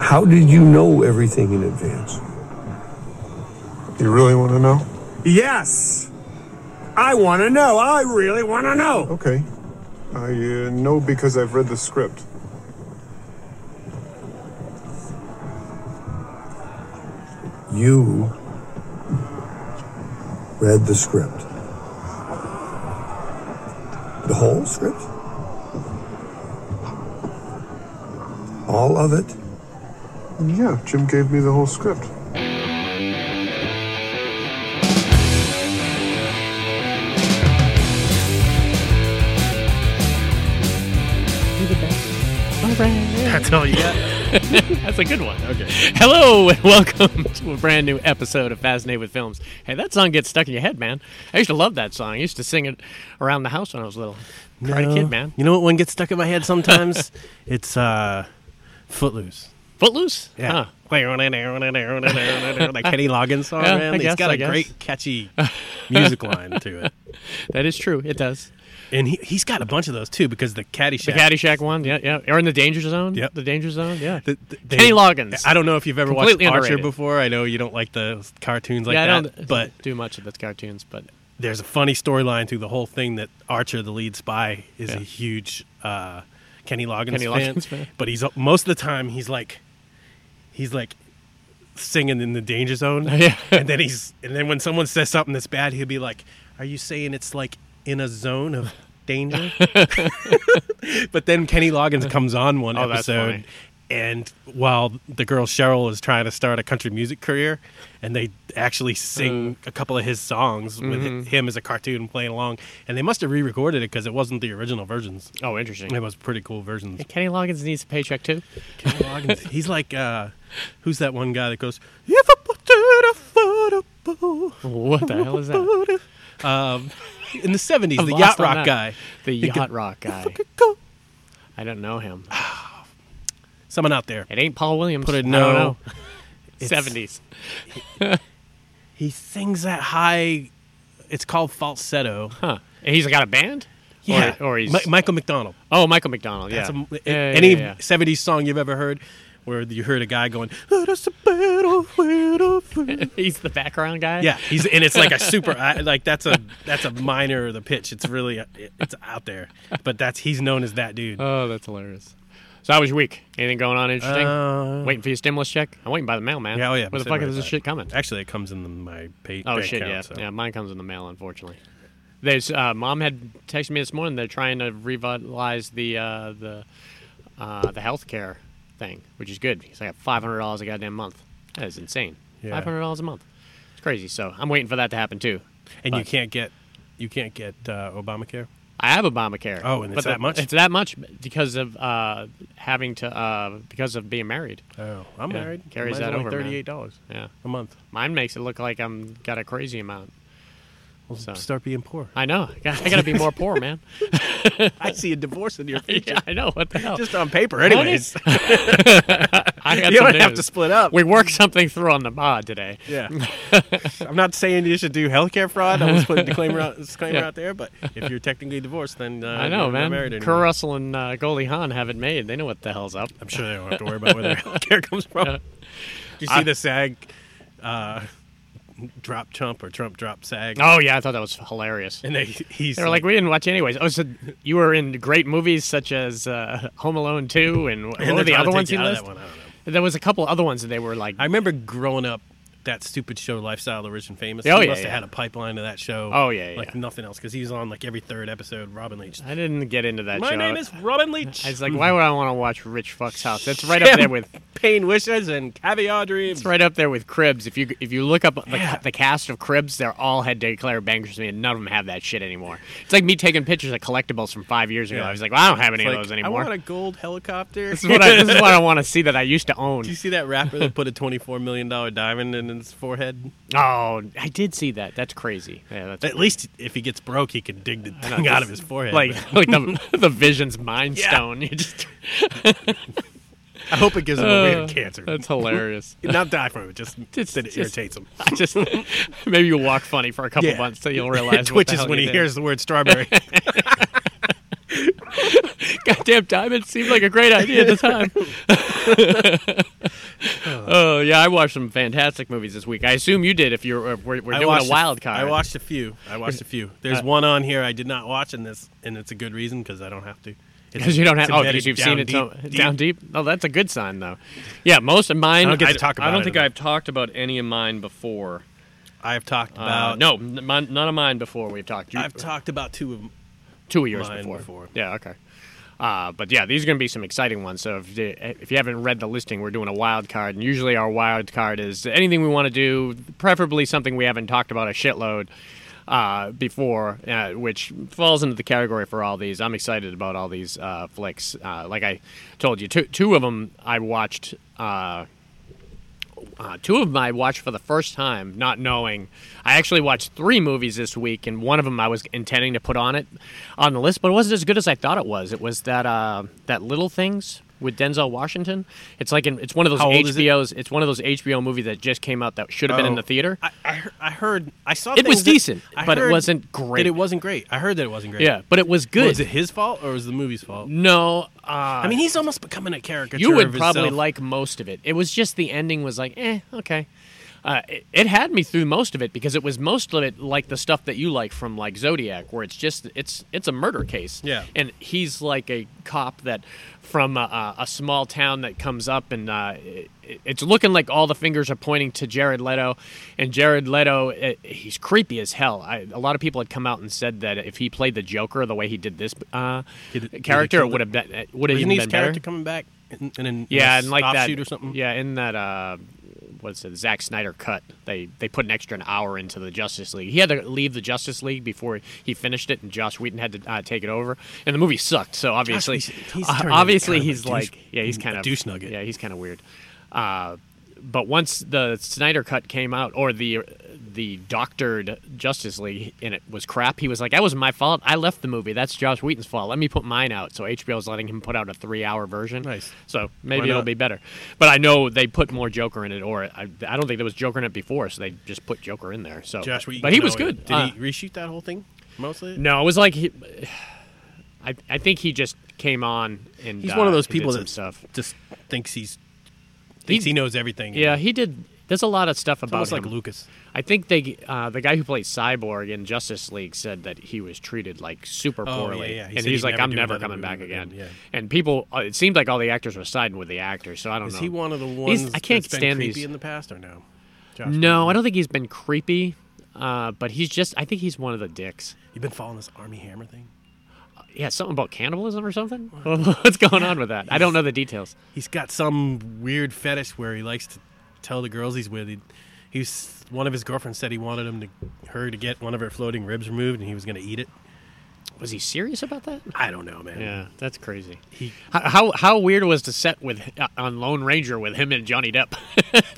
How did you know everything in advance? You really want to know? Yes! I want to know. I really want to know. Okay. I uh, know because I've read the script. You read the script. The whole script? All of it? Yeah, Jim gave me the whole script. That's all you got. That's a good one. Okay. Hello and welcome to a brand new episode of Fascinated with Films. Hey, that song gets stuck in your head, man. I used to love that song. I used to sing it around the house when I was little. Karate No. Kid, man. You know what one gets stuck in my head sometimes? it's uh, Footloose. Footloose? Yeah. Huh. like Kenny Loggins song, Yeah, man. I It's guess, got I a guess. great catchy music line to it. That is true. It does. And he, he's got a bunch of those too because the Caddyshack. The Caddyshack one, yeah, yeah. Or in the Danger Zone. Yep. The Danger Zone, yeah. the- the- they- Kenny Loggins. I don't know if you've ever watched Archer underrated. before. I know you don't like the cartoons like yeah, I that, don't but do much of the cartoons, but there's a funny storyline through the whole thing that Archer, the lead spy, is Yeah. a huge uh, Kenny Loggins, Kenny fan. Loggins fan. But he's most of the time he's like he's like singing in the danger zone. Yeah. and then he's and then when someone says something that's bad, he'll be like, "Are you saying it's like in a zone of danger?" but then Kenny Loggins comes on one Oh, episode. And while the girl Cheryl is trying to start a country music career, and they actually sing Uh. a couple of his songs with Mm-hmm. him as a cartoon playing along, and they must have re-recorded it because it wasn't the original versions. oh, interesting. It was pretty cool versions. Kenny Loggins needs a paycheck too. Kenny Loggins, he's like, uh, who's that one guy that goes? "If I put it affordable, What the hell is that? Um, in the seventies, the yacht rock that. guy. The He yacht rock guy. I don't know him. Someone out there. It ain't Paul Williams. Put it no. Seventies. He sings that high. It's called falsetto. Huh. And he's got a band. Yeah, Or, or he's Mi- Michael McDonald. oh Michael McDonald. Yeah. That's a- Yeah, any yeah, yeah. 70s song you've ever heard where you heard a guy going, "Oh, that's a better way to he's the background guy. yeah, he's and it's like a super like that's a that's a minor of the pitch. It's really it's out there, but that's he's known as that dude. Oh, that's hilarious. So how was your week? Anything going on interesting? Uh, waiting for your stimulus check? I'm waiting by the mail, man. Yeah, oh yeah. Where the fuck is this shit coming? Actually, it comes in my pay. Oh shit, account, yeah, so. yeah. Mine comes in the mail, unfortunately. There's uh, mom had texted me this morning. They're trying to revitalize the uh, the uh, the healthcare thing, which is good because I got five hundred dollars a goddamn month. That is insane. Yeah. Five hundred dollars a month. It's crazy. So I'm waiting for that to happen too. And you can't get you can't get uh, Obamacare. I have Obamacare. Oh, and it's but the- that much? It's that much because of uh, having to uh, because of being married. Oh, I'm Yeah, married. carries Mine's that over. Thirty-eight dollars Yeah, a month. mine makes it look like I'm got a crazy amount. We'll So- start being poor. I know. I got, I got to be more poor, man. I see a divorce in your future. yeah, I know. What the hell? Just on paper, anyways. I got you don't news. have to split up. We worked something through on the mod today. Yeah. I'm not saying you should do healthcare fraud. I was putting a disclaimer out, disclaimer Yeah. out there, but if you're technically divorced, then uh, I know, man. married anymore. Russell and uh, Goldie Hawn have it made. They know what the hell's up. I'm sure they don't have to worry about where their healthcare comes from. Yeah. Did you see I- the SAG uh, drop Trump or Trump drop SAG? Oh yeah, I thought that was hilarious. And they he's They were like, we didn't watch anyways. Oh, so you were in great movies such as uh, Home Alone 2 and what and were they're the other ones you you out of listed? that one. I. There was a couple other ones that they were like, I remember growing up. That stupid show, Lifestyle, Rich and Famous. Oh, he yeah, must have had a pipeline to that show. Oh, yeah, yeah. like nothing else because he was on like every third episode. Robin Leach. I didn't get into that My show. name is Robin Leach. I was like, why would I want to watch Rich Fuck's House? That's right up there with Pain Wishes and Caviar Dreams. It's right up there with Cribs. If you if you look up the, Yeah. the cast of Cribs, they're all had to declare bankruptcy, and none of them have that shit anymore. It's like me taking pictures of collectibles from five years ago. Yeah. I was like, well, I don't have any It's of like, those I anymore. want a gold helicopter. This is what I, this is what I want to see that I used to own. Did you see that rapper that put a twenty-four million dollar diamond in his forehead? Oh, I did see that. That's crazy. Yeah, that's At least if he gets broke, he can dig the I know, thing out of his forehead. like like the the Vision's Mind Yeah. Stone. You just I hope it gives him a Uh, weird cancer. that's hilarious. Not die from it, just It's- that it just- irritates him. I just maybe you'll walk funny for a couple Yeah. months till you'll realize It twitches when he did. hears the word strawberry. Goddamn Diamond seemed like a great idea at the time. oh yeah, I watched some fantastic movies this week. I assume you did. If you're uh, we're, we're doing a wild card. I watched a few. I watched a few. There's Uh, one on here I did not watch, and this, and it's a good reason because I don't have to. Because you don't have. Oh, because you've seen it deep, so, deep. down deep. Oh, that's a good sign though. Yeah, most of mine. I don't get to I- talk about I don't think enough. I've talked about any of mine before. I've talked Uh, about. no, n- mine, none of mine before we've talked. You, I've talked about two of them. Two yours before. before. Yeah, okay. Uh, but yeah, these are going to be some exciting ones. So if, you- if you haven't read the listing, we're doing a wild card, and usually our wild card is anything we want to do, preferably something we haven't talked about a shitload uh, before, uh, which falls into the category for all these. I'm excited about all these uh, flicks. Uh, like I told you, two two of them I watched. Uh, two of them I watched for the first time, not knowing. I actually watched three movies this week, and one of them I was intending to put on it on the list, but it wasn't as good as I thought it was. It was that uh, that Little Things with Denzel Washington. It's like an, it's one of those How old it? HBO's. It's one of those HBO movies that just came out that should have been in Oh. the theater. I, I, heard, I heard. I saw. It was that- decent, but it wasn't great. It wasn't great. I heard that it wasn't great. yeah, but it was good. Was it his fault or was the movie's fault? no, uh, I mean, he's almost becoming a caricature. you would probably himself. like most of it. It was just the ending was like, eh, okay. Uh, it, it had me through most of it because it was most of it like the stuff that you like from like Zodiac, where it's just it's it's a murder case. Yeah. and he's like a cop that from a, a, small town that comes up and uh, it, it's looking like all the fingers are pointing to Jared Leto, and Jared Leto eh, he's creepy as hell. I, a lot of people had come out and said that if he played the Joker the way he did this uh, Did it- did character, it would have been would have even his been better. character coming back in, in an Yeah, in and like that or something? Yeah, in that uh, what's it, Zack Snyder cut, they they put an extra an hour into the Justice League. He had to leave the Justice League before he finished it, and Josh Whedon had to uh, take it over. And the movie sucked. So obviously, Whedon- he's uh, obviously kind of a he's douche- like, yeah, he's kind of douche nugget. Yeah, he's kind of weird. Uh, but once the Snyder cut came out, or the the doctored Justice League, and it was crap, he was like, "That wasn't my fault. I left the movie. That's Josh Whedon's fault. Let me put mine out." So HBO's letting him put out a three-hour version. Nice. So maybe it'll be better. But I know they put more Joker in it, or I, I don't think there was Joker in it before, so they just put Joker in there. So, Josh Whedon but he was good. Did Uh, he reshoot that whole thing mostly? no, it was like he. I, I think he just came on and He's uh, one of those people that stuff. just thinks he's thinks he knows everything. Yeah, he did. There's a lot of stuff it's about almost like. Lucas. I think they, uh, the guy who played Cyborg in Justice League said that he was treated like super Oh, poorly, yeah, yeah. He and he's like, never "I'm never coming back movie again." Yeah. And people, uh, it seemed like all the actors were siding with the actors, so I don't Is know. Is he one of the He's- ones I can't that's been stand creepy these- in the past or no? Josh no? I don't think he's been creepy, uh, but he's just. I think he's one of the dicks. You've been following this Armie Hammer thing? Yeah, something about cannibalism or something. What's going on with that? I don't know the details. He's got some weird fetish where he likes to tell the girls he's with. He, he's one of his girlfriends said he wanted him to her to get one of her floating ribs removed, and he was going to eat it. Was he serious about that? I don't know, man. Yeah, that's crazy. He, How how, weird was the set with uh, on Lone Ranger with him and Johnny Depp?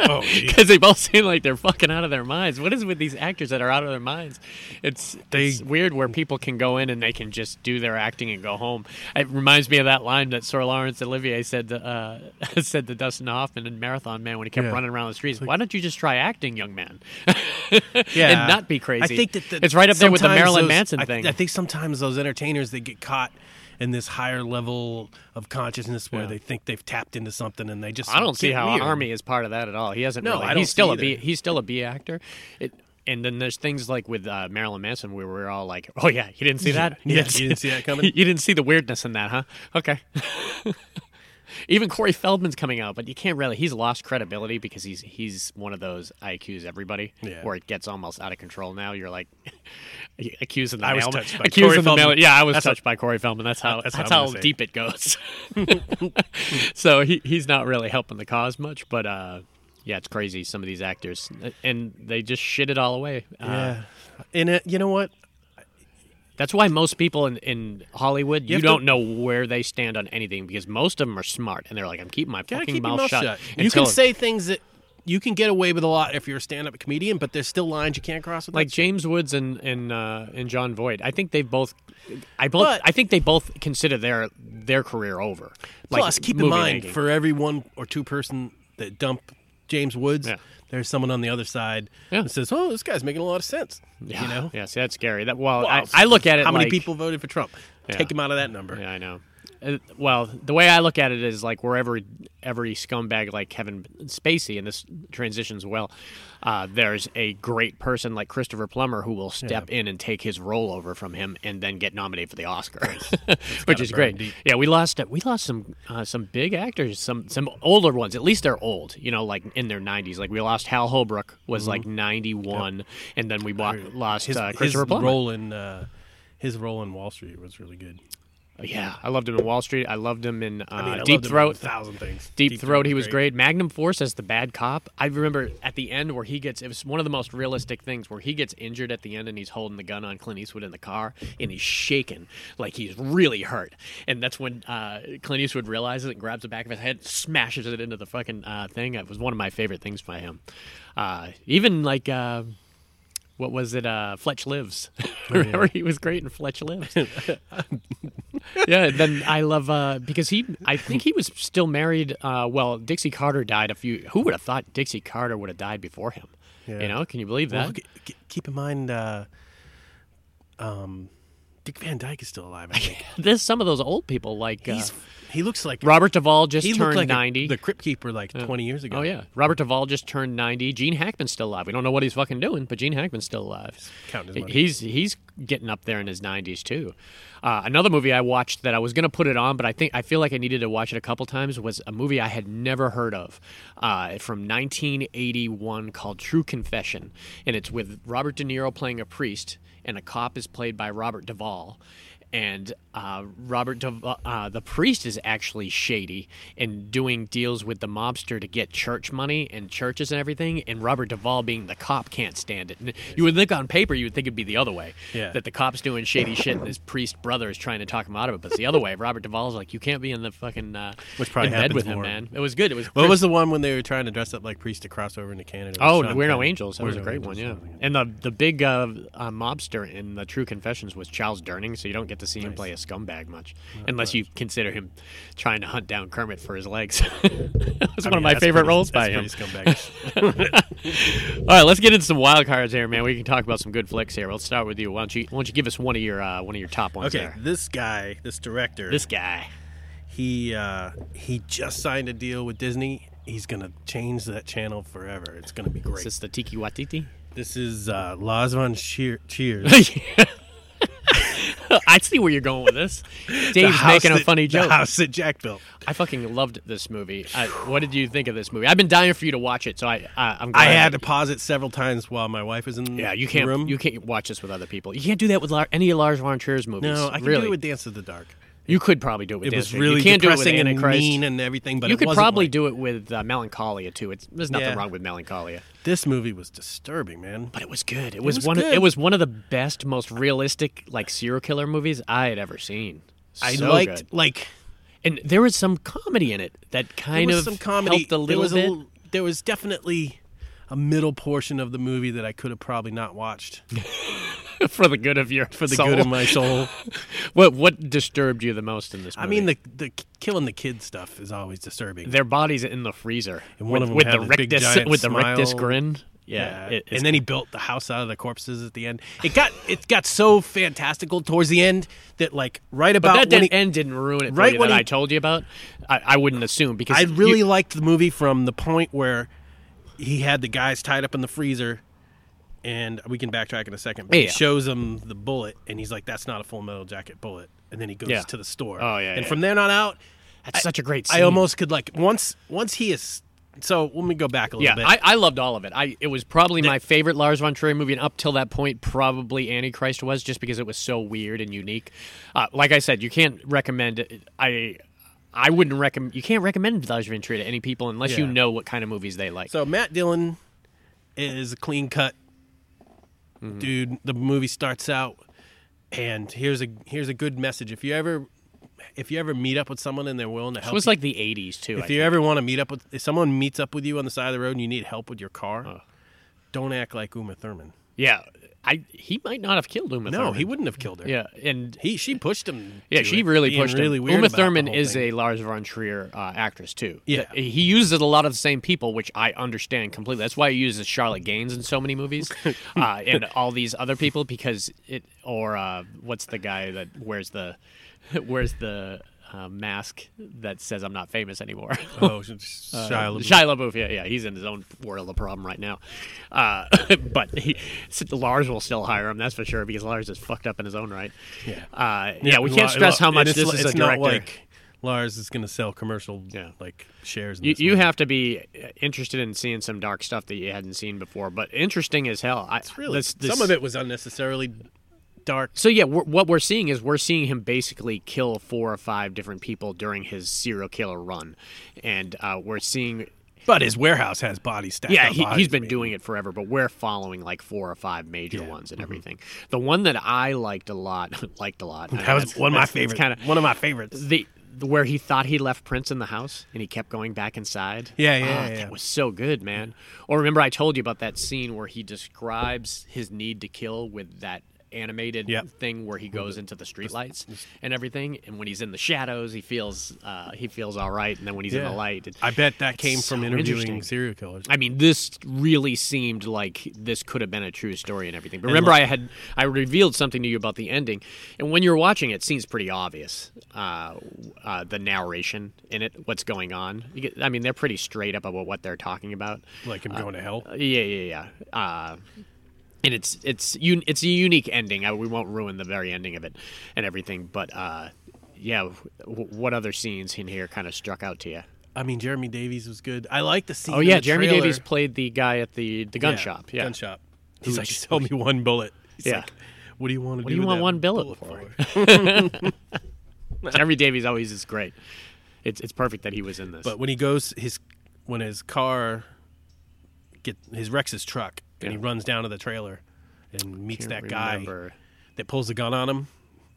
oh, because they both seem like they're fucking out of their minds. What is with these actors that are out of their minds? It's They- it's weird where people can go in and they can just do their acting and go home. It reminds me of that line that Sir Laurence Olivier said to, uh, said to Dustin Hoffman in Marathon Man when he kept Yeah. running around the streets. Why don't you just try acting, young man? yeah, and not be crazy. I think that the, it's right up there with the Marilyn those- Manson I, thing. I think sometimes those entertainers they get caught in this higher level of consciousness where Yeah. they think they've tapped into something and they just I don't see how weird. Armie is part of that at all. He hasn't. No, really, I don't he's still see a B. either. He's still a B actor. It, and then there's things like with uh, Marilyn Manson where we're all like, "Oh yeah, you didn't see that? Yeah, you didn't see that coming? you didn't see the weirdness in that, huh? Okay." Even Corey Feldman's coming out, but you can't really. He's lost credibility because he's he's one of those I accuse everybody, Yeah. where it gets almost out of control. Now you're like accusing the I was mailman- touched by accusing Corey the Feldman. mail- Yeah, I was That's touched by Corey Feldman. That's how That's that's, I'm how deep it goes. so he he's not really helping the cause much, but uh, yeah, it's crazy. Some of these actors, and they just shit it all away. Uh, Yeah, and it, you know what? That's why most people in, in Hollywood, you, to- don't know where they stand on anything because most of them are smart and they're like, I'm keeping my fucking keep mouth, mouth shut. shut. You can say things that you can get away with a lot if you're a stand-up comedian, but there's still lines you can't cross with. like James Woods and and uh, and Jon Voight. I think they both. I both. But- I think they both consider their their career over. Like Plus, keep in mind for every one or two person that dump James Woods, Yeah. There's someone on the other side Yeah. that says, "Oh, this guy's making a lot of sense." yeah, You know, yeah. See, that's scary. That well, Well, I, I look at it. How many people voted for Trump? Yeah. Take him out of that number. Yeah, I know. Uh, well, the way I look at it is like wherever every scumbag like Kevin Spacey, and this transitions well, uh, there's a great person like Christopher Plummer who will step in and take his role over from him, and then get nominated for the Oscar, which is great. deep. Yeah, we lost we lost some uh, some big actors, some some older ones. At least they're old, you know, like in their 90s. Like we lost Hal Holbrook was like 91, and then we wa- lost His, uh, his Plummer. role in uh, his role in Wall Street was really good. Yeah, I loved him in Wall Street. I loved him in uh, I mean, I Deep loved him in Throat. a thousand things. Deep, Throat, he was great. great. Magnum Force as the bad cop. I remember at the end where he gets, it was one of the most realistic things where he gets injured at the end and he's holding the gun on Clint Eastwood in the car and he's shaking like he's really hurt. And that's when uh, Clint Eastwood realizes it and grabs the back of his head, smashes it into the fucking uh, thing. It was one of my favorite things by him. Uh, even like, uh, what was it? Uh, Fletch Lives. Remember, he was great in Fletch Lives. yeah. Then I love uh, because he. I think he was still married. Uh, well, Dixie Carter died a few. Who would have thought Dixie Carter would have died before him? Yeah. You know, can you believe that? Well, look keep in mind, uh, um, Dick Van Dyke is still alive. I think There's some of those old people like uh, he's he looks like Robert Duvall just he turned like a- 90. the Crypt Keeper like twenty years ago. Oh yeah, Robert Duvall just turned ninety. Gene Hackman's still alive. We don't know what he's fucking doing, but Gene Hackman's still alive. counting his money. He's he's getting up there in his nineties too. Uh, another movie I watched that I was gonna put it on, but I think I feel like I needed to watch it a couple times was a movie I had never heard of, uh, from 1981 called True Confession, and it's with Robert De Niro playing a priest, and a cop is played by Robert Duvall. And uh, Robert, Duvall, uh, the priest, is actually shady and doing deals with the mobster to get church money and churches and everything. And Robert Duvall, being the cop, can't stand it. And you would think on paper, you would think it'd be the other way. Yeah. That the cop's doing shady shit and his priest brother is trying to talk him out of it. But it's the other way. Robert Duvall's like, you can't be in the fucking uh, Which probably in bed with him, more. man. It was good. It was. What Chris- was the one when they were trying to dress up like priests to cross over into Canada? Oh, Sean We're No Angels. That We're was a great Angels, one, yeah. And the the big uh, uh, mobster in the True Confessions was Charles Durning, so you don't get to see him play a scumbag much, unless you consider him trying to hunt down Kermit for his legs. that was I one of my favorite pretty- roles by him. that's. All right, let's get into some wild cards here, man. We can talk about some good flicks here. Let's start with you. Why don't you Why don't you give us one of your uh, one of your top ones okay, there? this guy, this director, This guy. he uh, he just signed a deal with Disney. He's gonna change that channel forever. It's gonna be Is great. this the Taika Waititi? This is uh, Lars von Trier- Cheers. I see where you're going with this. Dave's making a that- funny The joke. house that Jack built. I fucking loved this movie. I, what did you think of this movie? I've been dying for you to watch it, so I, I I'm. I had to pause it several times while my wife was in Yeah, you can't. room. You can't watch this with other people. You can't do that with Lar- any of Lars von Trier's movies. no, I can really. do it with Dance of the Dark. You could probably do it with It was really you can't do it with depressing and Antichrist. mean and everything, but you it could wasn't probably like- do it with uh, Melancholia too. It's there's nothing Yeah. wrong with Melancholia, This movie was disturbing, man. but it was good. It was, was one. Of, good. it was one of the best, most realistic like serial killer movies I had ever seen. I So liked good. like and there was some comedy in it that there kind was of some comedy. helped a there little was bit. l- there was definitely a middle portion of the movie that I could have probably not watched for the good of your for the soul. good of my soul. What what disturbed you the most in this movie? I mean, the the killing the kid stuff is always disturbing. their bodies in the freezer. And one with, of them with the this big with the rictus grin. Yeah, it- and then he built the house out of the corpses at the end. It got it got so fantastical towards the end that like right But about that when didn't, he, end didn't ruin it Right when that he- I told you about. I, I wouldn't assume because I really you- liked the movie from the point where he had the guys tied up in the freezer, and we can backtrack in a second. But Yeah. he shows him the bullet, and he's like, "That's not a Full Metal Jacket bullet." And then he goes Yeah. to the store. Oh, yeah, And yeah. from then on out, that's such a great. I almost could like once once he is. So let me go back a little yeah. bit. I, I loved all of it. I it was probably my favorite Lars von Trier movie, and up till that point, probably Antichrist was just because it was so weird and unique. Uh, like I said, you can't recommend it. I. I wouldn't recommend. You can't recommend Lars von Trier to any people unless you know what kind of movies they like. So Matt Dillon is a clean cut Mm-hmm. dude. The movie starts out, and here's a here's a good message. If you ever if you ever meet up with someone and they're willing to help, it was you, like the '80s too. I if you ever want to meet up with if someone meets up with you on the side of the road and you need help with your car, don't act like Uma Thurman. Yeah, I he might not have killed Uma No, Thurman. he wouldn't have killed her. Yeah, and he she pushed him. yeah, she really pushed really him. Weird Uma Thurman is thing. a Lars von Trier uh, actress too. Yeah. Th- he uses a lot of the same people, which I understand completely. That's why he uses Charlotte Gaines in so many movies, uh, and all these other people because it or uh, what's the guy that wears the wears the uh, mask that says I'm not famous anymore. Oh, Shia LaBeouf. Shia LaBeouf, yeah, yeah, he's in his own world of problem right now. Uh, but he, Lars will still hire him, that's for sure, because Lars is fucked up in his own right. Yeah. uh, yeah. We can't stress how much this is it's a not director. like Lars is going to sell commercial Yeah. like shares. In you, you movie. have to be uh, interested in seeing some dark stuff that you hadn't seen before, but interesting as hell. I, really this- this- some of it was unnecessarily dark. So yeah, we're, what we're seeing is we're seeing him basically kill four or five different people during his serial killer run, and uh, we're seeing But his warehouse has bodies stacked. yeah he, he's been man. doing it forever, but we're following like four or five major Yeah. Mm-hmm. ones and everything. The one that I liked a lot, liked a lot. That was one of my favorites. Kind of one of my favorites. the where he thought he left Prince in the house and he kept going back inside. Yeah, yeah, Ah, yeah, yeah. That was so good, man. Or remember I told you about that scene where he describes his need to kill with that animated Yep. thing where he goes into the streetlights and everything and when he's in the shadows he feels uh, he feels all right and then when he's in the light it, I bet that came from interviewing serial killers. I mean, this really seemed like this could have been a true story and everything. But remember, look- I had I revealed something to you about the ending, and when you're watching, it, it seems pretty obvious. Uh, uh, the narration in it, what's going on. You get, I mean, they're pretty straight up about what they're talking about. like him going to hell. Uh, yeah, yeah, yeah. And it's it's un- it's a unique ending. I, we won't ruin the very ending of it and everything. But uh, yeah, w- what other scenes in here kind of struck out to you? I mean, Jeremy Davies was good. I like the scene. Oh yeah, Jeremy trailer. Davies played the guy at the the gun shop. Yeah, gun shop. He's Who like, just- sell me one bullet. He's Yeah. like, what do you want to What do? do you want one billet bullet for? Jeremy Davies always is great. It's it's perfect that he was in this. But when he goes, his when his car get his wrecks his truck, and he runs down to the trailer and meets that guy remember. that pulls the gun on him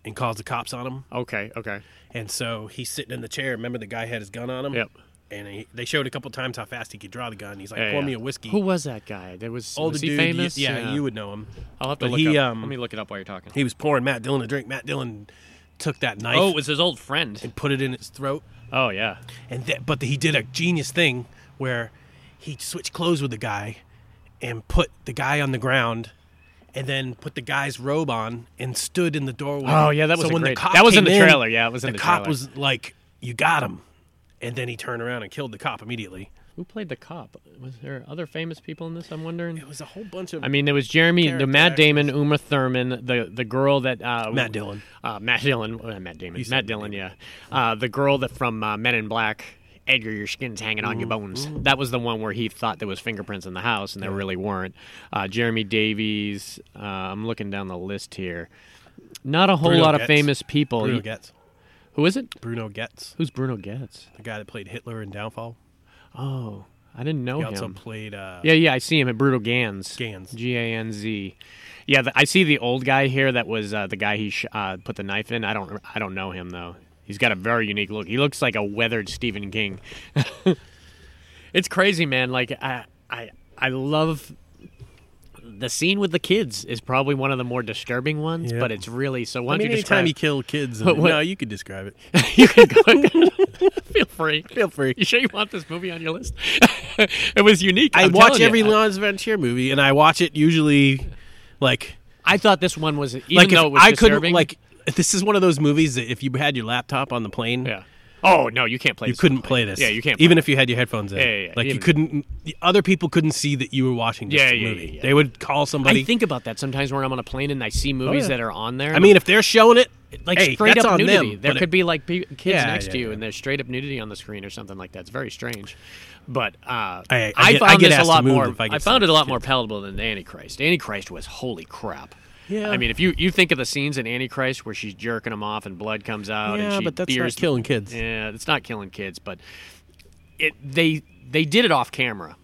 and calls the cops on him. Okay, okay. And so he's sitting in the chair. Remember, the guy had his gun on him. Yep. And he, they showed a couple times how fast he could draw the gun. He's like, Yeah, "Pour yeah. me a whiskey." Who was that guy? There was Older was he dude. famous? Yeah, you would know him. I'll have to But look he, up. um, Let me look it up while you're talking. He was pouring Matt Dillon a drink. Matt Dillon took that knife oh, it was his old friend. and put it in his throat. Oh yeah. And but he did a genius thing where he switched clothes with the guy and put the guy on the ground and then put the guy's robe on and stood in the doorway. Oh, yeah, that was so when great- the cop that was in the trailer, yeah, it was in the, the cop trailer. was like, "You got him," and then he turned around and killed the cop immediately. Who played the cop? Was there other famous people in this? I'm wondering. It was a whole bunch of I mean, there was Jeremy, the Matt. Damon, Uma Thurman, the the girl that uh, Matt Dillon. uh, Matt Dillon, uh, Matt Damon, Matt Dillon, yeah, uh, the girl that from uh, Men in Black. Edgar, your skin's hanging on your bones. That was the one where he thought there was fingerprints in the house, and there really weren't. Uh, Jeremy Davies. Uh, I'm looking down the list here. Not a whole Bruno lot of famous people. Bruno Getz. Who is it? Bruno Getz, Who's Bruno Getz? the guy that played Hitler in Downfall. Oh, I didn't know him. He also him. played uh, Yeah, yeah, I see him at Bruno Ganz. Gans. G A N Z. Yeah, the, I see the old guy here. That was uh, the guy he sh- uh, put the knife in. I don't, I don't know him though. He's got a very unique look. He looks like a weathered Stephen King. it's crazy, man. Like I, I, I love the scene with the kids. Is probably one of the more disturbing ones, Yeah. but it's really so. Why I don't you anytime describe? he killed kids, What- what- no, you could describe it. you can go. Feel free. Feel free. You sure you want this movie on your list? it was unique. I I'm watch telling you. every Lawrence Ventura movie, and I watch it usually like I thought this one was even like though it was I couldn't like this is one of those movies that if you had your laptop on the plane, Yeah. Oh no, you can't play. This. You this couldn't play this. Yeah, you can't. even play if you had your headphones in. Yeah, yeah, yeah. Like you couldn't. The other people couldn't see that you were watching this Yeah, the yeah, movie. yeah, yeah. They would call somebody. I think about that sometimes when I'm on a plane and I see movies yeah. that are on there. I mean, if they're showing it, like hey, straight up nudity. them. there could it- be like kids Yeah, next yeah, to you, yeah. and there's straight up nudity on the screen or something like that. It's very strange. But uh, I- I I, get- I found get this a lot more. if I I, found it a some lot more palatable than Antichrist. Antichrist was holy crap. Yeah. I mean, if you, you think of the scenes in Antichrist where she's jerking them off and blood comes out, and yeah, she but that's not killing kids. Yeah, it's not killing kids, but it they they did it off camera.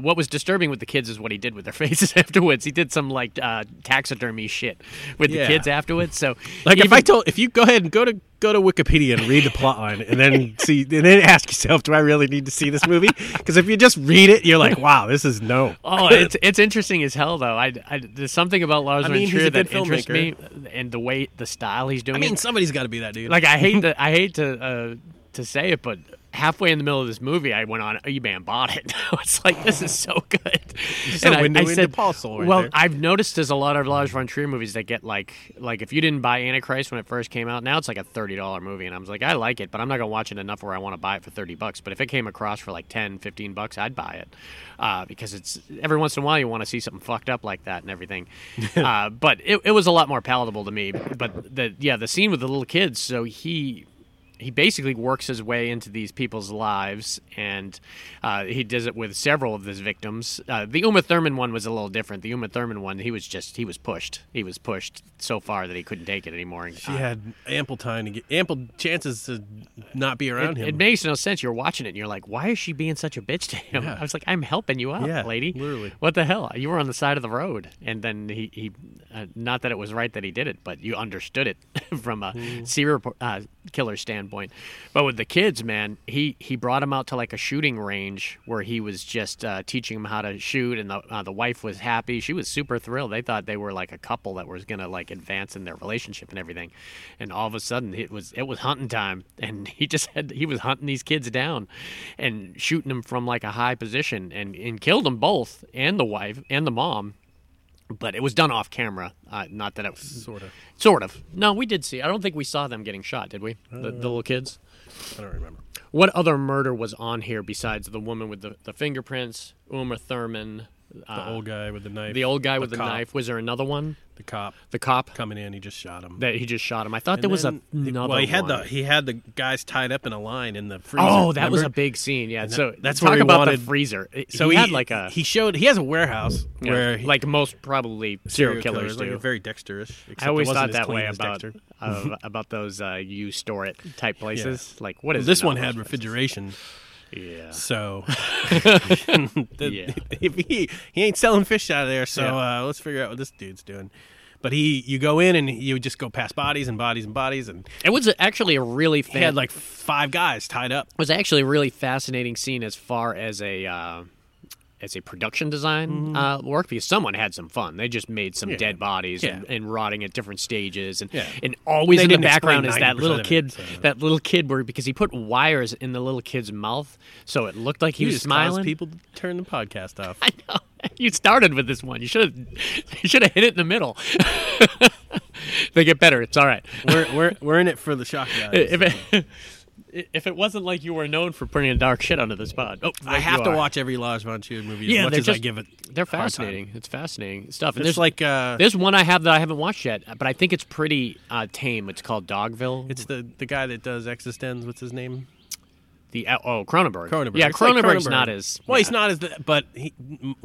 What was disturbing with the kids is what he did with their faces afterwards. He did some like uh, taxidermy shit with Yeah. the kids afterwards. So Like if I told, if you go ahead and go to go to Wikipedia and read the plot line, and then see, and then ask yourself, do I really need to see this movie? Because if you just read it, you're like, wow, this is no. Oh, it's it's interesting as hell though. I, I there's something about Lars I mean, Ventura that interests me, and the way the style he's doing. I mean, it. somebody's got to be that dude. like I hate to I hate to uh, to say it, but halfway in the middle of this movie, I went on eBay and bought it. I was like, "This is so good." so and I, window I said, right "Well, there. I've noticed there's a lot of Lars von Trier movies that get like, like if you didn't buy Antichrist when it first came out, now it's like a thirty dollar movie, and I was like, I like it, but I'm not gonna watch it enough where I want to buy it for thirty bucks. But if it came across for like 10, 15 bucks, I'd buy it uh, because it's every once in a while you want to see something fucked up like that and everything. uh, but it, it was a lot more palatable to me. But the yeah, the scene with the little kids. So he he basically works his way into these people's lives, and uh, he does it with several of his victims. Uh, the Uma Thurman one was a little different. The Uma Thurman one, he was just he was pushed. He was pushed so far that he couldn't take it anymore. She uh, had ample time to get ample chances to not be around it, him. it makes no sense. You're watching it and you're like, why is she being such a bitch to him? Yeah. I was like, I'm helping you out, Yeah, lady. literally. What the hell? You were on the side of the road. And then he, he uh, not that it was right that he did it, but you understood it from a Mm. serial uh, killer standpoint. But with the kids, man, he, he brought him out to like a shooting range where he was just uh, teaching him how to shoot. And the, uh, the wife was happy. She was super thrilled. They thought they were like a couple that was to like advance in their relationship and everything. And all of a sudden it was, it was hunting time. And he just had, he was hunting these kids down and shooting them from like a high position and, and killed them both and the wife and the mom. But it was done off camera. Uh, not that it was sort of. sort of. No, we did see. I don't think we saw them getting shot, did we? The, the little kids. I don't remember. What other murder was on here besides the woman with the, the fingerprints, Uma Thurman, The uh, old guy with the knife. the old guy with the cop. knife? Was there another one? The cop The cop coming in, he just shot him. that he just shot him. I thought And there was a, another Well, he had one. the he had the guys tied up in a line in the freezer. Oh, that was a big scene. Yeah. that- so that's talk about wanted- the freezer. So he, he, had like a he showed he has a warehouse yeah, where he, like most probably serial, killers, like do. very dexterous. I always thought that way about uh, about those uh, you store it type places. Like what is this it one had refrigeration, Yeah. so the- Yeah. if he he ain't selling fish out of there. So Yeah. uh, let's figure out what this dude's doing. But he, you go in and you just go past bodies and bodies and bodies, and It was actually a really he had like five guys tied up. it was actually a really fascinating scene as far as a uh, as a production design uh, work because someone had some fun. They just made some. Yeah. dead bodies and, Yeah. and rotting at different stages, and Yeah. and always They in the background is that little of it, kid, so- that little kid where because he put wires in the little kid's mouth, so it looked like he was smiling. people turn the podcast off. I know. You started with this one. You should have. You should have hit it in the middle. they get better. It's all right. we're, we're we're in it for the shock guys. If it, wasn't like you were known for putting dark shit under this pod, oh, I have to are. watch every Lars von Trier movie Yeah, as much they're I just- give it. They're a hard time. fascinating. It's fascinating stuff. And It's there's like uh, there's one I have that I haven't watched yet, but I think it's pretty uh, tame. It's called Dogville. it's the the guy that does Existenz. What's his name? the oh Cronenberg. Cronenberg. Yeah, It's like Cronenberg's Cronenberg. not as well. He's not as, the, but he,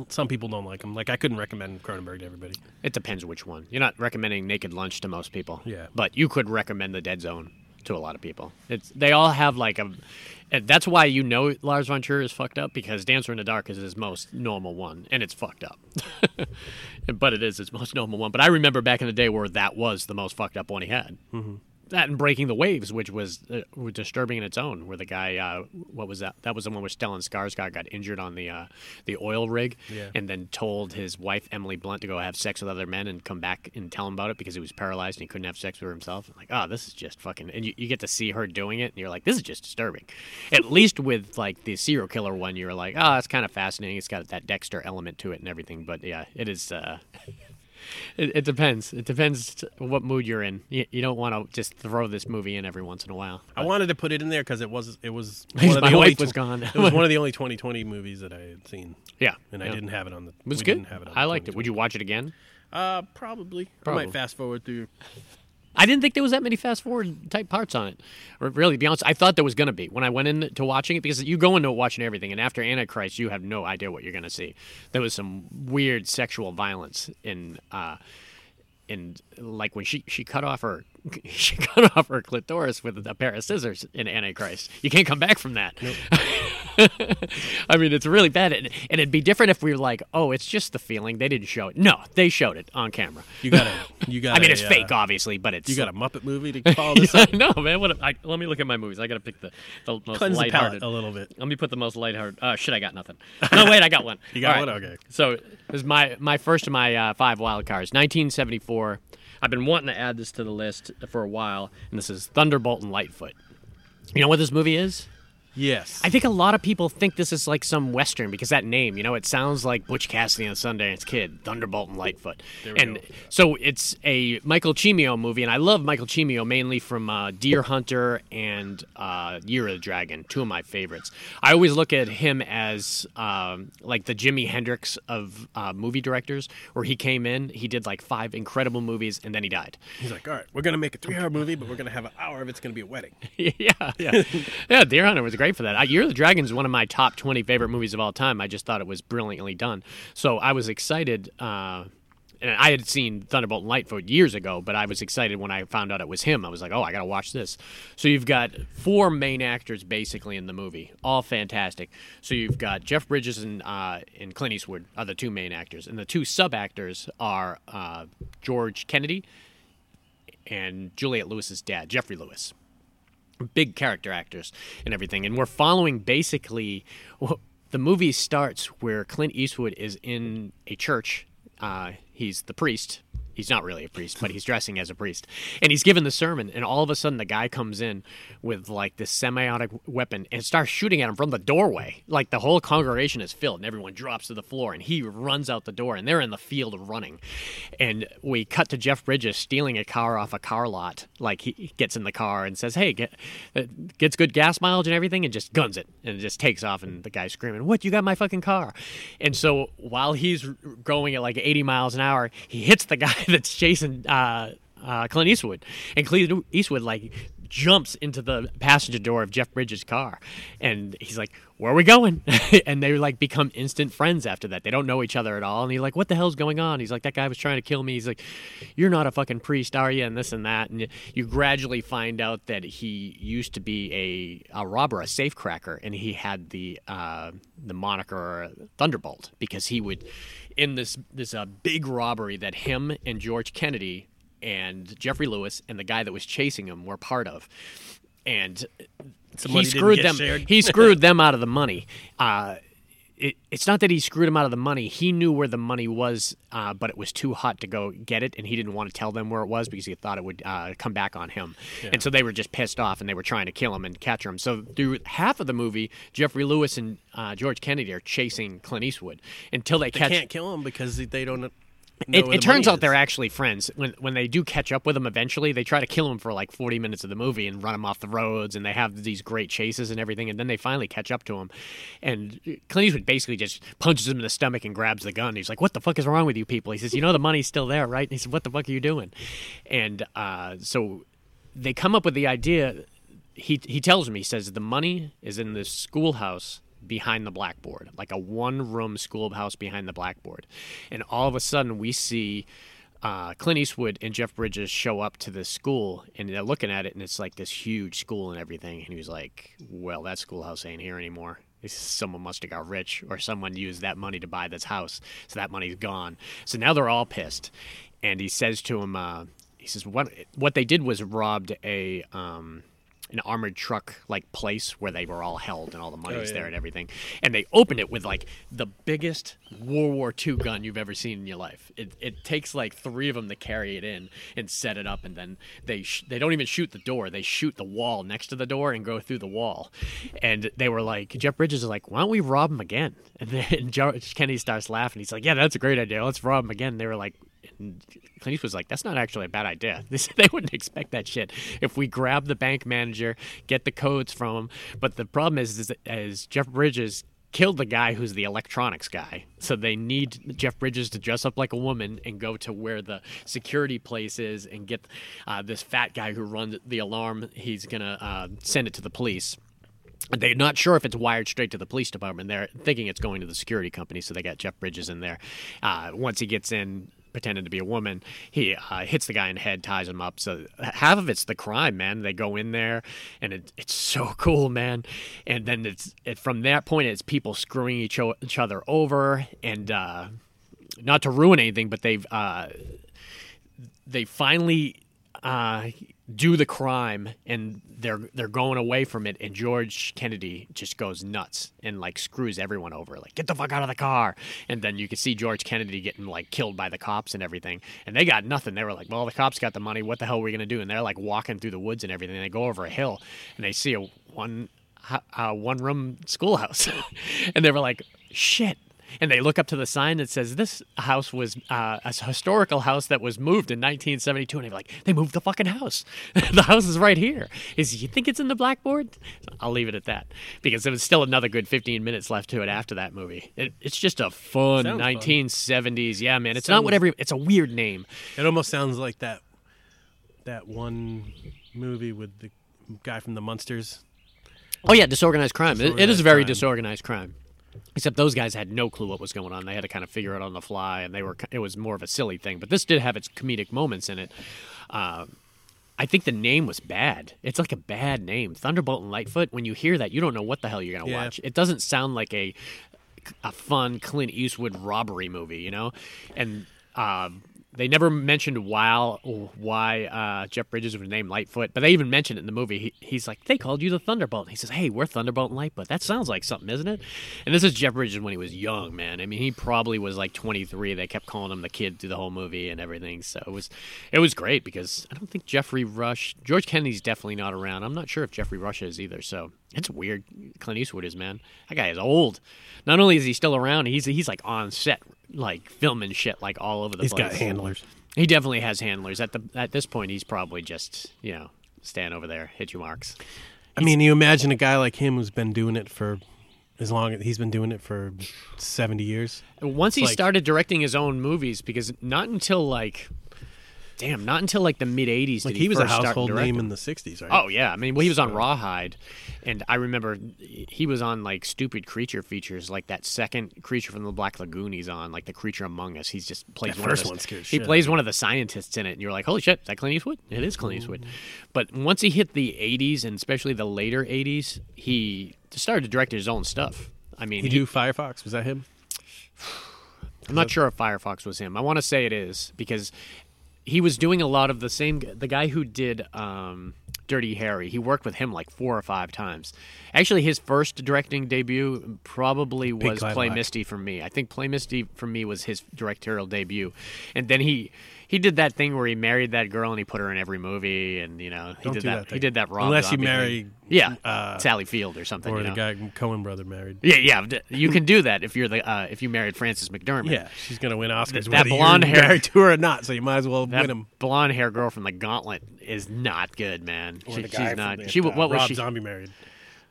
some people don't like him. Like I couldn't recommend Cronenberg to everybody. It depends which one. You're not recommending Naked Lunch to most people. Yeah. But you could recommend The Dead Zone to a lot of people. It's they all have like a. and That's why you know Lars von Trier is fucked up because Dancer in the Dark is his most normal one, and it's fucked up. but it is his most normal one. But I remember back in the day where that was the most fucked up one he had. Mm-hmm. That and Breaking the Waves, which was uh, disturbing in its own, where the guy, uh, what was that? That was the one where Stellan Skarsgård got injured on the uh, the oil rig, Yeah. and then told his wife Emily Blunt to go have sex with other men and come back and tell him about it because he was paralyzed and he couldn't have sex with himself. Like, oh, this is just fucking. And you, you get to see her doing it, and you're like, this is just disturbing. At least with like the serial killer one, you're like, oh, it's kind of fascinating. It's got that Dexter element to it and everything. But yeah, it is. It, it depends. It depends what mood you're in. You, you don't want to just throw this movie in every once in a while. I wanted to put it in there because it was it was one of my the only wife was gone. it was one of the only 2020 movies that I had seen, Yeah, and I didn't have it on the. It was good. Didn't have it on I liked it. Would you watch it again? 2020. Uh, probably. I might fast forward through. I didn't think there was that many fast forward type parts on it. Or really, to be honest, I thought there was going to be when I went into watching it because you go into watching everything, and after Antichrist, you have no idea what you're going to see. There was some weird sexual violence in, uh, in like when she she cut off her she cut off her clitoris with a pair of scissors in Antichrist. You can't come back from that. I mean, it's really bad, and, and it'd be different if we were like, oh, it's just the feeling. They didn't show it. No, they showed it on camera. You got a. You got. I mean, it's uh, fake, obviously, but it's You got a Muppet movie to follow this yeah, no, man. What? I, let me look at my movies. I got to pick the, the most Cleanse the lighthearted. palate a little bit. Let me put the most lighthearted. Uh, shit, I got nothing. No, wait, I got one. You got one? Okay. So this is my my first of my uh, five wild cards. 1974. I've been wanting to add this to the list for a while, and this is Thunderbolt and Lightfoot. You know what this movie is? Yes. I think a lot of people think this is like some western because that name, you know, it sounds like Butch Cassidy and Sundance Kid, Thunderbolt and Lightfoot. and so it's a Michael Cimino movie, and I love Michael Cimino mainly from uh, Deer Hunter and uh, Year of the Dragon, two of my favorites. I always look at him as um, like the Jimi Hendrix of uh, movie directors, where he came in, he did like five incredible movies, and then he died. He's like, all right, we're gonna make a three-hour movie, but we're gonna have an hour of it's gonna be a wedding. yeah, yeah, yeah. Deer Hunter was great for that. Uh, Year of the Dragon is one of my top twenty favorite movies of all time. I just thought it was brilliantly done. So I was excited. Uh, and I had seen Thunderbolt and Lightfoot years ago, but I was excited when I found out it was him. I was like, "Oh, I got to watch this." So you've got four main actors basically in the movie, all fantastic. So you've got Jeff Bridges and uh, and Clint Eastwood are the two main actors, and the two sub actors are uh, George Kennedy and Juliette Lewis's dad, Geoffrey Lewis big character actors and everything. And we're following basically well, the movie starts where Clint Eastwood is in a church. Uh, he's the priest. He's not really a priest, but he's dressing as a priest. And he's given the sermon, and all of a sudden the guy comes in with like this semiotic weapon and starts shooting at him from the doorway. Like the whole congregation is filled, and everyone drops to the floor, and he runs out the door, and they're in the field running. And we cut to Jeff Bridges stealing a car off a car lot. Like he gets in the car and says, "Hey, get uh, gets good gas mileage and everything," and just guns it, and just takes off. And the guy's screaming, "What? You got my fucking car!" And so while he's going at like 80 miles an hour, he hits the guy that's chasing uh, uh, Clint Eastwood, and Clint Eastwood like jumps into the passenger door of Jeff Bridges' car, and he's like, "Where are we going?" and they like become instant friends after that. They don't know each other at all, and he's like, "What the hell's going on?" He's like, "That guy was trying to kill me." He's like, "You're not a fucking priest, are you?" And this and that, and you gradually find out that he used to be a, a robber, a safecracker, and he had the uh, the moniker Thunderbolt because he would in this this uh, big robbery that him and George Kennedy and Geoffrey Lewis and the guy that was chasing him were part of, and Some he screwed them. He screwed them out of the money. Uh, it, it's not that he screwed him out of the money. He knew where the money was, uh, but it was too hot to go get it, and he didn't want to tell them where it was because he thought it would uh, come back on him. And so they were just pissed off, and they were trying to kill him and capture him. So through half of the movie, Geoffrey Lewis and uh, George Kennedy are chasing Clint Eastwood until they, They catch. can't kill him because they don't. It, it turns out they're actually friends. When when they do catch up with him eventually, they try to kill him for like 40 minutes of the movie and run him off the roads, and they have these great chases and everything, and then they finally catch up to him. And Clint Eastwood basically just punches him in the stomach and grabs the gun. He's like, "What the fuck is wrong with you people?" He says, "You know the money's still there, right?" And he said, "What the fuck are you doing?" And uh, so they come up with the idea. He he tells me he says the money is in this schoolhouse behind the blackboard, like a one room schoolhouse behind the blackboard. And all of a sudden, we see uh, Clint Eastwood and Jeff Bridges show up to this school, and they're looking at it, and it's like this huge school and everything. And he was like, Well, that schoolhouse ain't here anymore. Someone must have got rich, or someone used that money to buy this house. So that money's gone. So now they're all pissed. And he says to him, uh, he says, what, what they did was robbed a. Um, an armored truck like place where they were all held and all the money's oh, there and everything. And they opened it with like the biggest World War II gun you've ever seen in your life. It, it takes like three of them to carry it in and set it up, and then they sh- they don't even shoot the door. They shoot the wall next to the door and go through the wall. And they were like, Jeff Bridges is like, why don't we rob him again? And then George Kennedy starts laughing. He's like, yeah, that's a great idea. Let's rob him again. And they were like, and Clint Eastwood's like, that's not actually a bad idea. This, they wouldn't expect that shit. If we grab the bank manager, get the codes from him. But the problem is, is, is Jeff Bridges killed the guy who's the electronics guy. So they need Jeff Bridges to dress up like a woman and go to where the security place is and get uh, this fat guy who runs the alarm. He's going to uh, send it to the police. They're not sure if it's wired straight to the police department. They're thinking it's going to the security company, so they got Jeff Bridges in there. Uh, once he gets in, pretending to be a woman, he uh, hits the guy in the head, ties him up. So half of it's the crime, man. They go in there, and it, it's so cool, man. And then it's it, from that point, it's people screwing each, o- each other over, and uh, not to ruin anything, but they've uh, they finally uh, do the crime and they're they're going away from it and George Kennedy just goes nuts and like screws everyone over like get the fuck out of the car. And then you can see George Kennedy getting like killed by the cops and everything. And they got nothing. They were like well the cops got the money. What the hell are we gonna do? And they're like walking through the woods and everything. And they go over a hill and they see a one uh, one room schoolhouse, and they were like, "Shit." And they look up to the sign that says this house was uh, a historical house that was moved in 1972. And they're like, they moved the fucking house. the house is right here. Is you think it's in the blackboard? I'll leave it at that because there was still another good 15 minutes left to it after that movie. It, it's just a fun Sounds fun. 1970s. Yeah, man. It's not what every. It's a weird name. It almost sounds like that that one movie with the guy from the Munsters. Oh yeah, disorganized crime. It- it is Disorganized very crime. disorganized crime. Except those guys had no clue what was going on. They had to kind of figure it out on the fly, and they were. It was more of a silly thing. But this did have its comedic moments in it. Uh, I think the name was bad. It's like a bad name, Thunderbolt and Lightfoot. When you hear that, you don't know what the hell you're gonna Yeah. watch. It doesn't sound like a a fun Clint Eastwood robbery movie, you know. And um, they never mentioned why why uh, Jeff Bridges was named Lightfoot, but they even mentioned it in the movie. He, he's like, they called you the Thunderbolt. And he says, hey, we're Thunderbolt and Lightfoot. That sounds like something, isn't it? And this is Jeff Bridges when he was young, man. I mean, he probably was like 23. They kept calling him the kid through the whole movie and everything. So it was it was great because I don't think Jeffrey Rush, George Kennedy's definitely not around. I'm not sure if Jeffrey Rush is either. So it's weird. Clint Eastwood is man. That guy is old. Not only is he still around, he's he's like on set, like filming shit like all over the He's place. He's got handlers. He definitely has handlers. At the at this point, he's probably just you know stand over there, hit your marks. I mean, you imagine a guy like him who's been doing it for as long as he's been doing it for 70 years. Once he like- started directing his own movies, because not until like, damn, not until like the mid '80s Like did he was a household name in the 60s, right? Oh yeah, I mean, well, he was on Rawhide, and I remember he was on like stupid creature features, like that second creature from the Black Lagoon. He's on like the creature among us. He's just plays That one first of the, He shit plays one of the scientists in it, and you're like, holy shit, is that Clint Eastwood? It is Clint Eastwood. Mm-hmm. But once he hit the '80s, and especially the later '80s, he started to direct his own stuff. I mean, He do Firefox? Was that him? I'm not sure if Firefox was him. I want to say it is because he was doing a lot of the same. The guy who did um, Dirty Harry, he worked with him like four or five times. Actually, his first directing debut probably was Play Misty for me. I think Play Misty for me was his directorial debut, and then he he did that thing where he married that girl and he put her in every movie, and you know he Don't did do that. that he did that. wrong. Unless you Zombie thing. marry, yeah, uh, Sally Field or something. Or you the know? guy Coen brother married. Yeah, yeah, you can do that if you're the uh, if you married Frances McDormand. Yeah, she's gonna win Oscars. That whether you're blonde hair- married to her or not. So you might as well That win him. blonde hair girl from the Gauntlet is not good, man. Or She- the she's guy not. from she the, wa- what was Rob she? Zombie married.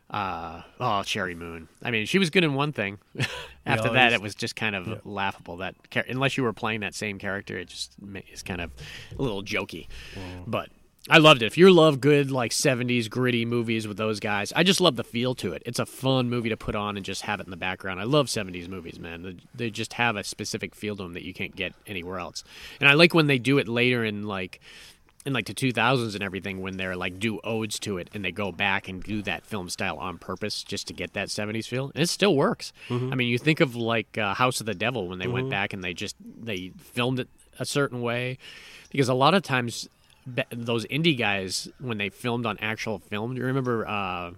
Uh, oh, Sheri Moon. I mean, she was good in one thing. After Yeah, that, it was just kind of laughable. That unless you were playing that same character, it just is kind of a little jokey. But I loved it. If you love good like '70s gritty movies with those guys, I just love the feel to it. It's a fun movie to put on and just have it in the background. I love '70s movies, man. They just have a specific feel to them that you can't get anywhere else. And I like when they do it later in like in like the 2000s and everything when they're like do odes to it and they go back and do that film style on purpose just to get that 70s feel and it still works Mm-hmm. i mean you think of like uh, house of the devil when they went back and they just they filmed it a certain way because a lot of times those indie guys when they filmed on actual film do you remember uh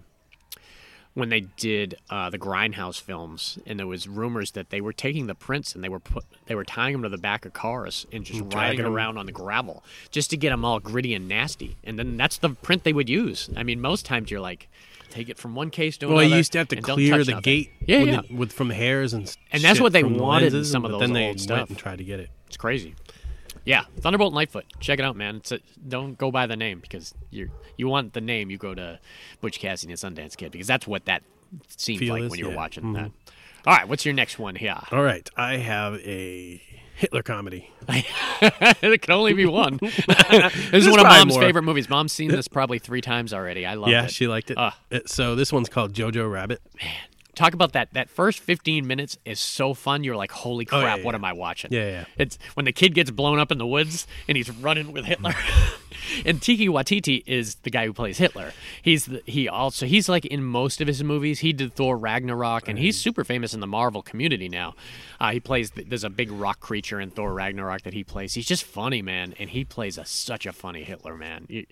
when they did uh, the Grindhouse films, and there was rumors that they were taking the prints and they were put, they were tying them to the back of cars and just riding dragging 'em. around on the gravel just to get them all gritty and nasty. And then that's the print they would use. I mean, most times you're like, take it from one case to Well, another. Well, you used to have to and clear the nothing. gate. Yeah, with, yeah. the- with from hairs and. And that's what they wanted in lenses, some of those then they old stuff. and tried to get it. It's crazy. Yeah, Thunderbolt and Lightfoot. Check it out, man. It's a, don't go by the name because you you want the name. You go to Butch Cassidy and Sundance Kid because that's what that seemed Feel like is, when you were yeah. watching Mhm. that. All right, what's your next one here? All right, I have a Hitler comedy. it can only be one. this is one of Mom's more. favorite movies. Mom's seen this probably three times already. I love yeah, it. Yeah, she liked it. It- So this one's called Jojo Rabbit. Talk about that. That first 15 minutes is so fun. You're like, holy Oh, crap, yeah, what yeah. am I watching? Yeah, yeah. It's when the kid gets blown up in the woods and he's running with Hitler. and Taika Waititi is the guy who plays Hitler. He's the, he also he's like in most of his movies. He did Thor Ragnarok, and he's super famous in the Marvel community now. Uh, he plays there's a big rock creature in Thor Ragnarok that he plays. He's just funny, man, and he plays a, such a funny Hitler, man.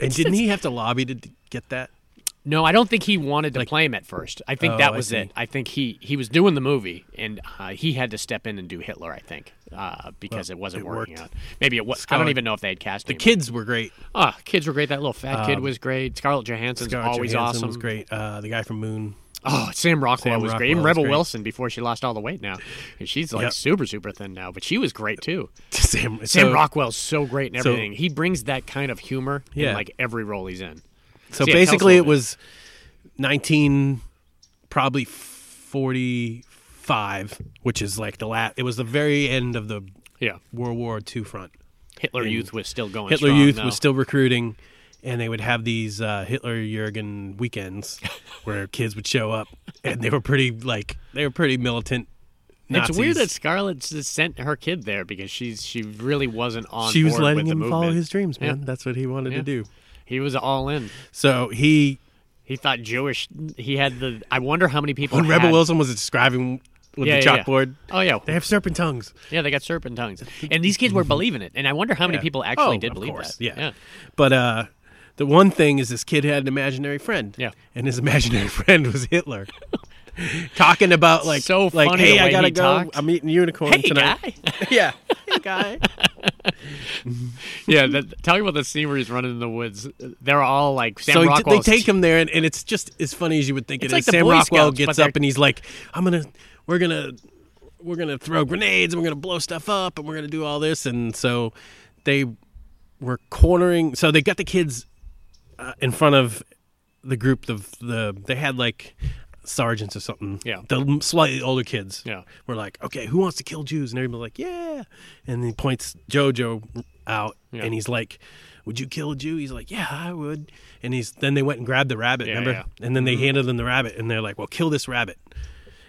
And didn't he have to lobby to get that? No, I don't think he wanted to play him at first. I think Oh, that was see. it. I think he he was doing the movie, and uh, he had to step in and do Hitler. I think uh, because it wasn't it working worked. out. Maybe it was. I don't even know if they had cast The kids were great. Oh, kids were great. That little fat kid Um, was great. Scarlett Johansson's Scarlett always Johansson awesome. was great. Uh, the guy from Moon. Oh, Sam Rockwell Sam was great. Even Rebel great. Wilson before she lost all the weight now. And she's like Yep. super, super thin now, but she was great too. Sam, Sam so- Rockwell's so great in so- everything. he brings that kind of humor in like every role he's in. So basically, it was 19, probably 45, which is like the last. It was the very end of the Yeah. World War II front. Hitler And Youth was still going Hitler Youth was still recruiting, and they would have these uh, Hitler Jurgen weekends where kids would show up, and they were pretty like they were pretty militant. It's weird that Scarlett sent her kid there because she's she really wasn't on. she was letting with him follow his dreams, man. Yeah. That's what he wanted Yeah. to do. He was all in. So he, He thought Jewish. He had the. I wonder how many people. when Rebel Wilson was describing with Yeah, the yeah, yeah. chalkboard, Oh yeah, they have serpent tongues. yeah. They got serpent tongues, and these kids were believing it. And I wonder how many Yeah. people actually Oh, did of believe course, that. Yeah. But uh, the one thing is this kid had an imaginary friend. Yeah. And his imaginary friend was Hitler. Talking about like So like funny hey the I gotta he go talked. I'm eating unicorn Hey tonight. guy. yeah. Hey guy. yeah. The, talking about the scene where he's running in the woods. They're all like Sam so he, they take him there and, and it's just as funny as you would think It's it like is. Sam Rockwell Scouts, gets up and he's like, I'm gonna we're gonna we're gonna throw grenades and we're gonna blow stuff up and we're gonna do all this and so they were cornering so they got the kids uh, in front of the group of the they had like sergeants or something Yeah. the slightly older kids Yeah. were like okay who wants to kill jews and everybody's like yeah and he points jojo out Yeah. and he's like would you kill a jew he's like yeah i would and he's then they went and grabbed the rabbit Yeah, remember yeah. Mm-hmm. and then they handed him the rabbit and they're like well kill this rabbit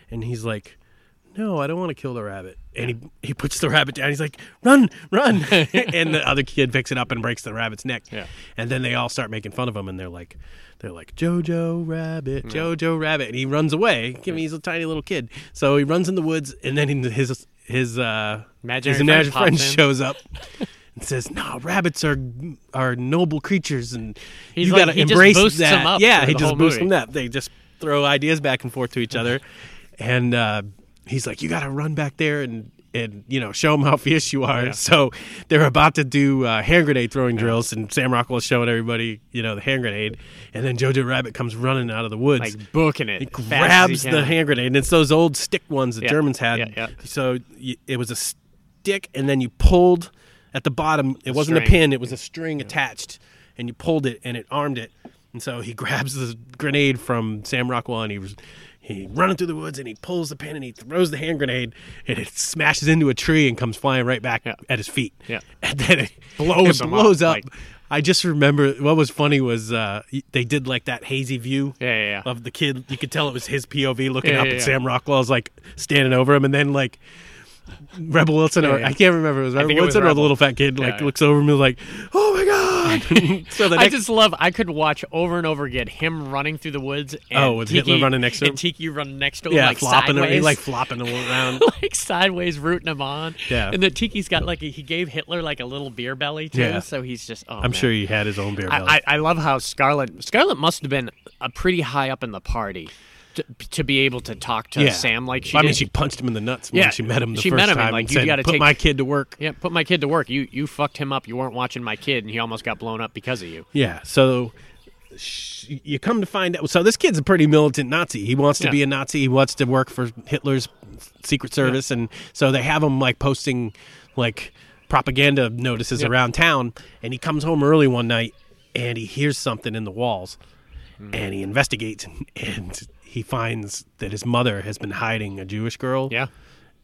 and he's like no i don't want to kill the rabbit. And he, he puts the rabbit down. He's like run run. And the other kid picks it up and breaks the rabbit's neck. Yeah. and then they all start making fun of him and they're like they're like jojo rabbit jojo rabbit. And he runs away. I mean, he's a tiny little kid. So he runs in the woods and then his his uh Imaginary his friend imaginary friend in. shows up and says no rabbits are are noble creatures and He's you like- gotta he embrace that. them up yeah he just boosts movie. them up. They just throw ideas back and forth to each other. And uh he's like you gotta run back there and and you know show them how fierce you are so they're about to do uh, hand grenade throwing drills and sam rockwell's showing everybody you know the hand grenade and then jojo rabbit comes running out of the woods like booking it. he grabs he the hand grenade, and it's those old stick ones the Yeah, Germans had. yeah, yeah. So y- it was a stick, and then you pulled at the bottom. It wasn't a pin; it was a string attached, and you pulled it, and it armed it. And so he grabs the grenade from Sam Rockwell, and he was he running through the woods, and he pulls the pin, and he throws the hand grenade, and it smashes into a tree and comes flying right back Yeah. at his feet. Yeah. and then it Blows it blows up, up. like- I just remember what was funny was uh, they did like that hazy view Yeah, yeah, yeah. of the kid. You could tell it was his POV looking up at. Sam Rockwell's like standing over him, and then like Rebel Wilson, or. I can't remember, it was Rebel think it was Wilson or the little fat kid, like looks over and is like, "Oh my god!" so the I just love. I could watch over and over again him running through the woods. And Oh, with Taika, Hitler running next to him? and Taika running next to him, yeah, like flopping, sideways, he like flopping him around. like sideways, rooting him on. Yeah. and then Taika's got like a, he gave Hitler like a little beer belly too. Yeah. So he's just. Oh, I'm man. sure he had his own beer belly. I, I, I love how Scarlet Scarlet must have been a pretty high up in the party to, to be able to talk to yeah, Sam like she I mean, she punched him in the nuts Yeah, when she met him the she first met him and, like, and you said, gotta "Put take- my kid to work." yeah, put my kid to work. You you fucked him up. You weren't watching my kid, and he almost got blown up because of you. Yeah. So sh- you come to find out. So this kid's a pretty militant Nazi. He wants to Yeah. be a Nazi. He wants to work for Hitler's secret service, and so they have him like posting like propaganda notices around town. And he comes home early one night, and he hears something in the walls, Hmm. and he investigates, and, and he finds that his mother has been hiding a Jewish girl Yeah.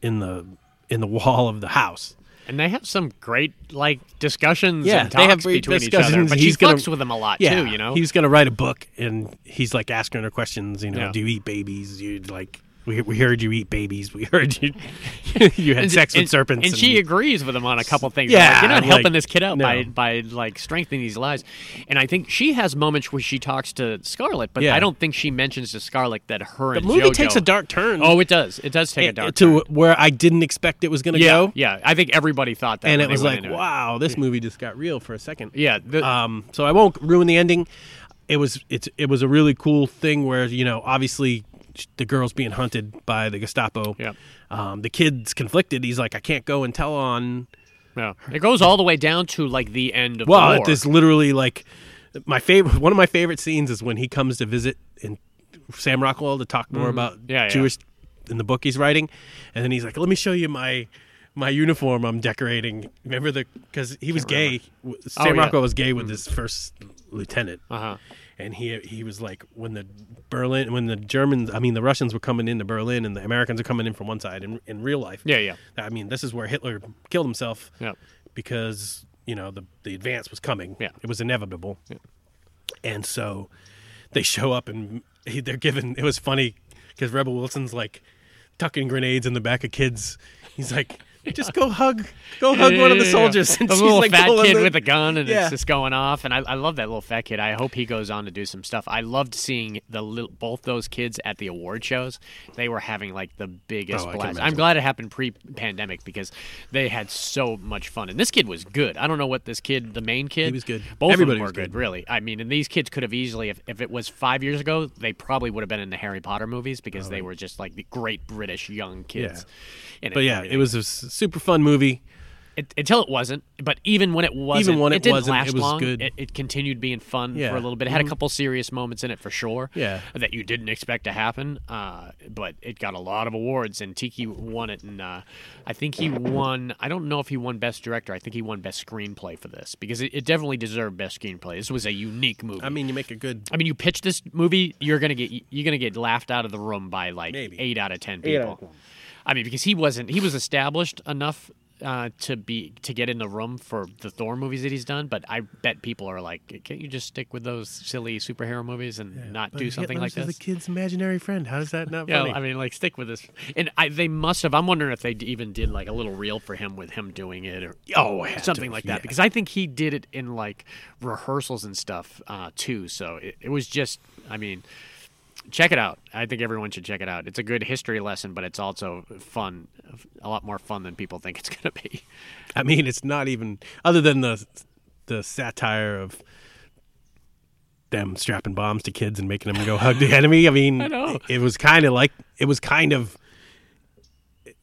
in the in the wall of the house. And they have some great like discussions Yeah, and they have talks great between each other. But He's gonna- fucks with him a lot Yeah, too, you know. he's gonna write a book, and he's like asking her questions. You know, Yeah. do you eat babies? You like we, we heard you eat babies. We heard you you had And- sex with and- serpents. and, she agrees with him on a couple things. Yeah, like, you're not like, helping this kid out no. by by like strengthening these lies. And I think she has moments where she talks to Scarlet, but Yeah. I don't think she mentions to Scarlet that her the and movie JoJo takes a dark turn. Oh, it does. It does take a and- dark to turn. where I didn't expect it was gonna Yeah, go, yeah. I think everybody thought that, and it was like, into it. wow, this movie just got real for a second. Yeah, the, Um, so I won't ruin the ending. it was it's it was a really cool thing where you know obviously the girl's being hunted by the Gestapo. Yep. Um, the kid's conflicted. He's like, I can't go and tell on. Yeah. It goes all the way down to like the end of Well, it war. literally like my favorite. One of my favorite scenes is when he comes to visit in Sam Rockwell to talk more about Mm-hmm. Yeah, yeah. Jewish in the book he's writing, and then he's like, "Let me show you my." My uniform I'm decorating. Remember the because he was gay. Sam Oh, yeah. Rockwell was gay with his first lieutenant, Uh-huh. And he he was like when the Berlin when the Germans I mean the Russians were coming into Berlin and the Americans are coming in from one side in, in real life. Yeah, yeah. I mean this is where Hitler killed himself Yeah. because you know the the advance was coming. Yeah. it was inevitable, Yeah. and so they show up and he, they're given. It was funny because Rebel Wilson's like tucking grenades in the back of kids. He's like, just go hug, go hug one of the Yeah, yeah, yeah. soldiers. And a little like fat kid the- with a gun, and Yeah. it's just going off. And I, I love that little fat kid. I hope he goes on to do some stuff. I loved seeing the little, both those kids at the award shows. They were having like the biggest Oh, blast. I'm glad it happened pre-pandemic because they had so much fun. And this kid was good. I don't know what this kid, the main kid, He was good. Both Everybody of them were good, good. really. I mean, and these kids could have easily, if, if it was five years ago, they probably would have been in the Harry Potter movies because oh, they were just like the great British young kids. in But yeah, it was a super fun movie. It, until it wasn't, but even when it wasn't, when it didn't wasn't, last it was long. good. It, it continued being fun Yeah. Mm-hmm. for a little bit. It had a couple serious moments in it for sure. Yeah. that you didn't expect to happen. Uh, but it got a lot of awards, and Taika won it. And uh, I think he won. I don't know if he won Best Director. I think he won Best Screenplay for this because it, it definitely deserved Best Screenplay. This was a unique movie. I mean, you make a good. I mean, you pitch this movie, you're gonna get you're gonna get laughed out of the room by like Maybe. eight out of ten people. Out of 10. I mean, because he wasn't he was established enough uh, to be to get in the room for the Thor movies that he's done, but I bet people are like, can't you just stick with those silly superhero movies and not do something like this? the kid's imaginary friend. How is that not Yeah, funny? I mean, like stick with this. And I, they must have. I'm wondering if they even did like a little reel for him with him doing it, or Oh, something to, like that. yeah. Because I think he did it in like rehearsals and stuff uh, too. So it, it was just. I mean, check it out. I think everyone should check it out. It's a good history lesson, but it's also fun. A lot more fun than people think it's going to be. I mean, it's not even other than the the satire of them strapping bombs to kids and making them go hug the enemy. I mean, I it was kind of like it was kind of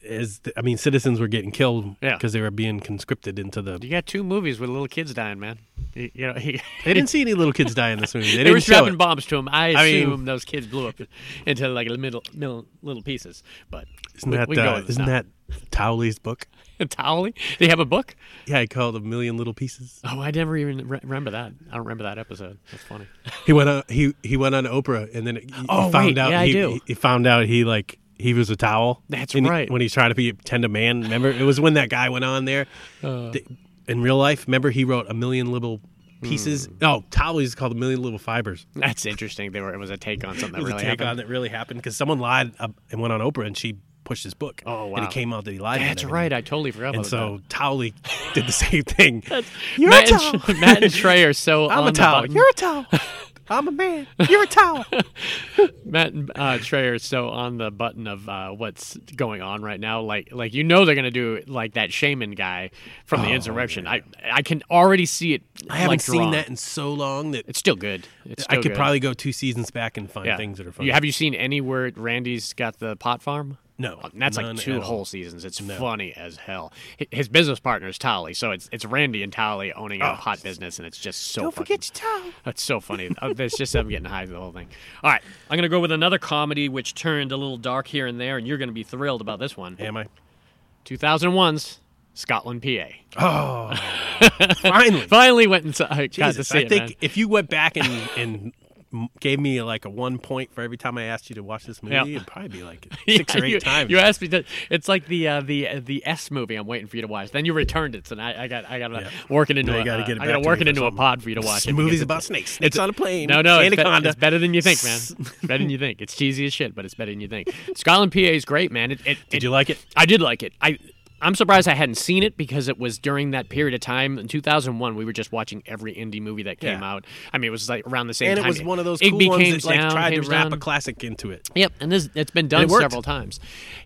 as I mean, citizens were getting killed Yeah. because they were being conscripted into the. You got two movies with little kids dying, man. You, you know, he, They didn't see any little kids die in this movie. They, they, were dropping it. bombs to them. I I mean- assume those kids blew up into like little, little, little pieces. But Isn't we, that we uh, it isn't now. that Towelie's book? Towelie? They have a book? Yeah, he called a million little pieces. Oh, I never even re- remember that. I don't remember that episode. That's funny. He went on he he went on Oprah and then he, he Oh, found wait, out yeah, I he, do. he found out he like he was a towel. That's And he- right. when he's trying to be pretend a man. Remember, it was when that guy went on there. Uh. In real life, remember he wrote a million little pieces. Hmm. No, towel is called a million little fibers. That's interesting. They were. It was a take on something It was that really a take happened. on that really happened because someone lied uh, and went on Oprah and she pushed his book. Oh, And wow. it came out that he lied. That's right. I totally forgot And so Towelie did the same thing. You're Matt, a and, towel. Matt and Trey are so I'm on a towel. You're a towel. I'm a man. You're a towel. Matt and uh, Trey are so on the button of uh, what's going on right now. Like, like you know they're gonna do like that shaman guy from the insurrection. I, I can already see it. Oh, I haven't like, seen drawn. that in so long that It's still good. It's I could good. probably go two seasons back and find yeah. things that are funny. You, have you seen anywhere Randy's got the pot farm? No, And that's like two whole seasons. It's No. funny as hell. His business partner is Towelie, so it's it's Randy and Towelie owning a Oh. pot business, and it's just so. Funny. Don't fucking, forget your towel. That's so funny. Uh, It's just them getting high the whole thing. All right, I'm gonna go with another comedy which turned a little dark here and there, and you're gonna be thrilled about this one. Am I? 2001's Scotland, PA. Oh, finally. Finally went and I got to see I it. think man. if you went back and and gave me like a one point for every time I asked you to watch this movie, Yeah. it'd probably be like six Yeah, or eight you, times. You asked me to. It's like the uh, the uh, the S movie. I'm waiting for you to watch. Then you returned it, so now I got I got to Yeah. work it into. Now a, gotta uh, get it I got to work it into a pod for you to watch. It movie's about it's- snakes. Snakes on a plane. No, no, it's, be- anaconda. it's better than you think, man. better than you think. It's cheesy as shit, but it's better than you think. Scotland, PA is great, man. It, it, Did you like it? I did like it. I I'm surprised I hadn't seen it because it was during that period of time in 2001. We were just watching every indie movie that came Yeah. out. I mean, it was like around the same time. and it was one of those Igby cool ones that like tried to wrap down. a classic into it. Yep, and this it's been done worked. several times,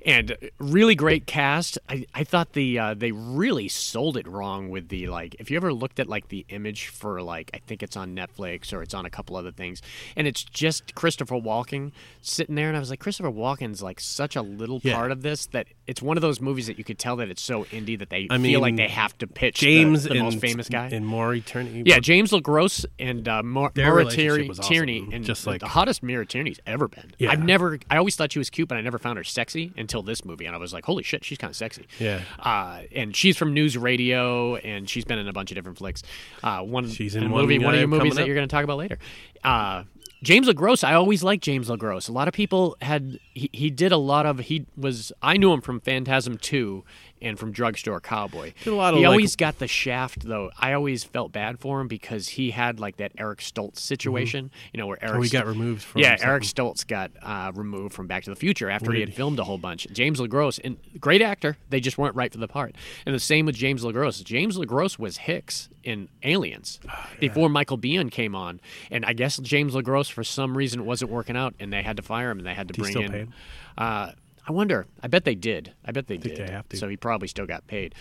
and really great cast. I, I thought the uh, they really sold it wrong with the like. If you ever looked at like the image for like, I think it's on Netflix or it's on a couple other things, and it's just Christopher Walken sitting there, and I was like, Christopher Walken's like such a little Yeah. part of this that it's one of those movies that you could tell that it's so indie that they I feel like they have to pitch James the, and most famous guy. and Maura Tierney. Yeah, James LeGros and uh, Their relationship Tierney, awesome. Tierney, and Just like- the hottest Maura Tierney's ever been. Yeah. I've never, I always thought she was cute, but I never found her sexy until this movie, and I was like, holy shit, she's kind of sexy. Yeah. uh, and she's from News Radio, and she's been in a bunch of different flicks. Uh, one, She's in a one, movie, one of your movies that up. you're going to talk about later. Uh, James LeGros, I always liked James LeGros. A lot of people had he, he did a lot of he was I knew him from Phantasm Two and from Drugstore Cowboy. Did a lot of, he like- always got the shaft though. I always felt bad for him because he had like that Eric Stoltz situation, you know, where Eric Oh, he got removed from Yeah. Eric Stoltz got uh, removed from Back to the Future after he had filmed a whole bunch. James LeGros, and great actor, they just weren't right for the part. And the same with James LeGros. James LeGros was Hicks in Aliens Ah, before Michael Biehn came on, and I guess James LeGros for some reason wasn't working out, and they had to fire him, and they had to bring in. Uh, I wonder. I bet they did. I bet they think did. they. So he probably still got paid.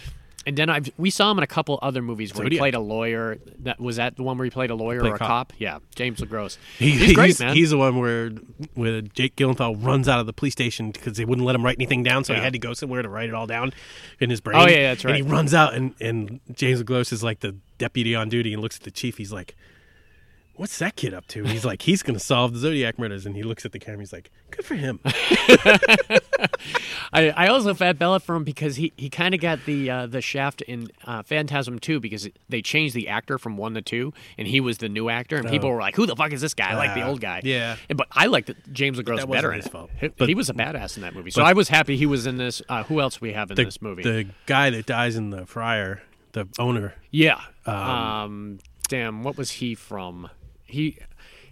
And then I've, we saw him in a couple other movies where he played a lawyer. That was that the one where he played a lawyer Played or a cop. cop? Yeah, James LeGros. He- he's great, he's, man. He's the one where where Jake Gyllenhaal runs out of the police station because they wouldn't let him write anything down, so he had to go somewhere to write it all down in his brain. Oh, yeah, that's right. And he runs out, and and James LeGros is like the deputy on duty and looks at the chief. He's like, "What's that kid up to?" He's like, "He's going to solve the Zodiac murders," and he looks at the camera. He's like, "Good for him." I, I also fat Bella for him because he, he kind of got the uh, the shaft in uh, Phantasm 2 because they changed the actor from 1 to 2 and he was the new actor and people were like who the fuck is this guy I like the Ah, old guy yeah. and, but I liked it, James that better in his fault. But- he was a badass in that movie so I was happy he was in this uh, who else we have in The, this movie the guy that dies in the fryer, the owner. yeah um, damn what was he from he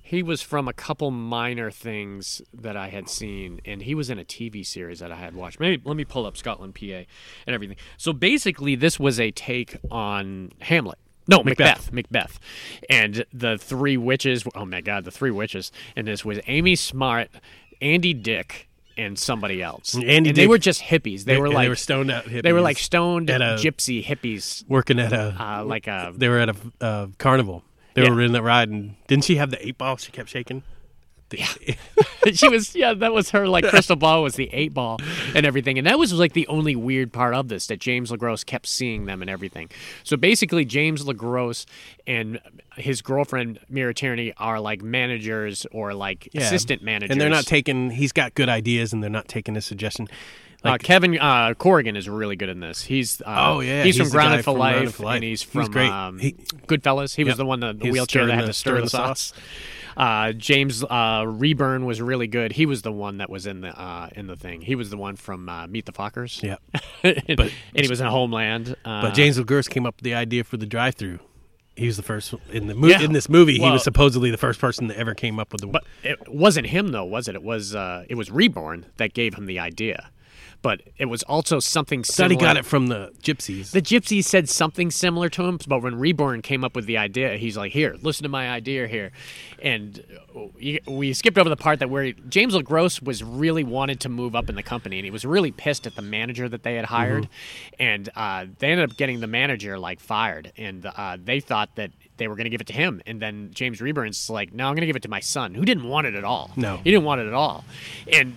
he was from a couple minor things that I had seen, and he was in a TV series that I had watched. Maybe let me pull up Scotland, PA, and everything. So basically, this was a take on Hamlet. No, Macbeth. Macbeth. And the three witches. Oh my God, the three witches. And this was Amy Smart, Andy Dick, and somebody else. Andy and they were just hippies. They, They- were like they were stoned out They were like stoned a- gypsy hippies, Working at a, uh, like a they were at a uh, carnival. They Yeah. were in that ride, and didn't she have the eight ball? She kept shaking. Yeah. she was yeah that was her like crystal ball was the eight ball and everything and that was like the only weird part of this that james legros kept seeing them and everything so basically james legros and his girlfriend maura tierney are like managers or like assistant managers and they're not taking. He's got good ideas, and they're not taking his suggestion. Uh, Kevin uh, Corrigan is really good in this. He's uh, Oh, yeah, he's, he's from Grounded for, Life, and he's He's from great. Um, He- Goodfellas. He was the one the, the He's wheelchair that had the- to stir the sauce. Uh, James uh, Rebhorn was really good. He was the one that was in the uh, in the thing. He was the one from uh, Meet the Fockers. Yeah. and, But- and he was in Homeland. Uh, But James LeGros came up with the idea for the drive-through. He was the first in the movie. Yeah. In this movie, he was supposedly the first person that ever came up with the. But it wasn't him though, was it? It was uh, it was Rebhorn that gave him the idea. But it was also something similar. he got it from the gypsies. The gypsies said something similar to him, but when Rebhorn came up with the idea, he's like, "Here, listen to my idea here," and we- we skipped over the part that where James LeGros was really wanted to move up in the company, and he was really pissed at the manager that they had hired, and uh, they ended up getting the manager like fired, and uh, they thought that they were going to give it to him, and then James Rebhorn's like, "No, I'm going to give it to my son, who didn't want it at all. No. he didn't want it at all," and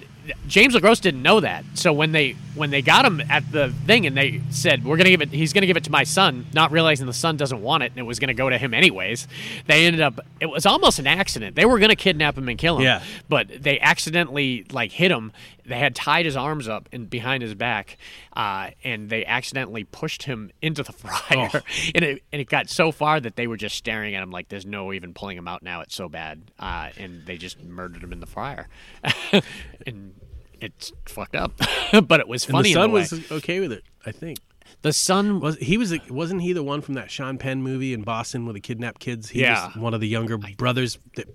James LeGros didn't know that. So when they when they got him at the thing and they said we're gonna give it, he's gonna give it to my son, not realizing the son doesn't want it and it was gonna go to him anyways. They ended up. It was almost an accident. They were gonna kidnap him and kill him. Yeah. But they accidentally like hit him. They had tied his arms up and behind his back, uh, and they accidentally pushed him into the fryer. Oh. and it and it got so far that they were just staring at him like there's no even pulling him out now. It's so bad. Uh, and they just murdered him in the fryer. and it's fucked up, but it was and funny. the in son was okay with it. I think the son was he was wasn't he the one from that Sean Penn movie in Boston with the kidnapped kids? He Yeah. was one of the younger brothers that,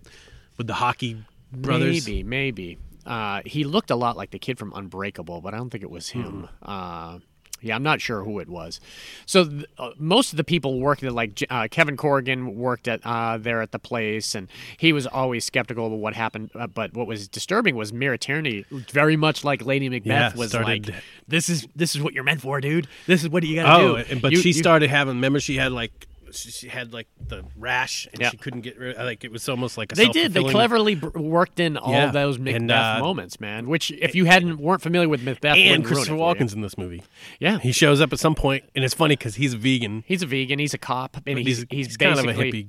with the hockey brothers. Maybe, maybe. Uh, he looked a lot like the kid from Unbreakable, but I don't think it was him. Uh, Yeah, I'm not sure who it was. So th- uh, most of the people working like uh, Kevin Corrigan worked at uh, there at the place, and he was always skeptical of what happened. Uh, but what was disturbing was Maura Tierney, very much like Lady Macbeth, Yeah, was started- like, "This is this is what you're meant for, dude. This is what you got to Oh, do." and- but You- she you- started having. Remember, she had like she, she had like the rash, and Yeah. she couldn't get rid. Like it was almost like a They did. They cleverly br- worked in all Yeah, those Macbeth and, uh, moments, man. Which, if you hadn't weren't familiar with Macbeth, And Christopher it for you. Walken's in this movie. Yeah, He shows up at some point, and it's funny because he's a vegan. he's a vegan. He's a cop, and he's he's, he's, he's kind of a hippie.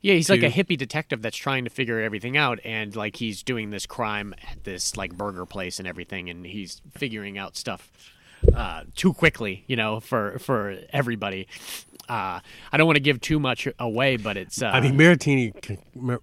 Yeah, he's like a hippie detective that's trying to figure everything out, and like he's doing this crime at this like burger place and everything, and he's figuring out stuff uh, too quickly, you know, for for everybody. Uh, I don't want to give too much away, but it's. Uh, I mean, Maritini,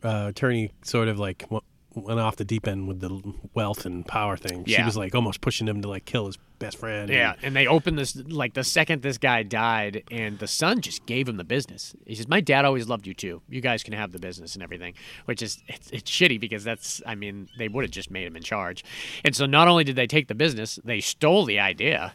uh, Tierney sort of like went off the deep end with the wealth and power thing. She Yeah. was like almost pushing him to like kill his best friend. Yeah, and they opened this like the second this guy died, and the son just gave him the business. He says, "My dad always loved you too. You guys can have the business and everything." Which is it's, it's shitty because that's I mean they would have just made him in charge, and so not only did they take the business, they stole the idea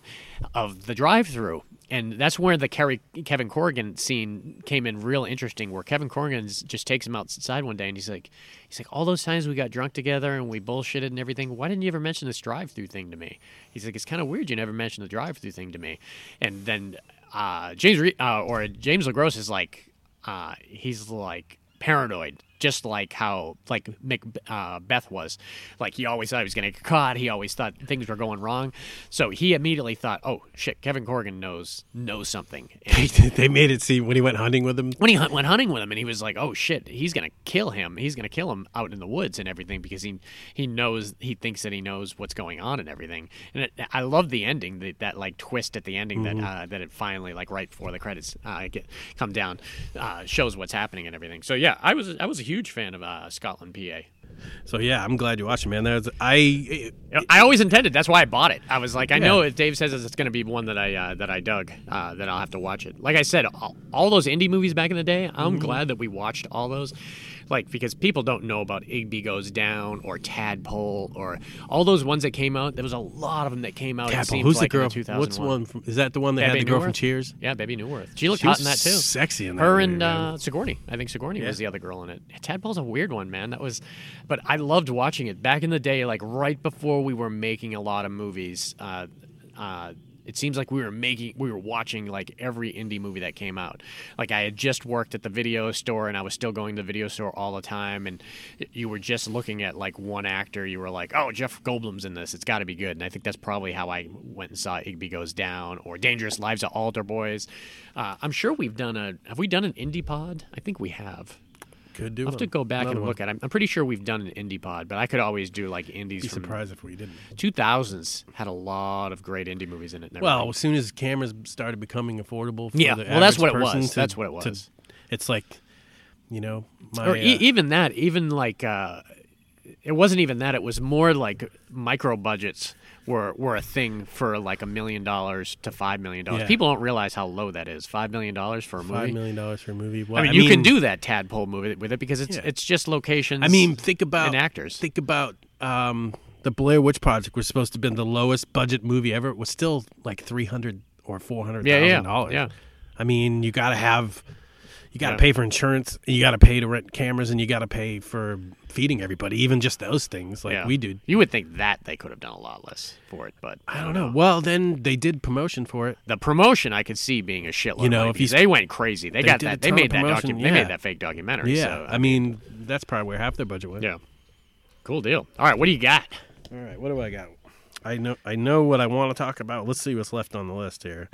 of the drive-through. And that's where the Kerry, Kevin Corrigan scene came in real interesting. Where Kevin Corrigan just takes him outside one day, and he's like, "He's like, all those times we got drunk together and we bullshitted and everything. Why didn't you ever mention this drive-through thing to me?" He's like, "It's kind of weird you never mentioned the drive-through thing to me." And then uh, James Re- uh, or James LeGros is like, uh, he's like paranoid, just like how like Macbeth uh, Beth was. Like he always thought he was going to get caught. He always thought things were going wrong. So he immediately thought, "Oh shit, Kevin Corrigan knows knows something." They made it seem when he went hunting with him. when he went hunting with him, and he was like, "Oh shit, he's gonna kill him. He's gonna kill him out in the woods and everything because he he knows he thinks that he knows what's going on and everything." And it, I love the ending, that, that like twist at the ending that uh, that it finally like right before the credits uh, get come down uh, shows what's happening and everything. So yeah, I was I was a huge fan of uh, Scotland, PA. So yeah, I'm glad you watched it, man. There's I. Know, I always intended. That's why I bought it. I was like, I know if Dave says it's going to be one that I uh, that I dug, uh, then I'll have to watch it. Like I said, all, all those indie movies back in the day, I'm glad that we watched all those. Like because people don't know about Igby Goes Down or Tadpole or all those ones that came out. There was a lot of them that came out. it Tadpole. Who's like the girl? In 2001. What's one? From, is that the one that Bebe had the girl from Cheers? Yeah, Bebe Neuwirth. She looked She hot in that too. sexy in that Her movie, and uh, Sigourney. I think Sigourney Yeah. was the other girl in it. Tadpole's a weird one, man. That was, but I loved watching it back in the day, like right before we were making a lot of movies. Uh, uh, it seems like we were making, we were watching like every indie movie that came out. Like I had just worked at the video store, and I was still going to the video store all the time. And you were just looking at like one actor. You were like, "Oh, Jeff Goldblum's in this. It's got to be good." And I think that's probably how I went and saw Igby Goes Down or Dangerous Lives of Altar Boys. Uh, I'm sure we've done a. Have we done an indie pod? I think we have. Could do. I'll have to go back and one. look at. it. I'm, pretty sure we've done an indie pod, but I could always do like indies Be surprised if we didn't. 2000s. Had a lot of great indie movies in it. and Well, everything. as soon as cameras started becoming affordable, for Yeah, the well, that's what it was. to- That's what it to- was. it's like, you know, my or e- uh, even that, even like uh, it wasn't even that. It was more like micro budgets were were a thing for like a million dollars to five million dollars. Yeah. People don't realize how low that is. Five million dollars for a movie. five million dollars for a movie. Well, I mean, you can do that tadpole movie with it because it's Yeah. it's just locations. I mean, think about and actors. Think about um, the Blair Witch Project was supposed to have been the lowest budget movie ever. It was still like three hundred or four hundred thousand yeah, dollars. yeah. I mean, you got to have, you got to Yeah. pay for insurance, you got to pay to rent cameras, and you got to pay for feeding everybody. Even just those things, like yeah. we do. You would think that they could have done a lot less for it, but I don't know. Well, then they did promotion for it. The promotion I could see being a shitload. You know, if you they went crazy. They, they got that. They made that. Docu- They made that fake documentary. Yeah, so, I mean, that's probably where half their budget went. yeah. Cool deal. All right, what do you got? All right, what do I got? I know I know what I want to talk about. Let's see what's left on the list here.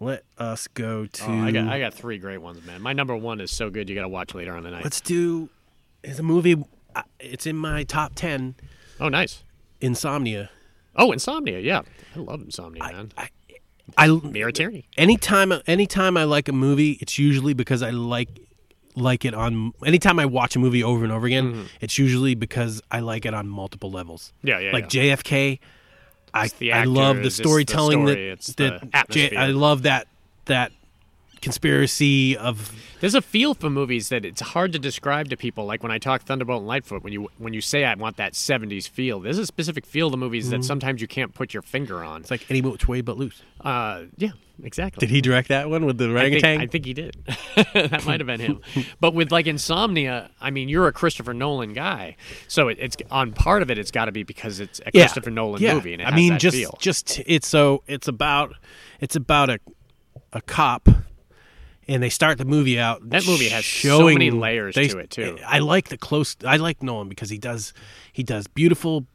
Let us go to. Oh, I got I got three great ones, man. My number one is so good you got to watch later on the night. Let's do. Is a movie. It's in my top ten. oh, nice. Insomnia. Oh, Insomnia. Yeah, I love Insomnia, man. I, I Maura Tierney. anytime anytime I like a movie, it's usually because I like like it on. Anytime I watch a movie over and over again, it's usually because I like it on multiple levels. Mm-hmm. Yeah, yeah, Like yeah. JFK. I, the I love the it's the storytelling story, that that the I love that that conspiracy of There's a feel for movies that it's hard to describe to people. Like when I talk Thunderbolt and Lightfoot, when you when you say I want that '70s feel, there's a specific feel to movies that sometimes you can't put your finger on. it's like any which way but loose. Uh, yeah, exactly. Did he direct that one with the I think, orangutan? I think he did. that might have been him. But with like Insomnia, I mean, you're a Christopher Nolan guy, so it, it's on part of it. It's got to be because it's a Christopher Nolan yeah. movie, and it I mean, just feel. just it's so it's about it's about a a cop, and they start the movie out. That movie has so many layers they- to it, too. I like the close. I like Nolan because he does he does beautiful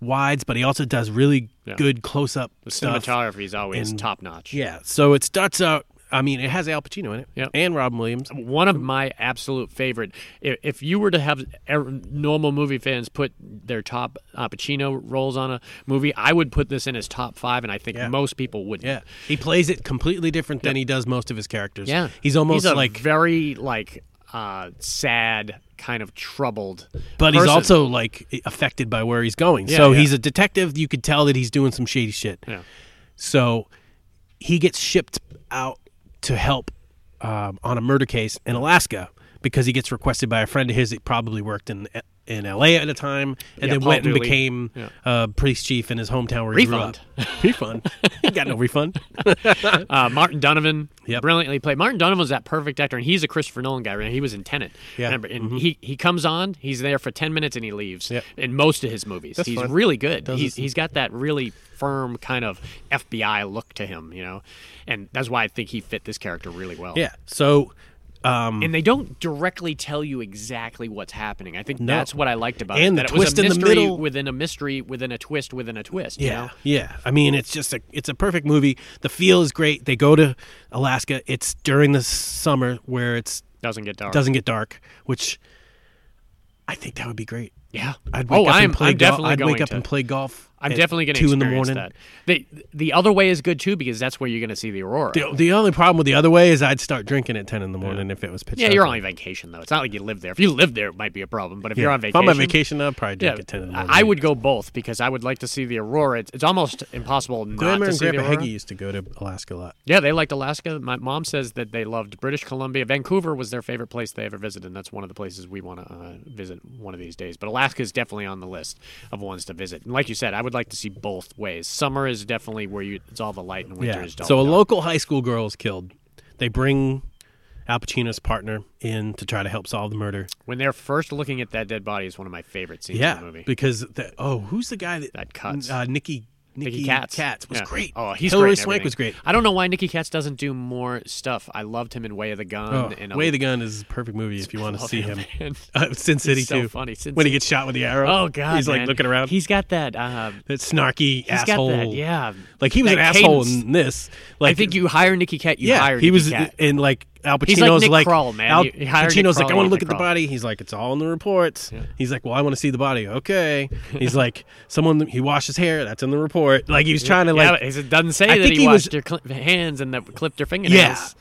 wides, but he also does really Yeah. good close up the stuff. cinematography is always top notch. Yeah, so it starts out. I mean, it has Al Pacino in it, Yep. and Robin Williams. one of my absolute favorite. If, you were to have er- normal movie fans put their top uh, Pacino roles on a movie, I would put this in his top five, and I think Yeah. most people would. Yeah, he plays it completely different than he does most of his characters. yeah. he's almost a like very like uh, sad, kind of troubled. but he's also like affected by where he's going. Yeah, so yeah. he's a detective. You could tell that he's doing some shady shit. Yeah. So he gets shipped out to help um, on a murder case in Alaska because he gets requested by a friend of his that probably worked in in L.A. at a time, and Yeah, then Paul went and became Yeah. uh, police chief in his hometown where he Refund. grew up. refund. he got no refund. Uh, Martin Donovan Yep. brilliantly played. Martin Donovan was that perfect actor, and he's a Christopher Nolan guy. Right? He was in Tenet. Yeah. Remember, and he he comes on. He's there for ten minutes and he leaves. Yep. In most of his movies, That's he's fine. really good. He's he's got that really firm kind of FBI look to him, you know, and that's why I think he fit this character really well. Yeah. So. Um, And they don't directly tell you exactly what's happening. I think No. that's what I liked about And it. the That it was twist in the middle- within a mystery within a twist within a twist. you Yeah, know? yeah. I mean, it's just a it's a perfect movie. The feel is great. They go to Alaska. It's during the summer where it's doesn't get dark. doesn't get dark, which I think that would be great. Yeah. I'd wake oh, up I'm, and play I'm golf. I'd wake up to. and play golf. I'm definitely going to two in experience the morning. that. The the other way is good too because that's where you're going to see the aurora. The, the only problem with the other way is I'd start drinking at ten in the morning if it was pitch yeah, you're on vacation though. It's not like you live there. If you live there, it might be a problem. But if Yeah. you're on If vacation, I'm on vacation, I'd probably drink yeah, at ten in the morning. I would go both because I would like to see the aurora. It's, it's almost impossible not Grandma to see the aurora. Heggie used to go to Alaska a lot. Yeah, they liked Alaska. My mom says that they loved British Columbia. Vancouver was their favorite place they ever visited, and that's one of the places we want to uh, visit one of these days. But Alaska is definitely on the list of ones to visit. And like you said, I would like to see both ways. Summer is definitely where you it's all the light, and winter Yeah. is all So a local high school girl is killed. They bring Al Pacino's partner in to try to help solve the murder. When they're first looking at that dead body is one of my favorite scenes in the movie. because the, oh, who's the guy that That cuts. Uh, Nicky Nicky, Nicky Katz. was Yeah. great. Oh, he's Hilary great Swank was great. I don't know why Nicky Katt doesn't do more stuff. I loved him in Way of the Gun. Oh, and Way of the Gun is a perfect movie if you want to see man. him. Uh, Sin City He's so too. funny. Sin when he gets shot with the arrow. Oh God, he's like man. looking around. He's got that. Uh, that snarky he's asshole. got that. Yeah. like he was That an asshole in this. Like I think you hire Nicky Katt. You yeah, hire he Nicky was Cat. in like Al He's like Pacino's Nick Kroll, man. Al You- you Nick Pacino's like, I want to Nick look at the body. He's like, it's all in the reports. He's like, well, I want to see the body. Okay. He's like, someone he washed his hair. That's in the report. Like he was trying to like, but it doesn't say I that he, he was- washed their cl- hands and that clipped your fingernails.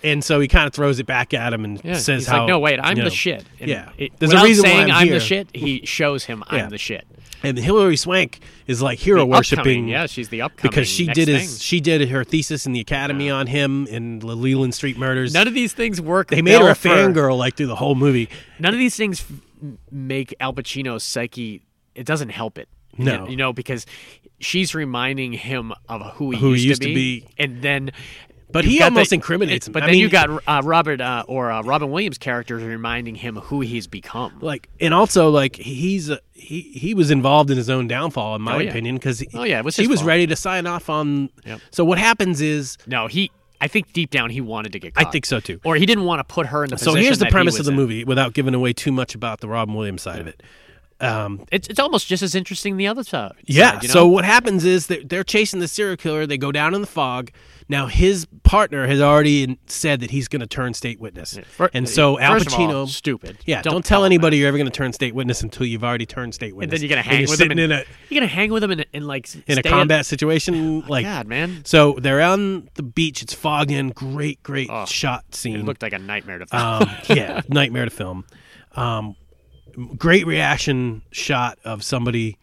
yeah. And so he kind of throws it back at him and Yeah, says he's how like, no, wait, I'm you the shit. And yeah. it- There's a reason why saying I'm the shit. He shows him I'm the shit. And Hilary Swank is like hero worshiping. yeah, she's the upcoming because she did thing. she did her thesis in the academy on him in the Leland Street murders. None of these things work. they made her a fangirl like through the whole movie. None of these things f- make Al Pacino's psyche. It doesn't help it. No. you know because she's reminding him of who he, Who he used, used to, to be, be. and then. But he almost the- incriminates him. But I then mean- you got uh, Robert uh, or uh, Robin Williams' character reminding him who he's become. like and also like he's he he was involved in his own downfall in my Oh, yeah. opinion because Oh, yeah, was he was fault. ready to sign off on Yep. so what happens is No, he. I think deep down he wanted to get. I think so too Or he didn't want to put her in the so here's the he premise was of the in. movie without giving away too much about the Robin Williams side of it um It's it's almost just as interesting the other side. yeah side, you know? so what happens is that they're chasing the serial killer they go down in the fog now his partner has already said that he's going to turn state witness Fir- and so Al of all, Pacino stupid. yeah don't, Don't tell tell anybody you're ever going to turn state witness until you've already turned state witness. And then you're gonna hang you're with him. in a you're gonna hang with him in, in like in a combat situation like God, man, So they're on the beach. It's fogged in. Great, great Oh, shot scene. it looked like a nightmare to film. um, yeah, nightmare to film. Um, great reaction shot of somebody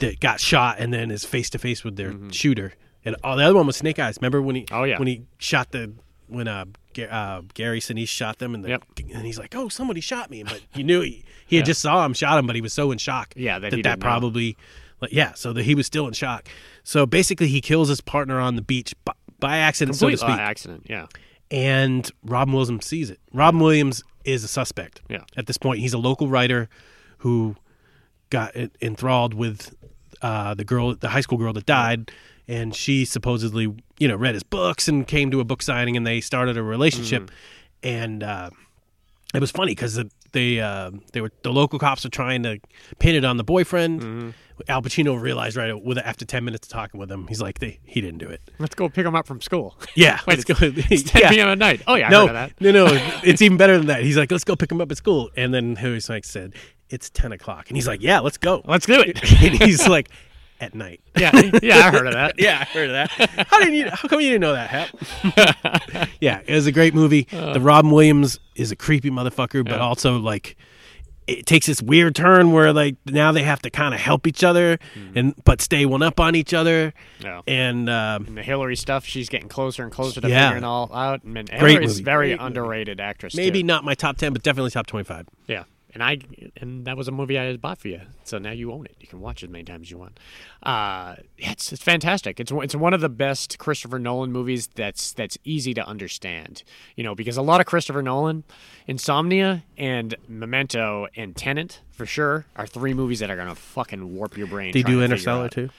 that got shot and then is face to face with their shooter. And oh, the other one was Snake Eyes. Remember when he? Oh, yeah. When he shot the when uh, Ga- uh Gary Sinise shot them, and the, Yep. and he's like, "Oh, somebody shot me," but you knew he, he had just saw him shot him, but he was so in shock. Yeah, that that that probably, like, yeah, so that he was still in shock. So basically, he kills his partner on the beach by, by accident, so to Complete uh, accident. Yeah. and Robin Williams sees it. Robin Williams is a suspect. Yeah. At this point, he's a local writer who got enthralled with uh, the girl, the high school girl that died, and she supposedly, you know, read his books and came to a book signing, and they started a relationship. And uh, it was funny because they uh, they were the local cops were trying to pin it on the boyfriend. Al Pacino realized right with after ten minutes of talking with him, he's like, they, he didn't do it. Let's go pick him up from school. Yeah, Wait, let's go. It's 10 yeah. p.m. at night. Oh yeah, I no, heard of that. no, no. It's even better than that. He's like, let's go pick him up at school. And then he was like, said, it's 10 o'clock. And he's like, yeah, let's go. Let's do it. and he's like, at night. yeah, yeah, I heard of that. Yeah, I heard of that. How didn't you? How come you didn't know that, Hap? yeah, it was a great movie. the Robin Williams is a creepy motherfucker, but Yeah. also like it takes this weird turn where like now they have to kind of help each other and but stay one up on each other. Yeah. And um, And the Hilary stuff, she's getting closer and closer to Yeah. figuring all out. And Hilary's very Great underrated actress. maybe too. not my top ten, but definitely top twenty-five. Yeah. And I and that was a movie I bought for you, so now you own it. You can watch it as many times as you want. Uh, it's it's fantastic. It's it's one of the best Christopher Nolan movies that's that's easy to understand. You know, because a lot of Christopher Nolan, Insomnia and Memento and Tenet for sure are three movies that are gonna fucking warp your brain. He do Interstellar too?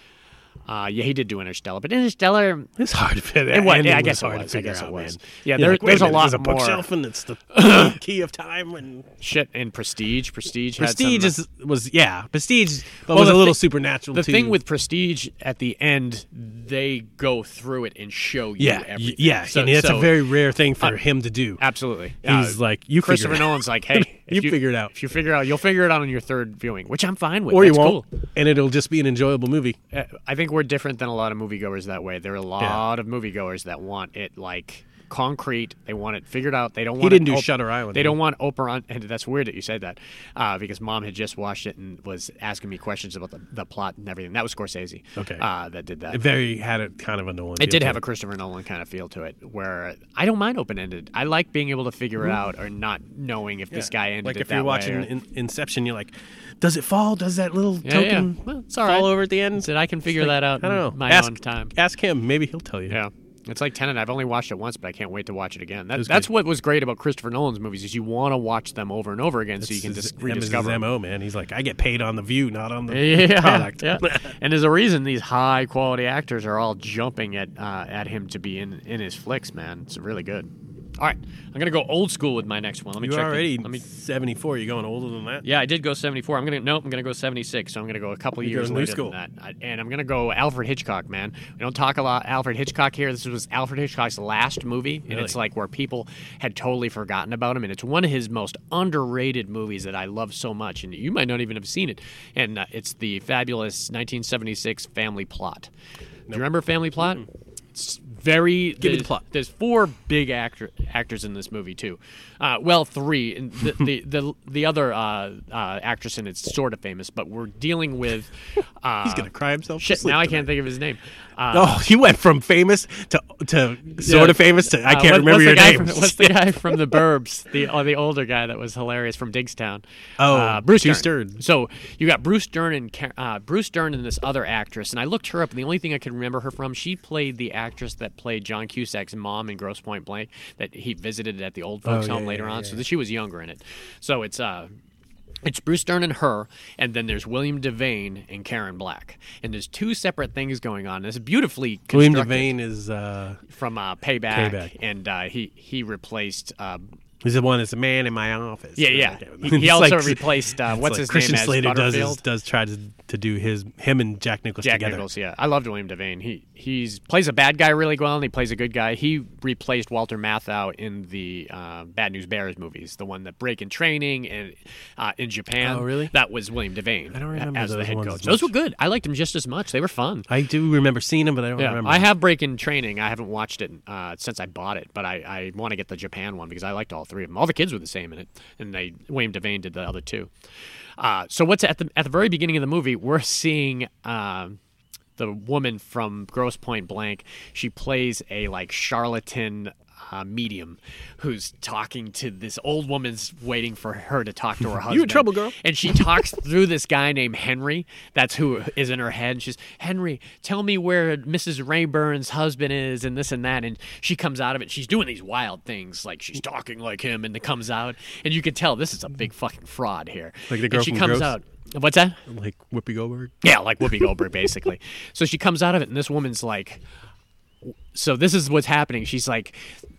Uh, yeah, he did do Interstellar, but Interstellar It's hard to fit. It was- yeah, I guess it to was, I guess it was. man. Yeah, there- like, there's a minute, lot There's a more- bookshelf and it's the key of time and shit and Prestige. Prestige. had Prestige some, uh, is was yeah Prestige, Well, was a little thi- supernatural. The too. thing with Prestige at the end, they go through it and show you yeah, everything. yeah, So- and that's so- a very rare thing for uh, him to do. absolutely. He's Uh, like, you Christopher. Nolan's like, hey, if You figure it out. If you figure it out, you'll figure it out on your third viewing, which I'm fine with. or you won't, cool. and it'll just be an enjoyable movie. Uh, I think we're different than a lot of moviegoers that way. There are a lot of moviegoers that want it like concrete. They want it figured out. They don't want. didn't it do op- Shutter Island, They don't want Oprah. On, and that's weird that you said that uh, because Mom had just watched it and was asking me questions about the, the plot and everything. That was Scorsese. Okay. uh, that did that. It very had a kind of a Nolan. It did have a Christopher Nolan kind of feel to it, where I don't mind open ended. I like being able to figure it out or not knowing if this guy ended Mm-hmm. like it if you're watching or- in, Inception, you're like, does it fall? Does that little Yeah, token yeah. Well, it's all fall right. over at the end? Said I can figure like, that out. I don't know. in my ask, own time. Ask him. Maybe he'll tell you. Yeah. It's like Tenet. I've only watched it once, but I can't wait to watch it again. That, was that's what was great about Christopher Nolan's movies is you want to watch them over and over again so you can This just rediscover. His them. mo man. He's like, I get paid on the view, not on the Yeah, product. yeah. and there's a reason these high quality actors are all jumping at uh, at him to be in in his flicks. Man, it's really good. All right, I'm gonna go old school with my next one. Let me You're check. the- already let me 74. You're going older than that. Yeah, I did go 74. I'm gonna no, I'm gonna go 76. So I'm gonna go a couple You years later school. than that. I, and I'm gonna go Alfred Hitchcock, man. We don't talk a lot Alfred Hitchcock here. This was Alfred Hitchcock's last movie, and it's like where people had totally forgotten about him. And it's one of his most underrated movies that I love so much. And you might not even have seen it. And uh, it's the fabulous 1976 Family Plot. Do you remember Family Plot? It's very. Give me the plot. There's four big actor, actors in this movie too. Uh, well, three. And the, the the the other uh, uh, actress in it's sort of famous, but we're dealing with. Uh, He's gonna cry himself. to Shit! sleep Now I can't think of his name. Uh, Oh, you went from famous to to sort of famous to I uh, can't what- remember your name. From, what's the guy from the Burbs? The uh, the older guy that was hilarious from Diggstown. Oh, uh, Bruce Dern. Stern. So you got Bruce Dern and uh, Bruce Dern and this other actress, and I looked her up, and the only thing I could remember her from, she played the actress that played John Cusack's mom in Grosse Pointe Blank that he visited at the old folks Oh, home yeah, later yeah, on. yeah, So she was younger in it. So it's uh. It's Bruce Dern and her, and then there's William Devane and Karen Black, and there's two separate things going on. It's beautifully William Devane is uh, from uh, Payback, Payback. and uh, he he replaced. He's the one that's a man in my office. yeah, yeah. He, he also like- replaced uh, what's like his Christian name as Slater does Butterfield. is, does try to to do his him and Jack Nichols Jack together. Nichols, yeah, I loved William Devane. He he's plays a bad guy really well, and he plays a good guy. He replaced Walter Matthau in the uh, Bad News Bears movies, the one that Breaking Training and uh, in Japan. Oh, really? That was William Devane. I don't remember as the head ones coach. as Those were good. I liked them just as much. They were fun. I do remember seeing him, but I don't Yeah, remember. I have Breaking Training. I haven't watched it uh, since I bought it, but I, I want to get the Japan one because I liked all three of them. All the kids were the same in it, and they William Devane did the other two. Uh, so what's at the at the very beginning of the movie? We're seeing. Um, the woman from Grosse Pointe Blank, she plays a like charlatan uh, medium who's talking to this old woman's waiting for her to talk to her husband. You in trouble, girl. And she talks through this guy named Henry. That's who is in her head. And she's Henry, tell me where Mrs. Rayburn's husband is, and this and that. And she comes out of it. She's doing these wild things, like she's talking like him, and it comes out, and you can tell this is a big fucking fraud here. Like the And girl she from comes Gross? out. What's that? Like Whoopi Goldberg. Yeah, like Whoopi Goldberg, basically. So she comes out of it, and this woman's like, so this is what's happening. She's like,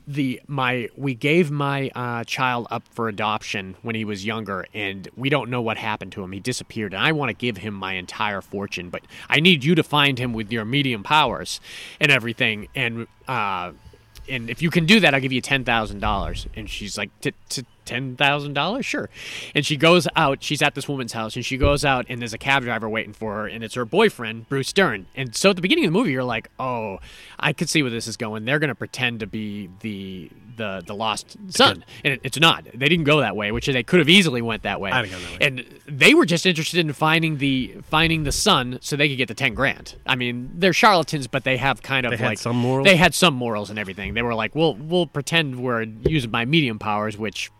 the my we gave my uh, child up for adoption when he was younger, and we don't know what happened to him. He disappeared, and I want to give him my entire fortune, but I need you to find him with your medium powers and everything. And uh, and if you can do that, I'll give you ten thousand dollars. And she's like, to $10,000? Sure. And she goes out, she's at this woman's house, and she goes out, and there's a cab driver waiting for her, and it's her boyfriend, Bruce Dern. And so at the beginning of the movie, you're like, oh, I could see where this is going. They're going to pretend to be the the the lost son. And it, it's not. They didn't go that way, which they could have easily went that way. I didn't go that way. And they were just interested in finding the finding the son so they could get the 10 grand. I mean, they're charlatans, but they have kind of they like some morals. They had some morals and everything. They were like, "Well, we'll pretend we're using my medium powers, which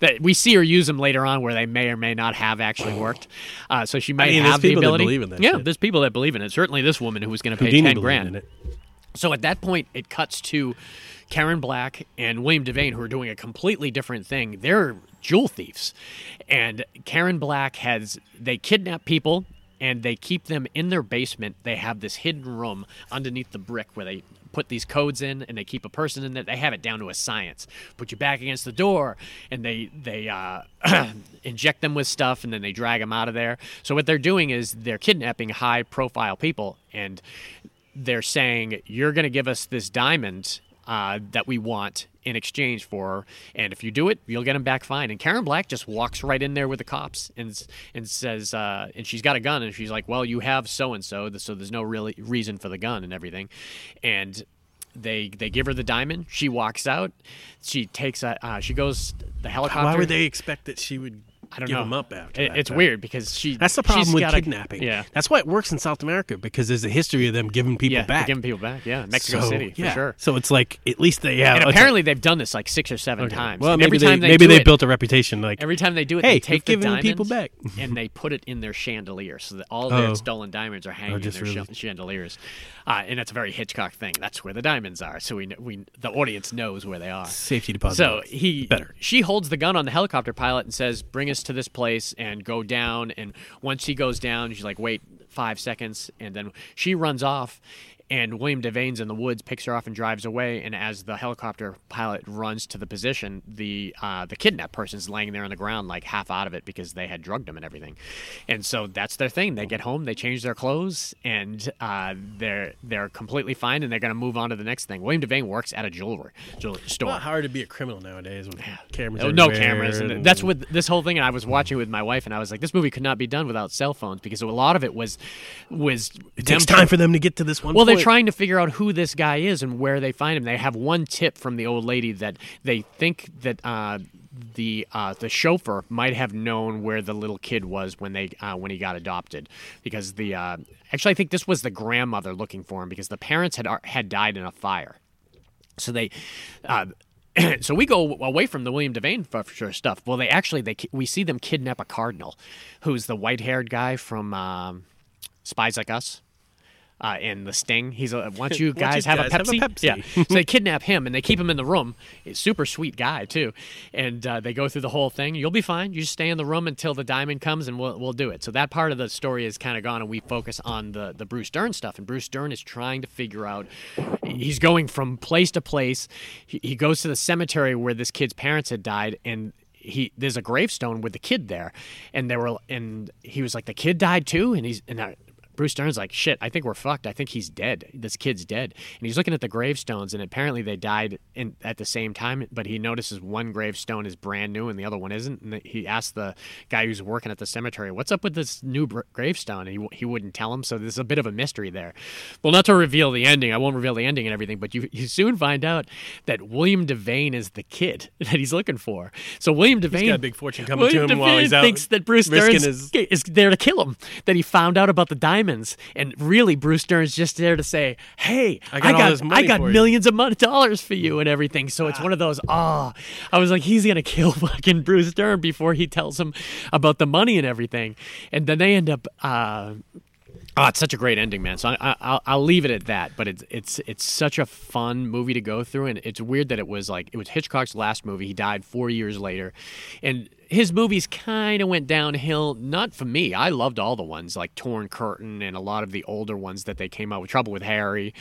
that we see her use them later on, where they may or may not have actually worked. Uh, so she might mean, have the ability. believe in that yeah, shit. there's people that believe in it. Certainly, this woman who was going to pay ten grand. So at that point, it cuts to Karen Black and William Devane, who are doing a completely different thing. They're jewel thieves, and Karen Black has they kidnap people and they keep them in their basement. They have this hidden room underneath the brick where they put these codes in and they keep a person in there. They have it down to a science. Put your back against the door and they they uh, inject them with stuff and then they drag them out of there. So what they're doing is they're kidnapping high profile people and they're saying you're going to give us this diamond uh, that we want in exchange for and if you do it, you'll get him back fine. And Karen Black just walks right in there with the cops and and says, uh, and she's got a gun, and she's like, "Well, you have so and so, so there's no really reason for the gun and everything," and. They they give her the diamond. She walks out. She takes a. Uh, she goes the helicopter. Why would they expect that she would I don't give know. him up after It- that, it's though? weird because she. That's the problem with kidnapping. yeah. That's why it works in South America because there's a history of them giving people yeah, back. giving people back. Yeah, Mexico So, City for sure. So it's like at least they have. and apparently they've done this like six or seven okay. times. Well, And maybe every they, time they maybe they it, built a reputation like Every time they do it, Hey, they take the diamonds people back. and they put it in their chandelier, so that all their Oh. stolen diamonds are hanging in their really- chandeliers. Uh, and that's a very Hitchcock thing. That's where the diamonds are, so we we the audience knows where they are. safety deposit. So he Better. She holds the gun on the helicopter pilot and says, "Bring us to this place and go down." And once she goes down, she's like, "Wait five seconds," and then she runs off. And William Devane's in the woods, picks her off, and drives away. And as the helicopter pilot runs to the position, the uh, the kidnapped person's laying there on the ground, like half out of it because they had drugged him and everything. And so that's their thing. They get home, they change their clothes, and uh, they're they're completely fine, and they're going to move on to the next thing. William Devane works at a jewelry, jewelry It's store. not hard to be a criminal nowadays with cameras. Oh, no cameras, and that's what this whole thing. And I was watching with my wife, and I was like, "This movie could not be done without cell phones because a lot of it was was it takes time for them to get to this one. Well, point. Trying to figure out who this guy is and where they find him. They have one tip from the old lady that they think that uh, the uh, the chauffeur might have known where the little kid was when they uh, when he got adopted, because the uh, actually I think this was the grandmother looking for him because the parents had had died in a fire. So they, uh, so we go away from the William Devane for sure stuff. Well, they actually they we see them kidnap a cardinal, who's the white haired guy from um, Spies Like Us. Uh, and the Sting, he's a. Don't you guys, you have, guys a have a Pepsi? Pepsi? Yeah. so they kidnap him and they keep him in the room. He's a super sweet guy too, and uh, they go through the whole thing. You'll be fine. You just stay in the room until the diamond comes, and we'll we'll do it. So that part of the story is kind of gone, and we focus on the the Bruce Dern stuff. And Bruce Dern is trying to figure out. He's going from place to place. He, he goes to the cemetery where this kid's parents had died, and he there's a gravestone with the kid there, and they were and he was like the kid died too, and he's and. I, Bruce Stern's like, shit, I think we're fucked. I think he's dead. This kid's dead. And he's looking at the gravestones, and apparently they died in, at the same time, but he notices one gravestone is brand new and the other one isn't. And he asks the guy who's working at the cemetery, what's up with this new gravestone? And he, he wouldn't tell him, so there's a bit of a mystery there. Well, not to reveal the ending, I won't reveal the ending and everything, but you, you soon find out that William Devane is the kid that he's looking for. So William Devane. He's got a big fortune coming to William him while Devane he's out He thinks that Bruce Stern Dern his- is there to kill him. That he found out about the diamond and really Bruce Dern's just there to say, "Hey, I got this money I got for you." millions of mon- dollars for you and everything." So it's one of those. Ah, I was like, he's gonna kill fucking Bruce Dern before he tells him about the money and everything, and then they end up. Uh, Oh, it's such a great ending, man. So I, I, I'll, I'll leave it at that. But it's it's it's such a fun movie to go through, and it's weird that it was like it was Hitchcock's last movie. He died four years later, and his movies kind of went downhill. Not for me. I loved all the ones like Torn Curtain and a lot of the older ones that they came out with. Trouble with Harry.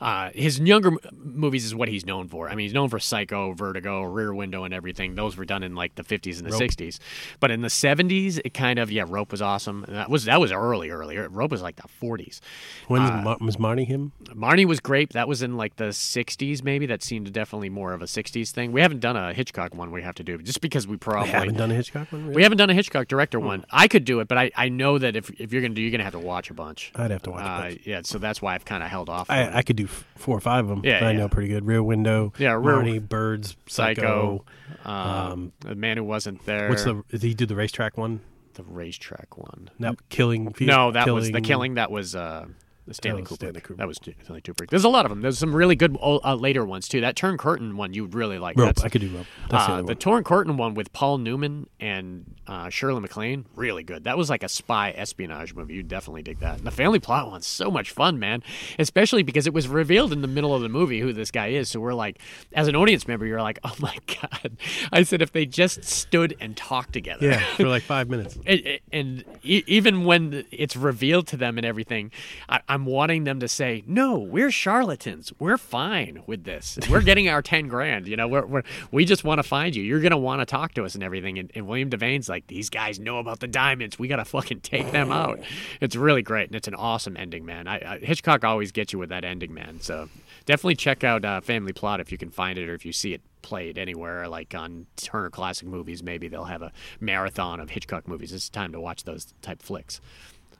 Uh, his younger m- movies is what he's known for. I mean, he's known for Psycho, Vertigo, Rear Window, and everything. Those were done in like the 50s and the 60s. But in the 70s, it kind of yeah, Rope was awesome. And that was that was early, earlier. Rope was like the 40s. When Uh, Mar- was Marnie him? Marnie was great. That was in like the 60s, maybe. That seemed definitely more of a 60s thing. We haven't done a Hitchcock one we have to do just because we probably haven't done Hitchcock one. Really? we haven't done a Hitchcock director one. I could do it, but I, I know that if, if you're going to do, you're going to have to watch a bunch. I'd have to watch a Uh, bunch. yeah, so that's why I've kind of held off. I, I could do f- four or five of them. Yeah, I yeah. know pretty good. Rear Window. Yeah, Rear- Marnie, Birds, Psycho, Psycho. um, the man who wasn't there. What's the? Did he do the racetrack one? the racetrack one? No, killing. No, that was the killing. That was uh, the Stanley was Kubrick. Stanley Kubrick. That was Stanley Kubrick. There's a lot of them. There's some really good o- uh, later ones too. That Torn Curtain one you really like. Rope. That's- I could do rope. That's the uh, the one. Torn Curtain one with Paul Newman and uh, Shirley MacLaine, really good. That was like a spy espionage movie. You'd definitely dig that. And the Family Plot one's so much fun, man. Especially because it was revealed in the middle of the movie who this guy is. So we're like, as an audience member, you're like, oh my god. I said if they just stood and talked together. Yeah, for like five minutes. And, and e- even when it's revealed to them and everything, I, I'm wanting them to say, "No, we're charlatans. We're fine with this. We're getting our ten grand. You know, we're, we're we just want to find you. You're gonna want to talk to us and everything." And, and William Devane's like, "These guys know about the diamonds. We gotta fucking take them out." It's really great, and it's an awesome ending, man. I, I, Hitchcock always gets you with that ending, man. So definitely check out uh, Family Plot if you can find it or if you see it played anywhere, like on Turner Classic Movies. Maybe they'll have a marathon of Hitchcock movies. It's time to watch those type flicks.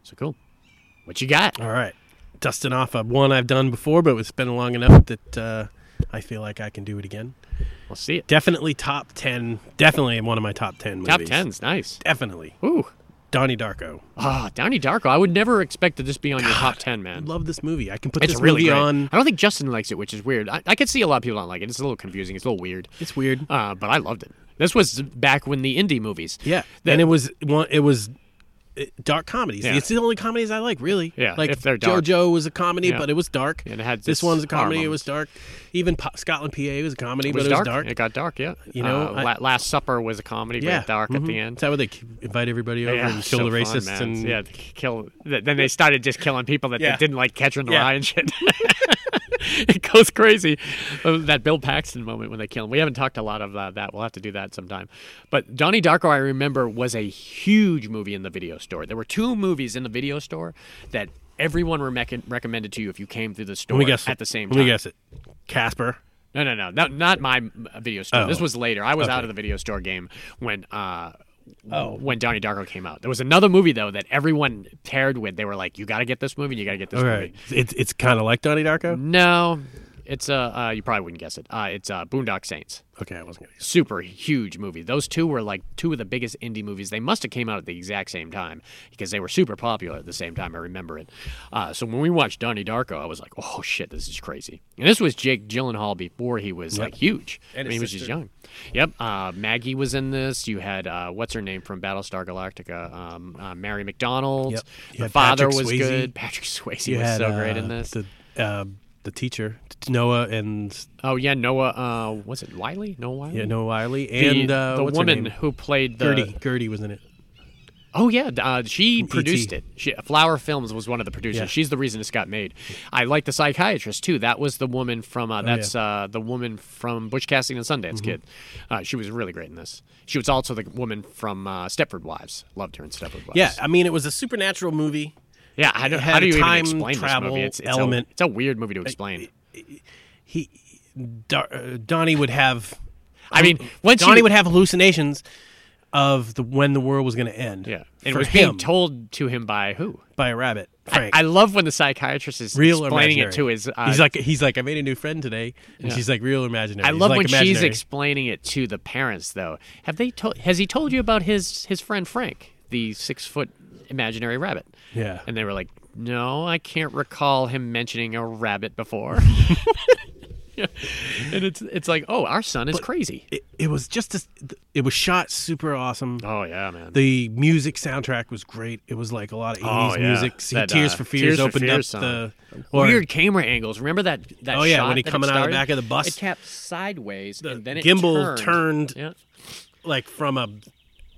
So cool. What you got? All right, dusting off a one I've done before, but it's been long enough that uh, I feel like I can do it again. We'll see it. Definitely top ten. Definitely one of my top ten movies. Top tens, nice. Definitely. Ooh. Donnie Darko. Ah, Donnie Darko. I would never expect to just be on your top ten, I man. love this movie. I can put It's this really movie great. on. I don't think Justin likes it, which is weird. I, I could see a lot of people don't like it. It's a little confusing. It's a little weird. It's weird. Uh, but I loved it. This was back when the indie movies. Yeah, That- and it was one. It was dark comedies. Yeah. It's the only comedies I like, really. Yeah, like if they're dark. JoJo was a comedy, Yeah. but it was dark. And it had this its one's a comedy. It was dark. Even Scotland, PA was a comedy, It but it dark. was dark. It got dark, yeah. You know, Uh, I- Last Supper was a comedy, yeah, but dark at mhm. the end. That's how they invite everybody over Yeah, and kill so the fun, racists man. and yeah, kill. Then they started just killing people that, Yeah. that didn't like Catcher in the. Rye and shit. it goes crazy. Uh, That Bill Paxton moment when they kill him. We haven't talked a lot of uh, that. We'll have to do that sometime. But Donnie Darko, I remember, was a huge movie in the video store. There were two movies in the video store that everyone rec- recommended to you if you came through the store Let me guess at it. the same Let time. me guess it. Casper. No, no, no, not, not my video store. Oh. This was later. I was out of the video store game when uh, oh. when Donnie Darko came out. There was another movie though that everyone paired with. They were like, "You got to get this movie. You got to get this Okay, movie." it's it's kind of like Donnie Darko. No, it's uh, uh you probably wouldn't guess it. Uh, it's uh, Boondock Saints. Okay, I wasn't gonna. Guess. Super huge movie. Those two were like two of the biggest indie movies. They must have came out at the exact same time because they were super popular at the same time. I remember it. Uh, so when we watched Donnie Darko, I was like, "Oh shit, this is crazy!" And this was Jake Gyllenhaal before he was like huge. And I mean, he was just young. Yep. Uh, Maggie was in this. You had uh, what's her name from Battlestar Galactica? Um, uh, Mary McDonnell. Yep. The father Patrick was Swayze. good. Patrick Swayze You was had so great uh, in this. The uh, the teacher Noah and oh yeah, Noah. Uh, was it Wyle? Noah Wyle. yeah Noah Wyle The, and uh, the what's her woman who played the Gertie. Gertie was in it. Oh yeah, uh, she produced E.T.. it. She, Flower Films was one of the producers. Yeah. She's the reason this got made. I like the psychiatrist too. That was the woman from. Uh, that's Oh, yeah. uh, the woman from Butch Cassidy and the Sundance Kid. Uh, she was really great in this. She was also the woman from uh, Stepford Wives. Loved her in Stepford Wives. Yeah, I mean it was a supernatural movie. Yeah. I don't, how do you even time explain travel this movie? It's, it's element. A, it's a weird movie to explain. He Dar- uh, Donnie would have. I mean, once Donnie you, would have hallucinations of the when the world was going to end. yeah, and it was him being told to him by who? by a rabbit. I, Frank. I love when the psychiatrist is real explaining it to his. Uh, he's like he's like I made a new friend today, and Yeah. she's like real imaginary. I He's love like, when she's explaining it to the parents, though. Have they told? Has he told you about his his friend Frank, the six foot imaginary rabbit. Yeah. And they were like, no, I can't recall him mentioning a rabbit before. and it's it's like, oh, our son is crazy. it, it was just a, it was shot super awesome. Oh yeah, man. The music soundtrack was great. It was like a lot of 80s Oh, yeah. music. See, That, Tears uh, for Fears Tears for opened Fears up song. the or- Weird camera angles. Remember that? that Oh, yeah, shot when he coming out of the back of the bus. It kept sideways, The and then it gimbal turned. turned Yeah. like from a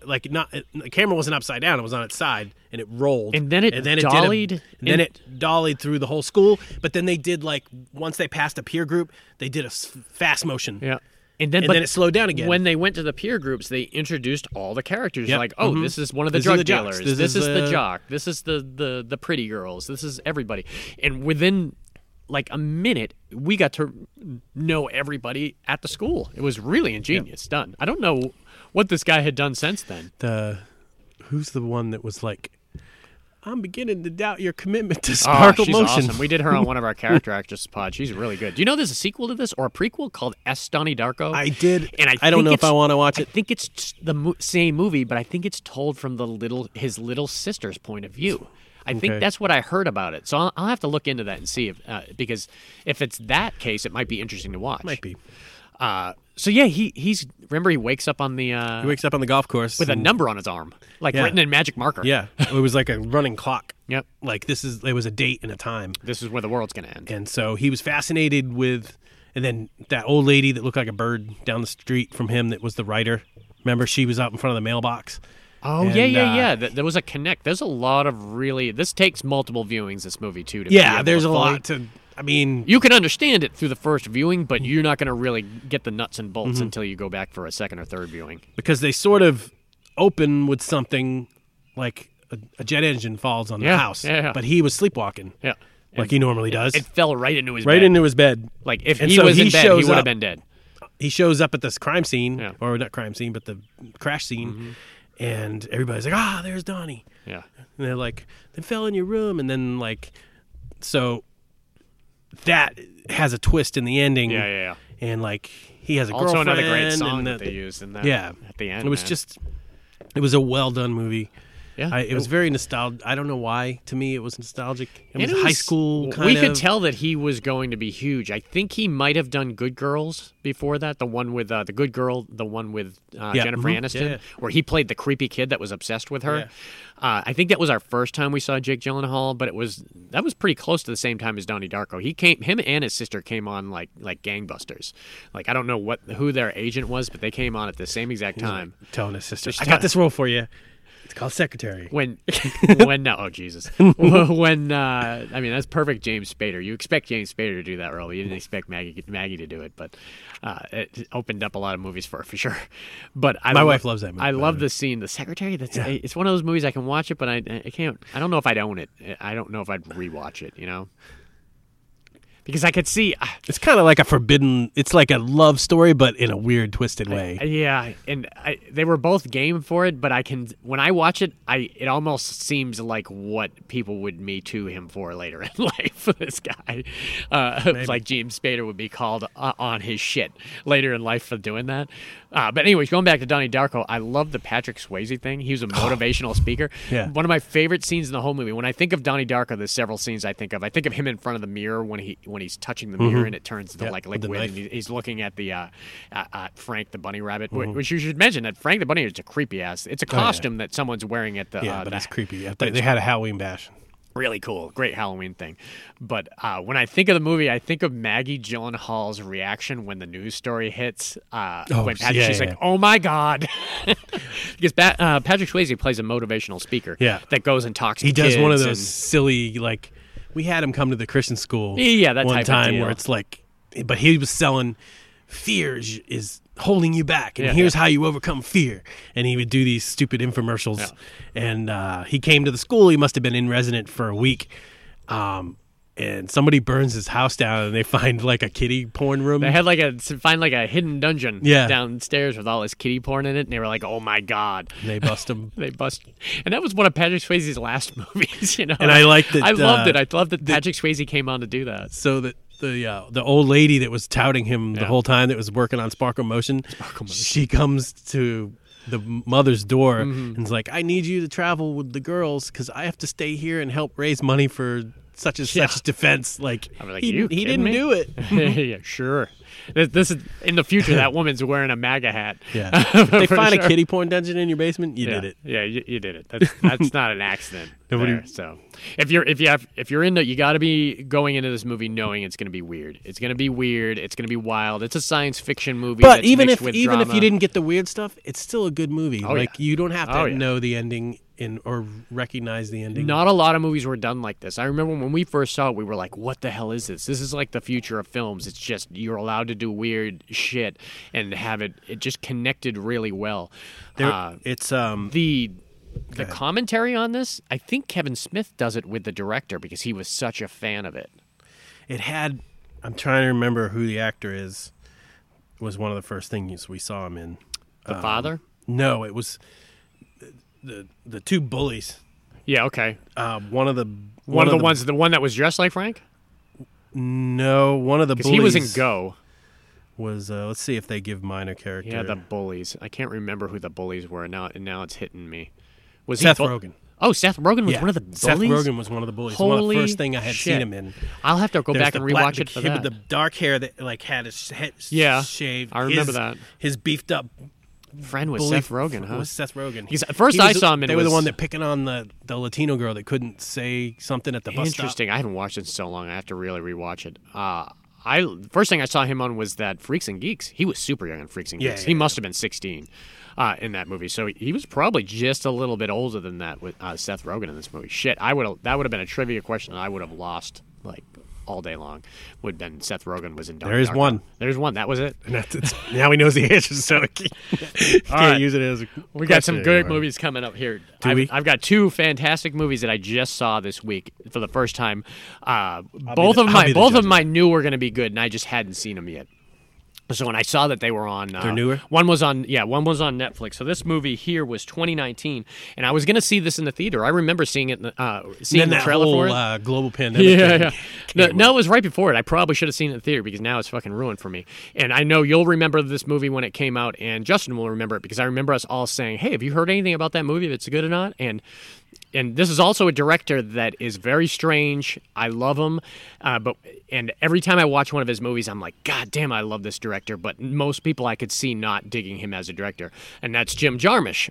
like not the camera wasn't upside down; it was on its side, and it rolled. And then it and then dollied It did a, and then it dollied through the whole school. But then they did like once they passed a peer group, they did a fast motion. Yeah. And then, And then it slowed down again. When they went to the peer groups, they introduced all the characters. Yep. Like, oh, Mhm. this is one of the are drug the dealers. This, This is, is, the jock. This is the, the the pretty girls. This is everybody. And within like a minute, we got to know everybody at the school. It was really ingenious done. I don't know what this guy had done since then. The who's the one that was like, I'm beginning to doubt your commitment to Oh, sparkle she's motion. awesome. We did her on one of our character actress pod. She's really good. Do you know there's a sequel to this or a prequel called S. Donnie Darko? I did, and I, I don't know if I want to watch it. I think it's the mo- same movie, but I think it's told from the little his little sister's point of view. I think Okay. that's what I heard about it. So I'll, I'll have to look into that and see if uh, because if it's that case, it might be interesting to watch. Might be. Uh, so yeah, he he's remember he wakes up on the uh, He wakes up on the golf course with a and- number on his arm, like Yeah. written in magic marker. Yeah, it was like a running clock. Yep. Like this is it was a date and a time, This is where the world's gonna end. and so he was fascinated with, and then that old lady that looked like a bird down the street from him that was the writer. Remember, she was out in front of the mailbox. Oh yeah, And, yeah, uh, yeah. Th- There was a connect. There's a lot of really. This takes multiple viewings. This movie too. To Yeah, there's to a lot to. I mean, You can understand it through the first viewing, but you're not going to really get the nuts and bolts until you go back for a second or third viewing. because they sort of open with something like a, a jet engine falls on Yeah, the house, yeah, but he was sleepwalking Yeah, like he normally does, it fell right into his right bed. into his bed. like if and he so was he in bed, he would have been dead. he shows up at this crime scene, Yeah. or not crime scene, but the crash scene, Mm-hmm. and everybody's like, "Ah, there's Donnie," Yeah, and they're like, "They fell in your room," and then like, so that has a twist in the ending, yeah, yeah. yeah. and like he has a Also, girlfriend, another great song the- that they used in that. yeah, at the end. It was man. just, it was a well done movie. yeah. I, it was very nostalgic. I don't know why. To me, it was nostalgic. It And was high school kind We of. could tell that he was going to be huge. I think he might have done Good Girls before that. The one with uh, the Good Girl, the one with uh, Yeah, Jennifer mhm, Aniston, yeah, yeah. where he played the creepy kid that was obsessed with her. Uh, I think that was our first time we saw Jake Gyllenhaal, but it was that was pretty close to the same time as Donnie Darko. He came, him and his sister came on like like gangbusters. Like I don't know what who their agent was, but they came on at the same exact time. telling his sister, Just "I got this role for you. It's called secretary." when when no oh jesus. When uh i mean that's perfect james spader. You expect james spader to do that role. You didn't expect maggie maggie to do it but uh it opened up a lot of movies for her for sure. But I My wife loves that movie, i love the the scene the secretary that's it's one of those movies i can watch it but i i can't i don't know if i'd own it. I don't know if i'd rewatch it you know because i could see uh, It's kind of like a forbidden. It's like a love story, but in a weird, twisted way. Yeah, and I, they were both game for it, but I can when I watch it, I it almost seems like what people would me to him for later in life. This guy, uh, it's like James Spader would be called uh, on his shit later in life for doing that. Uh, but anyways, going back to Donnie Darko, I love the Patrick Swayze thing. He was a motivational speaker. Yeah. One of my favorite scenes in the whole movie. When I think of Donnie Darko, there's several scenes I think of. I think of him in front of the mirror when he when he's touching the mirror and it turns to Yeah, like liquid. and he's looking at the uh, uh, uh, Frank the bunny rabbit, Mm-hmm. which you should mention that Frank the bunny is a creepy ass. It's a Oh, yeah. costume that someone's wearing at the. yeah, uh, but the- it's creepy. Thought it's they had a Halloween bash. really cool, great Halloween thing. But uh, when I think of the movie, I think of Maggie Gyllenhaal's reaction when the news story hits. Uh, Oh, when Patrick, yeah, she's yeah, like, "Oh my god," because uh, Patrick Swayze plays a motivational speaker. Yeah. that goes and talks. He does one of those and- silly like. We had him come to the Christian school. Yeah, that one time where it's like, but he was selling fear is, is holding you back, and Yeah, here's yeah. how you overcome fear. And he would do these stupid infomercials. And uh, he came to the school. He must have been in resident for a week. Um, and somebody burns his house down, and they find like a kitty porn room. They had like a find like a hidden dungeon Yeah. downstairs with all this kitty porn in it, and they were like, "Oh my god!" and they bust him. They bust, and that was one of Patrick Swayze's last movies. You know, And I liked that, I loved uh, it. I loved that Patrick Swayze came on to do that. so that the uh, the old lady that was touting him the whole time that was working on Sparkle Motion, she comes to the mother's door Mm-hmm. and is like, "I need you to travel with the girls because I have to stay here and help raise money for such and Yeah. such defense." Like, I'm like, he, he didn't me?" do it. yeah, sure. This, this is in the future. That woman's wearing a MAGA hat. Yeah, if they find sure. a kitty porn dungeon in your basement, you yeah. did it. Yeah, you, you did it. That's that's not an accident. Nobody- there. So if you're if you have if you're in into you got to be going into this movie knowing it's going to be weird. It's going to be weird. It's going to be wild. It's a science fiction movie. But that's even mixed if with even if you didn't get the weird stuff, it's still a good movie. Oh, like yeah. you don't have to Oh, yeah. know the ending in or recognize the ending. Not a lot of movies were done like this. I remember when we first saw it, we were like, "What the hell is this? This is like the future of films. It's just you're allowed to do weird shit and have it. It just connected really well. There- Uh, it's um the the commentary on this, I think Kevin Smith does it with the director because he was such a fan of it. it had I'm trying to remember who the actor is. Was one of the first things we saw him in. The Um, father? No, it was the the, the two bullies. Yeah, okay. Uh, one of the One, of the, ones, the one that was dressed like Frank, No, one of the bullies he was in Go. Was uh, let's see if they give minor character. Yeah, the bullies. I can't remember who the bullies were now. And now it's hitting me. Was Seth he bu- Rogen. Oh, Seth Rogen was Yeah, one of the bullies. Seth Rogen was one of the bullies. one of Holy the first thing I had shit. seen him in. I'll have to go There's back and black- rewatch the it for kid that. With the dark hair that like had his head Yeah, shaved. I remember His- that. His beefed up Friend was Seth Rogen, huh? Was Seth Rogen? Because at first He I was saw him and They it were the was- one that picking on the the Latino girl that couldn't say something at the bus stop. Interesting. I haven't watched it in so long. I have to really rewatch it. Uh, I first thing I saw him on was that Freaks and Geeks. He was super young in Freaks and Yeah, Geeks. yeah, he must have been 16 uh, in that movie. So he was probably just a little bit older than that with uh, Seth Rogen in this movie. Shit, I would that would have been a trivia question I would have lost like all day long. Would have been Seth Rogen was in. Dark There is Dark one. There's one. That was it. And that's, it's, now he knows the answer, so he can't, right. use it as a We got some good anymore. movies coming up here. I've? I've got two fantastic movies that I just saw this week for the first time. Uh, both the- of my both of I knew were going to be good, and I just hadn't seen them yet. So when I saw that they were on, uh, They're newer? One was on, yeah, one was on Netflix. So this movie here was 2019, and I was going to see this in the theater. I remember seeing it, in the, uh, seeing the trailer whole for it. uh, global pandemic. Yeah, yeah. No, no, it was right before it. I probably should have seen it in the theater because now it's fucking ruined for me. And I know you'll remember this movie when it came out, and Justin will remember it because I remember us all saying, "Hey, have you heard anything about that movie? If it's good or not?" And and this is also a director that is very strange. I love him, uh, but and every time I watch one of his movies, I'm like, God damn, I love this director. But most people I could see not digging him as a director, and that's Jim Jarmusch.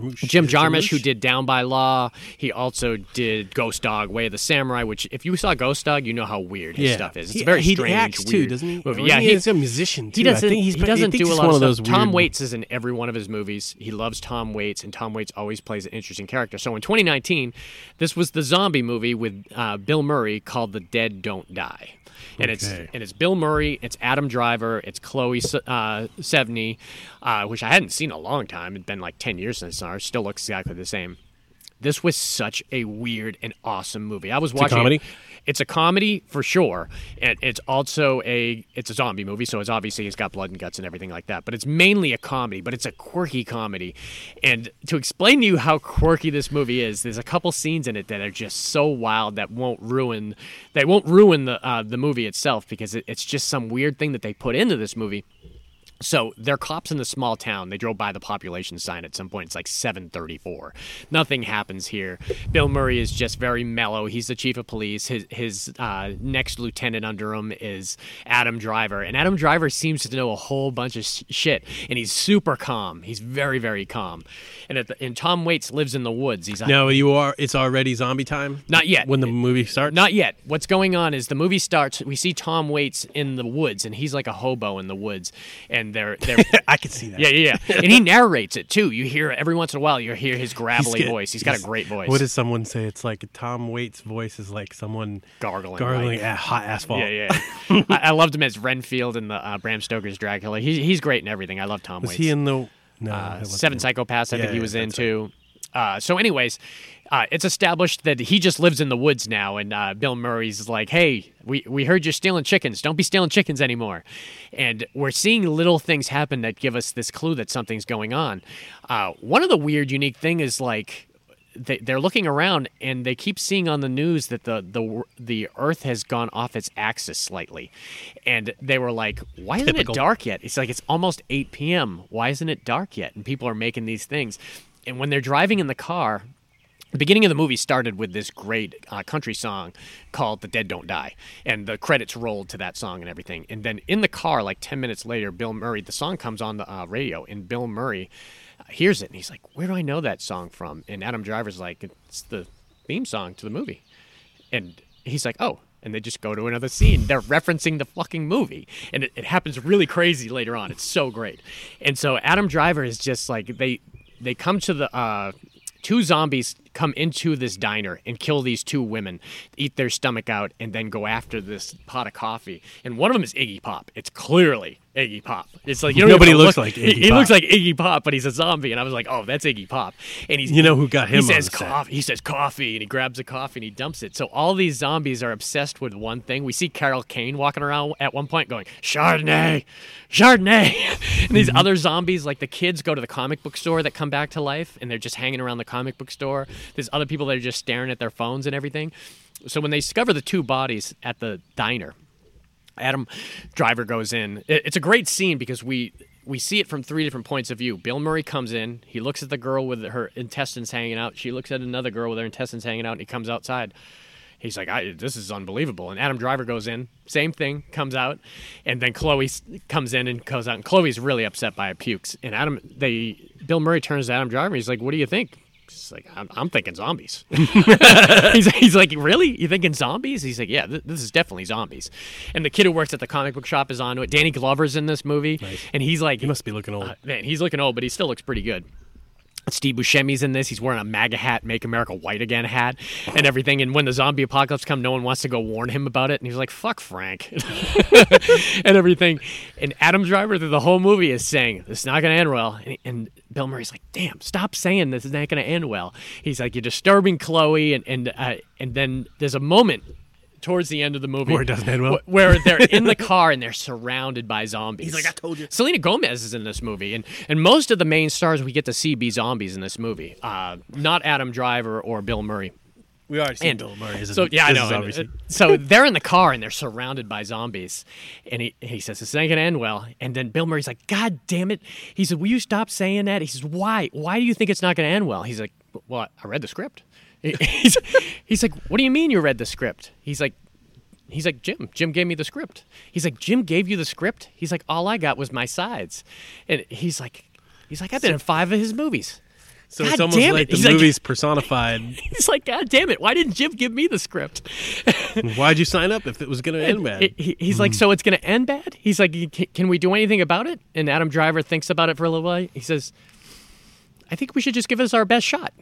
Jarmusch- Jim it Jarmusch, who did Down by Law. He also did Ghost Dog, Way of the Samurai, which, if you saw Ghost Dog, you know how weird his yeah. stuff is. It's He- a very he strange, acts too, doesn't he? movie. Yeah, he, he, is a musician too. he doesn't. I think he's, he doesn't do a lot one of those Tom weird- Waits is in every one of his movies. He loves Tom Waits, and Tom Waits always plays an interesting character. So in 2019, this was the zombie movie with uh, Bill Murray called The Dead Don't Die. And it's and it's Bill Murray, it's Adam Driver, it's Chloe uh, Sevigny, uh, which I hadn't seen in a long time. It'd been like ten years since I saw her. Still looks exactly the same. This was such a weird and awesome movie. I was a watching. comedy? It. It's a comedy for sure, and it's also a it's a zombie movie, so it's obviously it's got blood and guts and everything like that. But it's mainly a comedy, but it's a quirky comedy. And to explain to you how quirky this movie is, there's a couple scenes in it that are just so wild that won't ruin they won't ruin the uh, the movie itself because it, it's just some weird thing that they put into this movie. So they're cops in the small town. They drove by the population sign at some point. It's like 734. Nothing happens here. Bill Murray is just very mellow. He's the chief of police. His his uh, next lieutenant under him is Adam Driver, and Adam Driver seems to know a whole bunch of shit. And he's super calm. He's very very calm. And at the, and Tom Waits lives in the woods. He's like, No, you are. It's already zombie time. Not yet. When the movie starts. Not yet. What's going on is the movie starts. We see Tom Waits in the woods, and he's like a hobo in the woods, and they're they're I can see that. yeah yeah yeah, and he narrates it too. You hear every once in a while you hear his He's gravelly get- voice. He's got a great voice. What does someone say? It's like Tom Waits' voice is like someone Gargling, gargling right? at hot asphalt. Yeah, yeah. I, I loved him as Renfield in the uh, Bram Stoker's Dracula. He, he's great in everything. I love Tom Was Waits. he in the? No, uh, Seven. Psychopaths. I Yeah, think he yeah, was in too. Uh, so, anyways, uh, it's established that he just lives in the woods now, and uh, Bill Murray's like, "Hey, we we heard you're stealing chickens. Don't be stealing chickens anymore." And we're seeing little things happen that give us this clue that something's going on. Uh, one of the weird, unique thing is like they, they're looking around and they keep seeing on the news that the the the Earth has gone off its axis slightly, and they were like, "Why isn't Typical. it dark yet?" It's like it's almost 8 p.m. Why isn't it dark yet? And people are making these things, and when they're driving in the car, the beginning of the movie started with this great uh, country song called "The Dead Don't Die," and the credits rolled to that song and everything. And then in the car, like ten minutes later, Bill Murray, the song comes on the uh, radio, and Bill Murray uh, hears it, and he's like, "Where do I know that song from?" And Adam Driver's like, "It's the theme song to the movie," and he's like, "Oh." And they just go to another scene. They're referencing the fucking movie, and it, it happens really crazy later on. It's so great, and so Adam Driver is just like they they come to the uh, two zombies come into this diner and kill these two women, eat their stomach out, and then go after this pot of coffee. And one of them is Iggy Pop. It's clearly Iggy Pop. It's like Nobody looks look- like he, Iggy he looks like Iggy Pop, but he's a zombie. And I was like, oh, that's Iggy Pop. And he's You know who got him He on says set. coffee. He says coffee, and he grabs a coffee and he dumps it. So all these zombies are obsessed with one thing. We see Carol Kane walking around at one point going Chardonnay, Chardonnay, and these mm-hmm. other zombies, like the kids, go to the comic book store that come back to life, and they're just hanging around the comic book store. There's other people that are just staring at their phones and everything. So when they discover the two bodies at the diner, Adam Driver goes in. It's a great scene because we we see it from three different points of view. Bill Murray comes in. He looks at the girl with her intestines hanging out. She looks at another girl with her intestines hanging out, and he comes outside. He's like, I, "This is unbelievable." And Adam Driver goes in. Same thing comes out, and then Chloe comes in and goes out. And Chloe's really upset by it, pukes. And Adam, they Bill Murray turns to Adam Driver. He's like, "What do you think?" He's like, "I'm, I'm thinking zombies." he's, he's like, really? You thinking zombies? He's like, yeah, th- this is definitely zombies. And the kid who works at the comic book shop is onto it. Danny Glover's in this movie, and he's like, He must be looking old. uh, man, he's looking old, but he still looks pretty good. Steve Buscemi's in this. He's wearing a MAGA hat, "Make America White Again" hat, and everything. And when the zombie apocalypse come, no one wants to go warn him about it. And he's like, "Fuck Frank," and everything. And Adam Driver through the whole movie is saying, "This is not going to end well." And, and Bill Murray's like, "Damn, stop saying this is not going to end well." He's like, "You're disturbing Chloe," and and uh, and then there's a moment towards the end of the movie Where it doesn't end well? where they're in the car and they're surrounded by zombies. He's like, "I told you." Selena Gomez is in this movie, and and most of the main stars we get to see be zombies in this movie. Uh, not Adam Driver or Bill Murray. We already seen And Bill Murray. Isn't, So yeah, I know. and, uh, so they're in the car and they're surrounded by zombies, and he he says this ain't gonna end well. And then Bill Murray's like, God damn it! He said, Will you stop saying that? He says, Why? Why do you think it's not gonna end well? He's like, Well, I read the script. He's, he's like, What do you mean you read the script? He's like. He's like, Jim, Jim gave me the script. He's like, Jim gave you the script? He's like, all I got was my sides. And he's like, he's like, I've been in five of his movies. so God it's almost damn like it. the He's like- movie's personified. He's like, God damn it, why didn't Jim give me the script? Why'd you sign up if it was going to end bad? He- he- he's like, hmm. so it's going to end bad? He's like, "Can- can we do anything about it? And Adam Driver thinks about it for a little while. He says, I think we should just give us our best shot.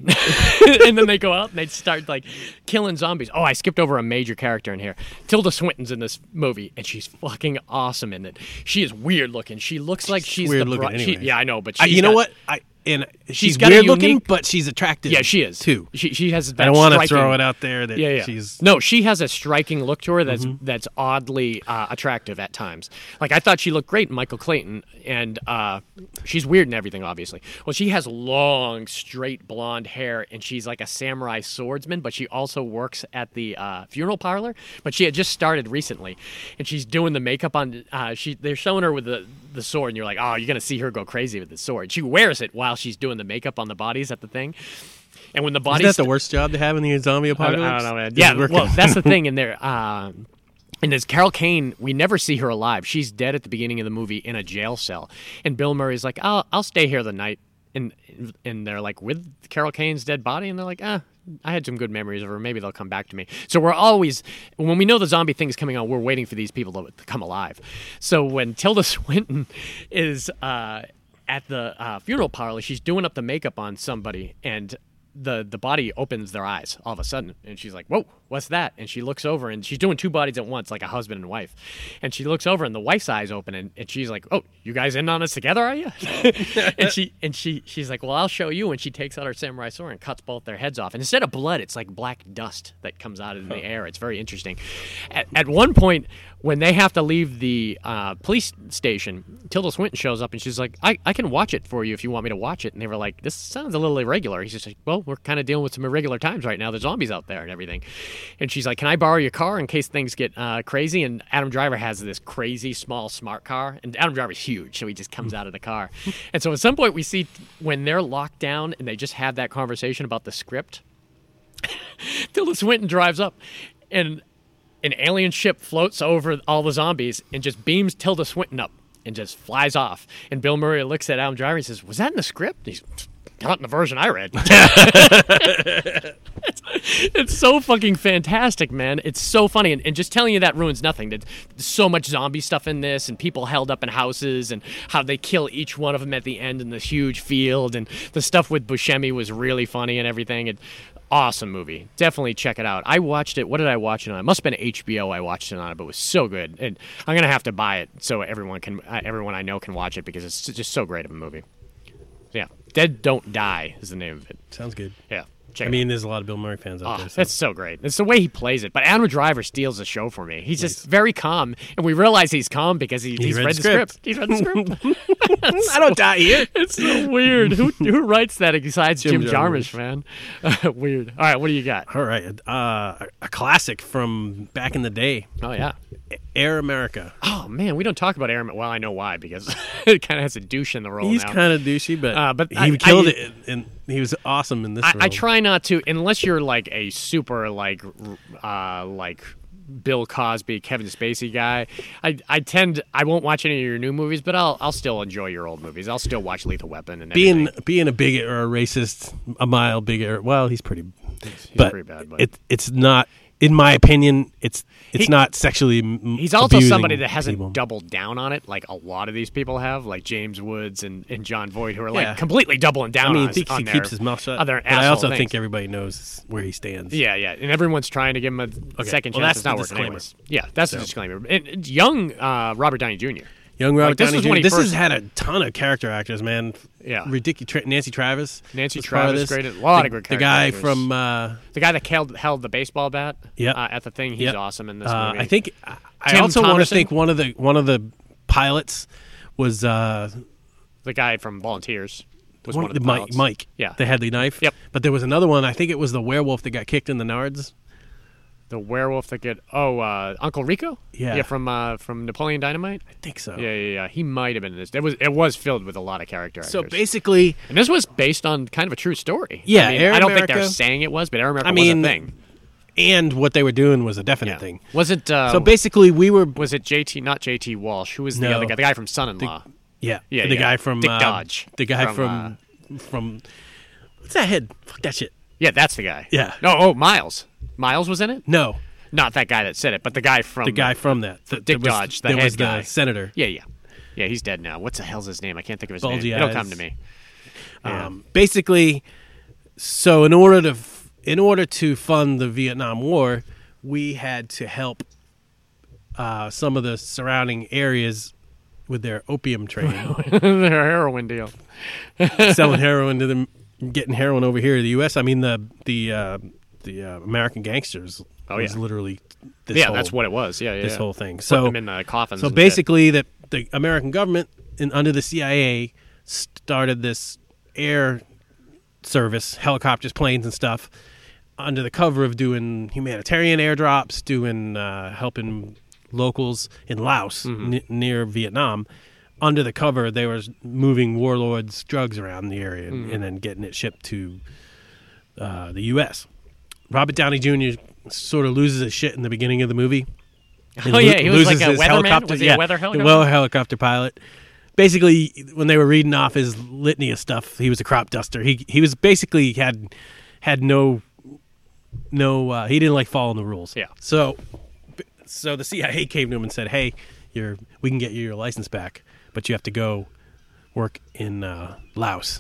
and then they go out and they start like killing zombies. Oh, I skipped over a major character in here. Tilda Swinton's in this movie, and she's fucking awesome in it. She is weird looking. She looks like she's weird the looking she- yeah, I know, but I, you know what? I and she's, got a weird looking, unique- but she's attractive. Yeah, she is too. She she has. I don't want to throw it out there that Yeah, yeah. she's no, she has a striking look to her that's Mm-hmm. that's oddly uh, attractive at times. Like I thought she looked great in Michael Clayton, and uh, she's weird and everything, obviously. Well, she has long, straight blonde hair, and she's like a samurai swordsman, but she also works at the uh, funeral parlor. But she had just started recently, and she's doing the makeup on. Uh, she they're showing her with the the sword, and you're like, oh, you're gonna see her go crazy with the sword. She wears it while she's doing the makeup on the bodies at the thing. And when the bodies that the worst job to have in the zombie apocalypse? don't, I don't know, man. Yeah, well, that's the thing in there. Um, and there's Carol Kane. We never see her alive. She's dead at the beginning of the movie in a jail cell. And Bill Murray's like, "I'll I'll stay here the night." And and they're like, with Carol Kane's dead body, and they're like, "Ah, I had some good memories of her. Maybe they'll come back to me." So we're always when we know the zombie thing is coming on, we're waiting for these people to, come alive. So when Tilda Swinton is uh, at the uh, funeral parlor, she's doing up the makeup on somebody, and the the body opens their eyes all of a sudden, and she's like, "Whoa, what's that? And she looks over and she's doing two bodies at once, like a husband and wife. And she looks over and the wife's eyes open and, and she's like, oh, you guys in on this together, are you? and she and she she's like, well, I'll show you. And she takes out her samurai sword and cuts both their heads off. And instead of blood, it's like black dust that comes out in the air. It's very interesting. At, at one point, when they have to leave the uh, police station, Tilda Swinton shows up and she's like, I, I can watch it for you if you want me to watch it. And they were like, this sounds a little irregular. He's just like, well, we're kind of dealing with some irregular times right now. There's zombies out there and everything. And she's like, can I borrow your car in case things get uh, crazy? And Adam Driver has this crazy small smart car. And Adam Driver's huge, so he just comes out of the car. And so at some point we see when they're locked down and they just have that conversation about the script. Tilda Swinton drives up and an alien ship floats over all the zombies and just beams Tilda Swinton up and just flies off. And Bill Murray looks at Adam Driver and says, "Was that in the script?" He's not in the version I read. it's, so fucking fantastic, man. It's so funny, and, and just telling you that ruins nothing. There's so much zombie stuff in this, and people held up in houses, and how they kill each one of them at the end in this huge field, and the stuff with Buscemi was really funny and everything. And awesome movie. Definitely check it out. I watched it. What did I watch it on? It must have been HBO. I watched it on, but it was so good. And I'm gonna have to buy it so everyone can, uh, everyone I know can watch it because it's just so great of a movie. Yeah, Dead Don't Die is the name of it. Sounds good. Yeah, check I it mean, there's a lot of Bill Murray fans out Oh, there. So. that's so great. It's the way he plays it. But Adam Driver steals the show for me. He's just very calm, and we realize he's calm because he, he's read read, the the script. script. He's read the script. I don't die here. it's so weird. Who, who writes that besides Jim, Jim Jarmusch, man? weird. All right, what do you got? All right, uh, a classic from back in the day, Oh yeah. Air America. Oh man, we don't talk about Aaron. Well, I know why because it kind of has a douche in the role He's kind of douchey, but, Uh, but he I- killed I- it, and he was awesome in this. I. I try not to, unless you're like a super like uh, like Bill Cosby, Kevin Spacey guy. I, I tend I won't watch any of your new movies, but I'll I'll still enjoy your old movies. I'll still watch Lethal Weapon and being everything. being a bigot or a racist, a mild bigot. Well, he's pretty, but, pretty bad, but- it it's not. In my opinion, it's it's He- not sexually. m- He's also somebody that hasn't people. doubled down on it like a lot of these people have, like James Woods and, and Jon Voight, who are like Yeah. completely doubling down I mean, on, think on he their keeps his mouth shut. other but I also things. think everybody knows where he stands. Yeah, yeah, and everyone's trying to give him a second well, chance. that's It's not working anyways. Yeah, that's a disclaimer. And young uh, Robert Downey Jr. Young Robert Like, this Downey is when Jr. he This first- has had a ton of character actors, man. Yeah. ridiculous. Tra- Nancy Travis. Nancy was part of Travis, this. great- a lot the, of good The guy from. Uh, The guy that held, held the baseball bat Yep. uh, at the thing, he's Yep. awesome in this uh, movie. I think I I Tim also want to Thomerson? think one of the one of the pilots was uh, the guy from Volunteers was one, one, of the Mike. pilots. Mike. Yeah. the Hadley knife. Yep. But there was another one. I think it was the werewolf that got kicked in the nards. The werewolf that get oh uh, Uncle Rico Yeah. yeah from uh, from Napoleon Dynamite I think so. yeah yeah yeah he might have been in this it was it was filled with a lot of character So actors. basically, and this was based on kind of a true story Yeah, I, mean, I don't think they're saying it was but Air America I was mean, a thing and what they were doing was a definite yeah thing. was it uh, So basically, we were was it JT not JT Walsh who was the No. other guy the guy from Son-in-Law yeah Yeah, the yeah. guy from Dick uh, Dodge the guy from, from from what's that head? Fuck that shit. yeah that's the guy Yeah. no oh Miles Miles was in it No, not that guy that said it but the guy from the guy from that. The, Dick was, Dodge, the head was the guy. senator. Yeah, yeah, yeah. He's dead now. What's the hell's his name? I can't think of his Bulgy name. It'll come to me. Yeah. Um, basically, so in order to in order to fund the Vietnam War, we had to help uh, some of the surrounding areas with their opium trade, Their heroin deal. selling heroin to them, getting heroin over here to the U.S. I mean the the uh, the uh, American gangsters. Oh, was yeah. literally this yeah, whole, that's what it was. Yeah, yeah. this yeah. whole thing. So them in the coffins. So basically, the the American government, in, under the CIA, started this air service, helicopters, planes, and stuff, under the cover of doing humanitarian airdrops, doing uh, helping locals in Laos Mm-hmm. n- near Vietnam. Under the cover, they were moving warlords' drugs around the area and, Mm-hmm. and then getting it shipped to uh, the U.S. Robert Downey Jr. sort of loses his shit in the beginning of the movie. Oh, yeah, he was like a weatherman? helicopter- Was he a weather helicopter? well helicopter pilot. Basically, when they were reading off his litany of stuff, he was a crop duster. He he was basically had had no no uh, he didn't like following the rules. Yeah. So so the CIA came to him and said, "Hey, you're we can get you your license back, but you have to go work in uh, Laos.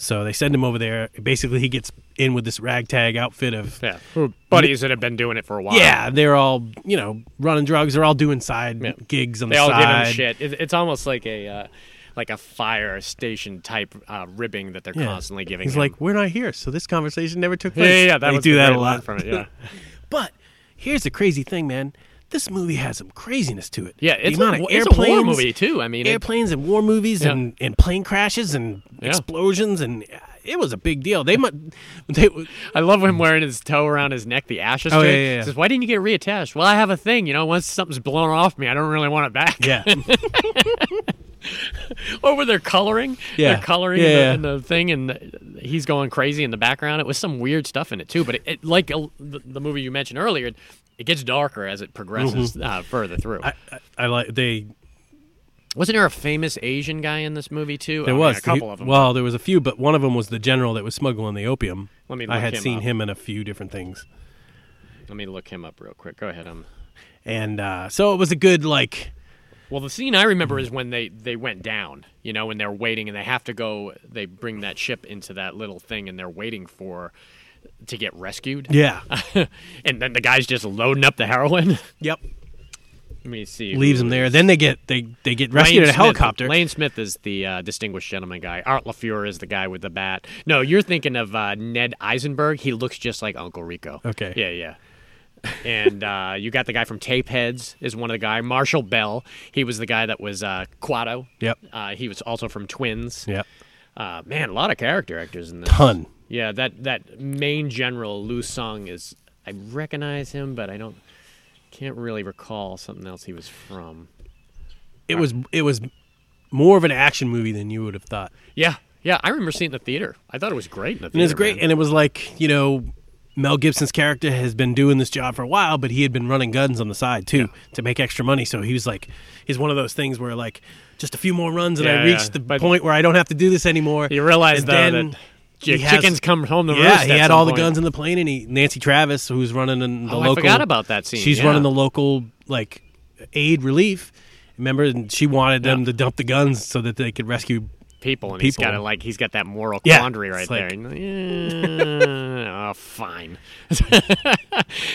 So they send him over there. Basically, he gets in with this ragtag outfit of Yeah, buddies that have been doing it for a while. yeah. They're all you know running drugs. They're all doing side Yeah. gigs on the side. they all give him shit. It's almost like a uh, like a fire station type uh, ribbing that they're Yeah. constantly giving. He's him. like, "We're not here, so this conversation never took place." yeah, yeah, that they was do the that a lot from it. Yeah, But here's the crazy thing, man. This movie has some craziness to it. yeah, it's a, it's a war movie too. I mean, it, airplanes and war movies Yeah. and, and plane crashes and Yeah. explosions and uh, it was a big deal. They they I love him wearing his toe around his neck, the ashes. Oh, yeah, yeah, yeah. Says, "Why didn't you get reattached?" Well, I have a thing. You know, once something's blown off me, I don't really want it back. yeah or where they're coloring. Yeah. They're coloring Yeah, in, the, in the thing, and he's going crazy in the background. It was some weird stuff in it too. But it, it like the, the movie you mentioned earlier, it gets darker as it progresses uh, further through. Mm-hmm. I, I, I like they Wasn't there a famous Asian guy in this movie too? there I mean, was a couple he- of them. Well, there was a few, but one of them was the general that was smuggling the opium. Let me I had him seen up. him in a few different things, Let me look him up real quick. Go ahead. Um. and uh, so it was a good like Well, the scene I remember is when they they went down. You know, when they're waiting and they have to go. They bring that ship into that little thing, and they're waiting for to get rescued. yeah and then the guy's just loading up the heroin. yep Let me see. leaves them there. Then they get they they get rescued Lane in a Smith- helicopter. Lane Smith is the uh, distinguished gentleman guy. Art LaFleur is the guy with the bat. No, you're thinking of uh, Ned Eisenberg. He looks just like Uncle Rico. Okay. Yeah, yeah. and uh, you got the guy from Tapeheads is one of the guy. Marshall Bell. He was the guy that was uh, Kuato. Yep. Uh, he was also from Twins. Yep, Uh, man, a lot of character actors in this. ton. Yeah, that that main general Lu Sung is. I recognize him, but I don't. Can't really recall something else he was from. It was it was more of an action movie than you would have thought. Yeah, yeah, I remember seeing it in the theater. I thought it was great in the And theater. it's great, man. and it was like you know, Mel Gibson's character has been doing this job for a while, but he had been running guns on the side too to make extra money. So he was like, he's one of those things where like, just a few more runs, and Yeah, I reached yeah, the but- point where I don't have to do this anymore. You realize And though then that he has- chickens come home to yeah, roost. he had all the guns in the plane, and he Nancy Travis, who's running in the Oh, I local. forgot about that scene, She's yeah. running the local like aid relief. Remember, and she wanted them Yeah. to dump the guns so that they could rescue. People, and he's got to like he's got that moral Yeah, quandary right it's there. like- Yeah, oh, fine.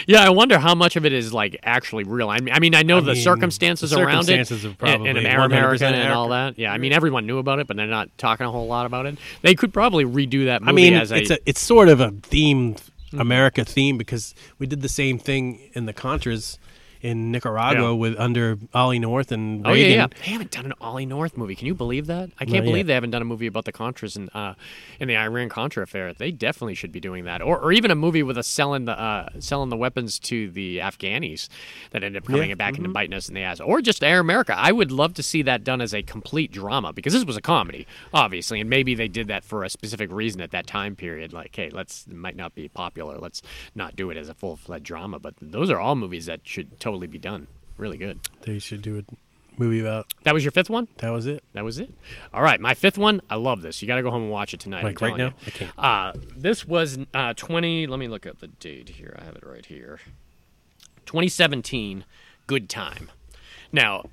yeah, I wonder how much of it is like actually real. I mean, I mean, I know I the mean, circumstances the around circumstances it, are and- probably and, 100% and all that. Yeah, I mean, everyone knew about it, but they're not talking a whole lot about it. They could probably redo that movie I mean, as it's a, a it's sort of a themed mm-hmm. America theme because we did the same thing in the Contras in Nicaragua Yeah. with under Ollie North and Oh yeah, Reagan. yeah. They haven't done an Ollie North movie. Can you believe that? I can't Not believe yet. they haven't done a movie about the Contras and uh, in the Iran Contra affair. They definitely should be doing that, or, or even a movie with us selling the uh, selling the weapons to the Afghanis that ended up coming Yeah, back and biting us in the ass, or just Air America. I would love to see that done as a complete drama because this was a comedy, obviously, and maybe they did that for a specific reason at that time period. Like, hey, let's it might not be popular. Let's not do it as a full fledged drama. But those are all movies that should totally be done. Really good. They should do a movie about That was your fifth one. that. Was it? That was it. All right, my fifth one. I love this. You got to go home and watch it tonight. Like right now? I can't. Uh, this was uh, 20. Let me look at the date here. I have it right here. 2017. Good time. Now,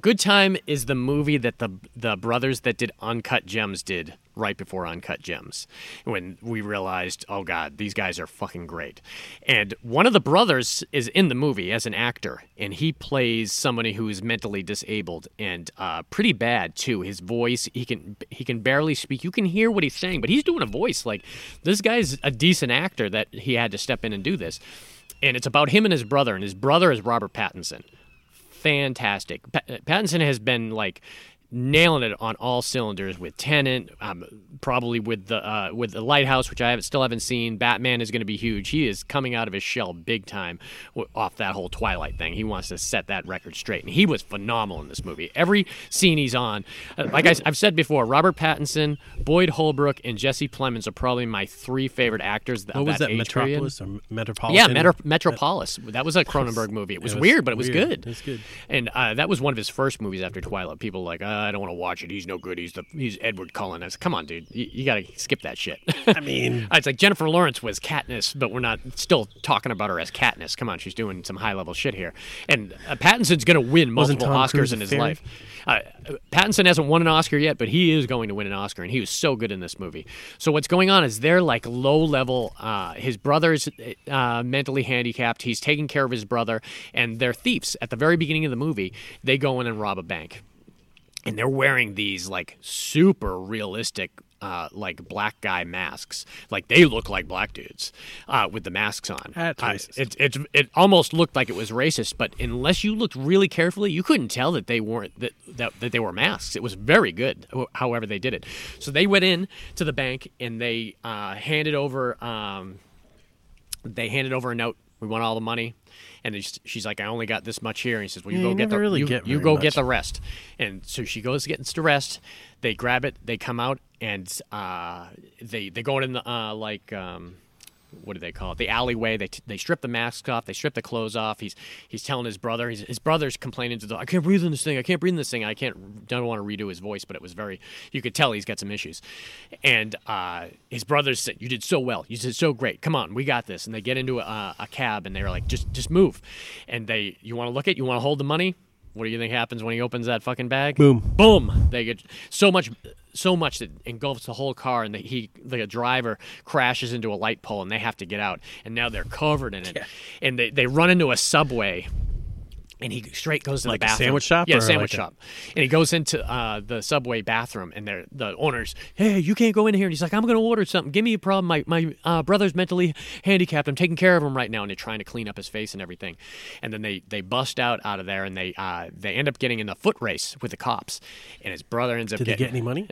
Good Time is the movie that the the brothers that did Uncut Gems did right before Uncut Gems. When we realized, oh god, these guys are fucking great. And one of the brothers is in the movie as an actor, and he plays somebody who is mentally disabled and uh, pretty bad too. His voice, he can he can barely speak. You can hear what he's saying, but he's doing a voice like this guy's a decent actor that he had to step in and do this. And it's about him and his brother, and his brother is Robert Pattinson fantastic. Pa- Pattinson has been like nailing it on all cylinders with Tenet, um, probably with the uh, with the Lighthouse, which I haven't, still haven't seen. Batman is going to be huge. He is coming out of his shell big time off that whole Twilight thing. He wants to set that record straight, and he was phenomenal in this movie. Every scene he's on, uh, like I, have said before, Robert Pattinson, Boyd Holbrook, and Jesse Plemons are probably my three favorite actors. What was that? period. Metropolis or Metropolitan? Yeah, Metro- Metropolis. That was a Cronenberg movie. It was, was weird, but it was weird. good. It was good. And uh, that was one of his first movies after Twilight. People like, uh, I don't want to watch it. He's no good. He's the he's Edward Cullen. I said, come on, dude, you, you got to skip that shit. I mean, it's like Jennifer Lawrence was Katniss, but we're not still talking about her as Katniss. Come on, she's doing some high level shit here. And uh, Pattinson's going to win multiple Oscars Cruise in his fairy? life. Uh, Pattinson hasn't won an Oscar yet, but he is going to win an Oscar, and he was so good in this movie. So what's going on is they're like low level. Uh, his brother's uh, mentally handicapped. He's taking care of his brother, and they're thieves. At the very beginning of the movie, they go in and rob a bank and they're wearing these like super realistic uh, like black guy masks. Like they look like black dudes uh, with the masks on. That's Uh, it, it, it almost looked like it was racist but unless you looked really carefully you couldn't tell that they weren't that, that, that they were masks. It was very good however they did it. So they went in to the bank and they uh, handed over um, they handed over a note. We want all the money, and she's like, "I only got this much here." And he says, "Well, you Yeah, go you get the really you, get you go much. get the rest." And so she goes gets the rest. They grab it. They come out and uh, they they go in the uh, like. Um, what do they call it? The alleyway. They, they strip the masks off. They strip the clothes off. He's he's telling his brother. He's, his brother's complaining to the. I can't breathe in this thing. I can't breathe in this thing. I can't. Don't want to redo his voice, but it was very. You could tell he's got some issues. And uh, his brother said, "You did so well. You did so great. Come on, we got this." And they get into a, a cab and they were like, "Just just move." And they, you want to look at? You want to hold the money? What do you think happens when he opens that fucking bag? Boom. boom. They get so much so much that engulfs the whole car and the, he the driver crashes into a light pole and they have to get out. And now they're covered in it. And they, they run into a subway and he straight goes to Like the bathroom. sandwich shop Yeah, sandwich like a- shop. And he goes into uh, the subway bathroom, and they're, the owners, hey, you can't go in here. And he's like, I'm going to order something. Give me a problem. My my uh, brother's mentally handicapped. I'm taking care of him right now. And they're trying to clean up his face and everything. And then they they bust out out of there, and they uh, they end up getting in the foot race with the cops. And his brother ends up Did they getting get any money?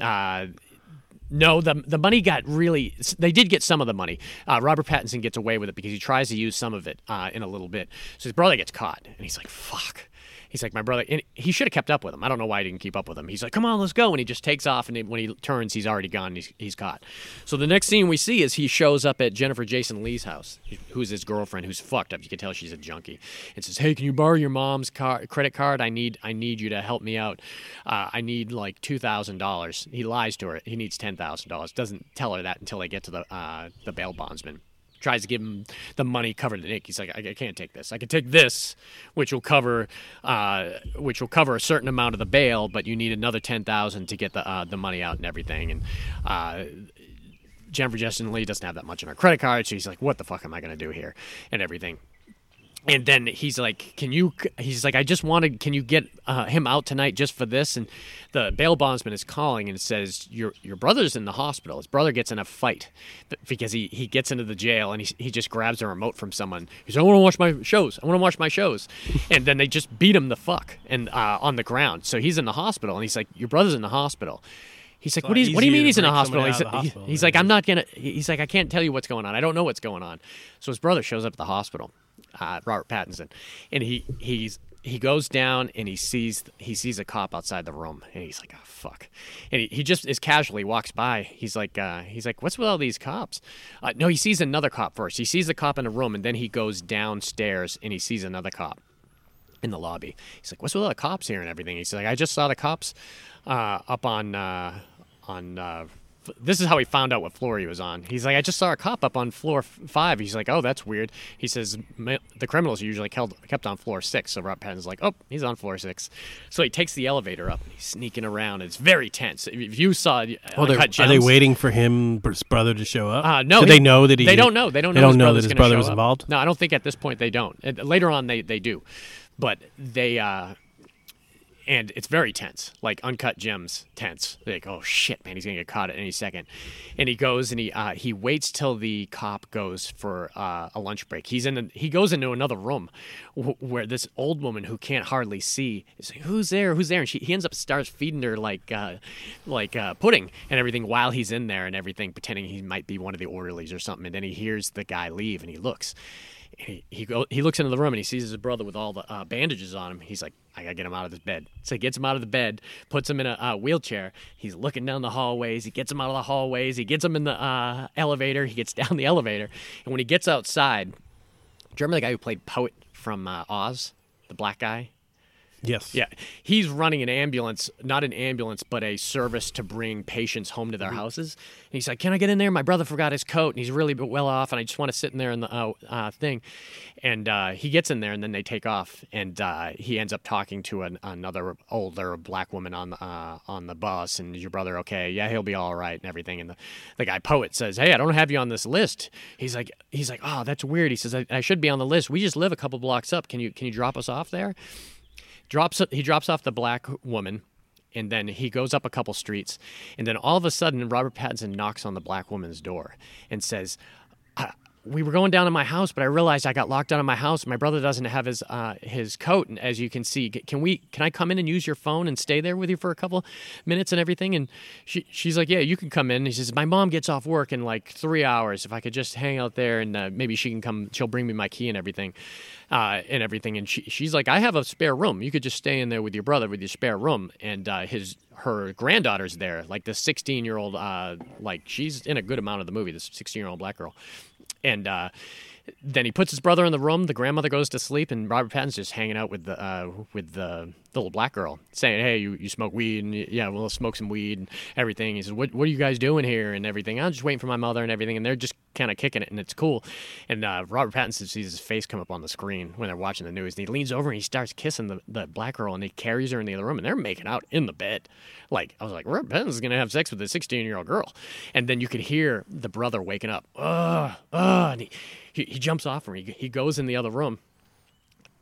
No, the the money got really. They did get some of the money. Uh, Robert Pattinson gets away with it because he tries to use some of it uh, in a little bit. So his brother gets caught, and he's like, "Fuck." He's like, my brother, and he should have kept up with him. I don't know why he didn't keep up with him. He's like, come on, let's go. And he just takes off, and he, when he turns, he's already gone. He's, he's caught. So the next scene we see is he shows up at Jennifer Jason Lee's house, who's his girlfriend, who's fucked up. You can tell she's a junkie, and says, hey, can you borrow your mom's car, credit card? I need, I need you to help me out. Uh, I need like two thousand dollars. He lies to her. He needs ten thousand dollars. Doesn't tell her that until they get to the uh, the bail bondsman tries to give him the money covered in ink. He's like, I, I can't take this. I can take this, which will cover, uh, which will cover a certain amount of the bail, but you need another ten thousand to get the uh, the money out and everything. And uh, Jennifer Justin Lee doesn't have that much on her credit card, so he's like, what the fuck am I gonna do here, and everything. And then he's like, "Can you?" He's like, "I just wanted. Can you get uh, him out tonight just for this?" And the bail bondsman is calling and says, "Your your brother's in the hospital. His brother gets in a fight because he, he gets into the jail and he, he just grabs a remote from someone. He's like, I want to watch my shows. I want to watch my shows." and then they just beat him the fuck and uh, on the ground. So he's in the hospital and he's like, "Your brother's in the hospital." He's like, what do, you, what do you mean he's in the hospital? He's, out of the he- hospital he's like, I'm not gonna. He's like, I can't tell you what's going on. I don't know what's going on. So his brother shows up at the hospital, uh, Robert Pattinson, and he he's he goes down and he sees he sees a cop outside the room, and he's like, oh fuck, and he, he just is casually walks by. He's like, uh, he's like, what's with all these cops? Uh, no, he sees another cop first. He sees the cop in a room, and then he goes downstairs and he sees another cop in the lobby. He's like, "What's with all the cops here and everything?" He's like, "I just saw the cops uh, up on uh, on." This is how he found out what floor he was on. He's like, "I just saw a cop up on floor f- five. He's like, "Oh, that's weird." He says, "The criminals are usually kept kept on floor six. So Rob Pattinson's like, "Oh, he's on floor six. So he takes the elevator up and he's sneaking around. It's very tense. If you saw, uh, Oh, they're, they waiting for him, his brother, to show up? uh, no, Do he- they know that he? They don't know. They don't know. They his don't know that his brother was up. involved. No, I don't think at this point they don't. Later on, they they do, but they uh, and it's very tense, like uncut gems tense. Like, oh shit, man, he's gonna get caught at any second. And he goes and he uh, he waits till the cop goes for uh, a lunch break. He's in. The, he goes into another room wh- where this old woman who can't hardly see is like, "Who's there? Who's there?" And she he ends up starts feeding her like uh, like uh, pudding and everything while he's in there and everything, pretending he might be one of the orderlies or something. And then he hears the guy leave and he looks. He he, go, he looks into the room and he sees his brother with all the uh, bandages on him. He's like, I gotta get him out of this bed. So he gets him out of the bed, puts him in a uh, wheelchair. He's looking down the hallways. He gets him out of the hallways. He gets him in the uh, elevator. He gets down the elevator, and when he gets outside, do you remember the guy who played Poet from uh, Oz, the black guy? Yes. Yeah, he's running an ambulance, not an ambulance, but a service to bring patients home to their houses. And he's like, "Can I get in there? My brother forgot his coat, and he's really well off, and I just want to sit in there in the uh, uh, thing." And uh, he gets in there, and then they take off, and uh, he ends up talking to an, another older black woman on the uh, on the bus. And is your brother okay? Yeah, he'll be all right, and everything. And the, the guy poet says, "Hey, I don't have you on this list." He's like, he's like, "Oh, that's weird." He says, I, "I should be on the list. We just live a couple blocks up. Can you can you drop us off there?" Drops he drops off the black woman and then he goes up a couple streets and then all of a sudden robert pattinson knocks on the black woman's door and says "Uh, we were going down to my house but i realized i got locked out of my house my brother doesn't have his uh, his coat and as you can see can we can i come in and use your phone and stay there with you for a couple minutes and everything and she, she's like yeah you can come in and he says my mom gets off work in like three hours if i could just hang out there and uh, maybe she can come she'll bring me my key and everything uh, and everything. And she, she's like, I have a spare room. You could just stay in there with your brother with your spare room. And uh, his her granddaughter's there, like the 16 year old, uh, like she's in a good amount of the movie. This 16 year old black girl, and. Uh, then he puts his brother in the room. The grandmother goes to sleep, and Robert Pattinson's just hanging out with the uh, with the, little black girl, saying, "Hey, you, you smoke weed, and yeah, we'll smoke some weed and everything." He says, "What what are you guys doing here?" and everything. I'm just waiting for my mother and everything, and they're just kind of kicking it, and it's cool. And uh, Robert Pattinson sees his face come up on the screen when they're watching the news, and he leans over and he starts kissing the, the black girl, and he carries her in the other room, and they're making out in the bed. Like I was like, Robert Pattinson's gonna have sex with a 16 year old girl, and then you could hear the brother waking up, ugh, ugh, and he, he, he jumps off from. He, he goes in the other room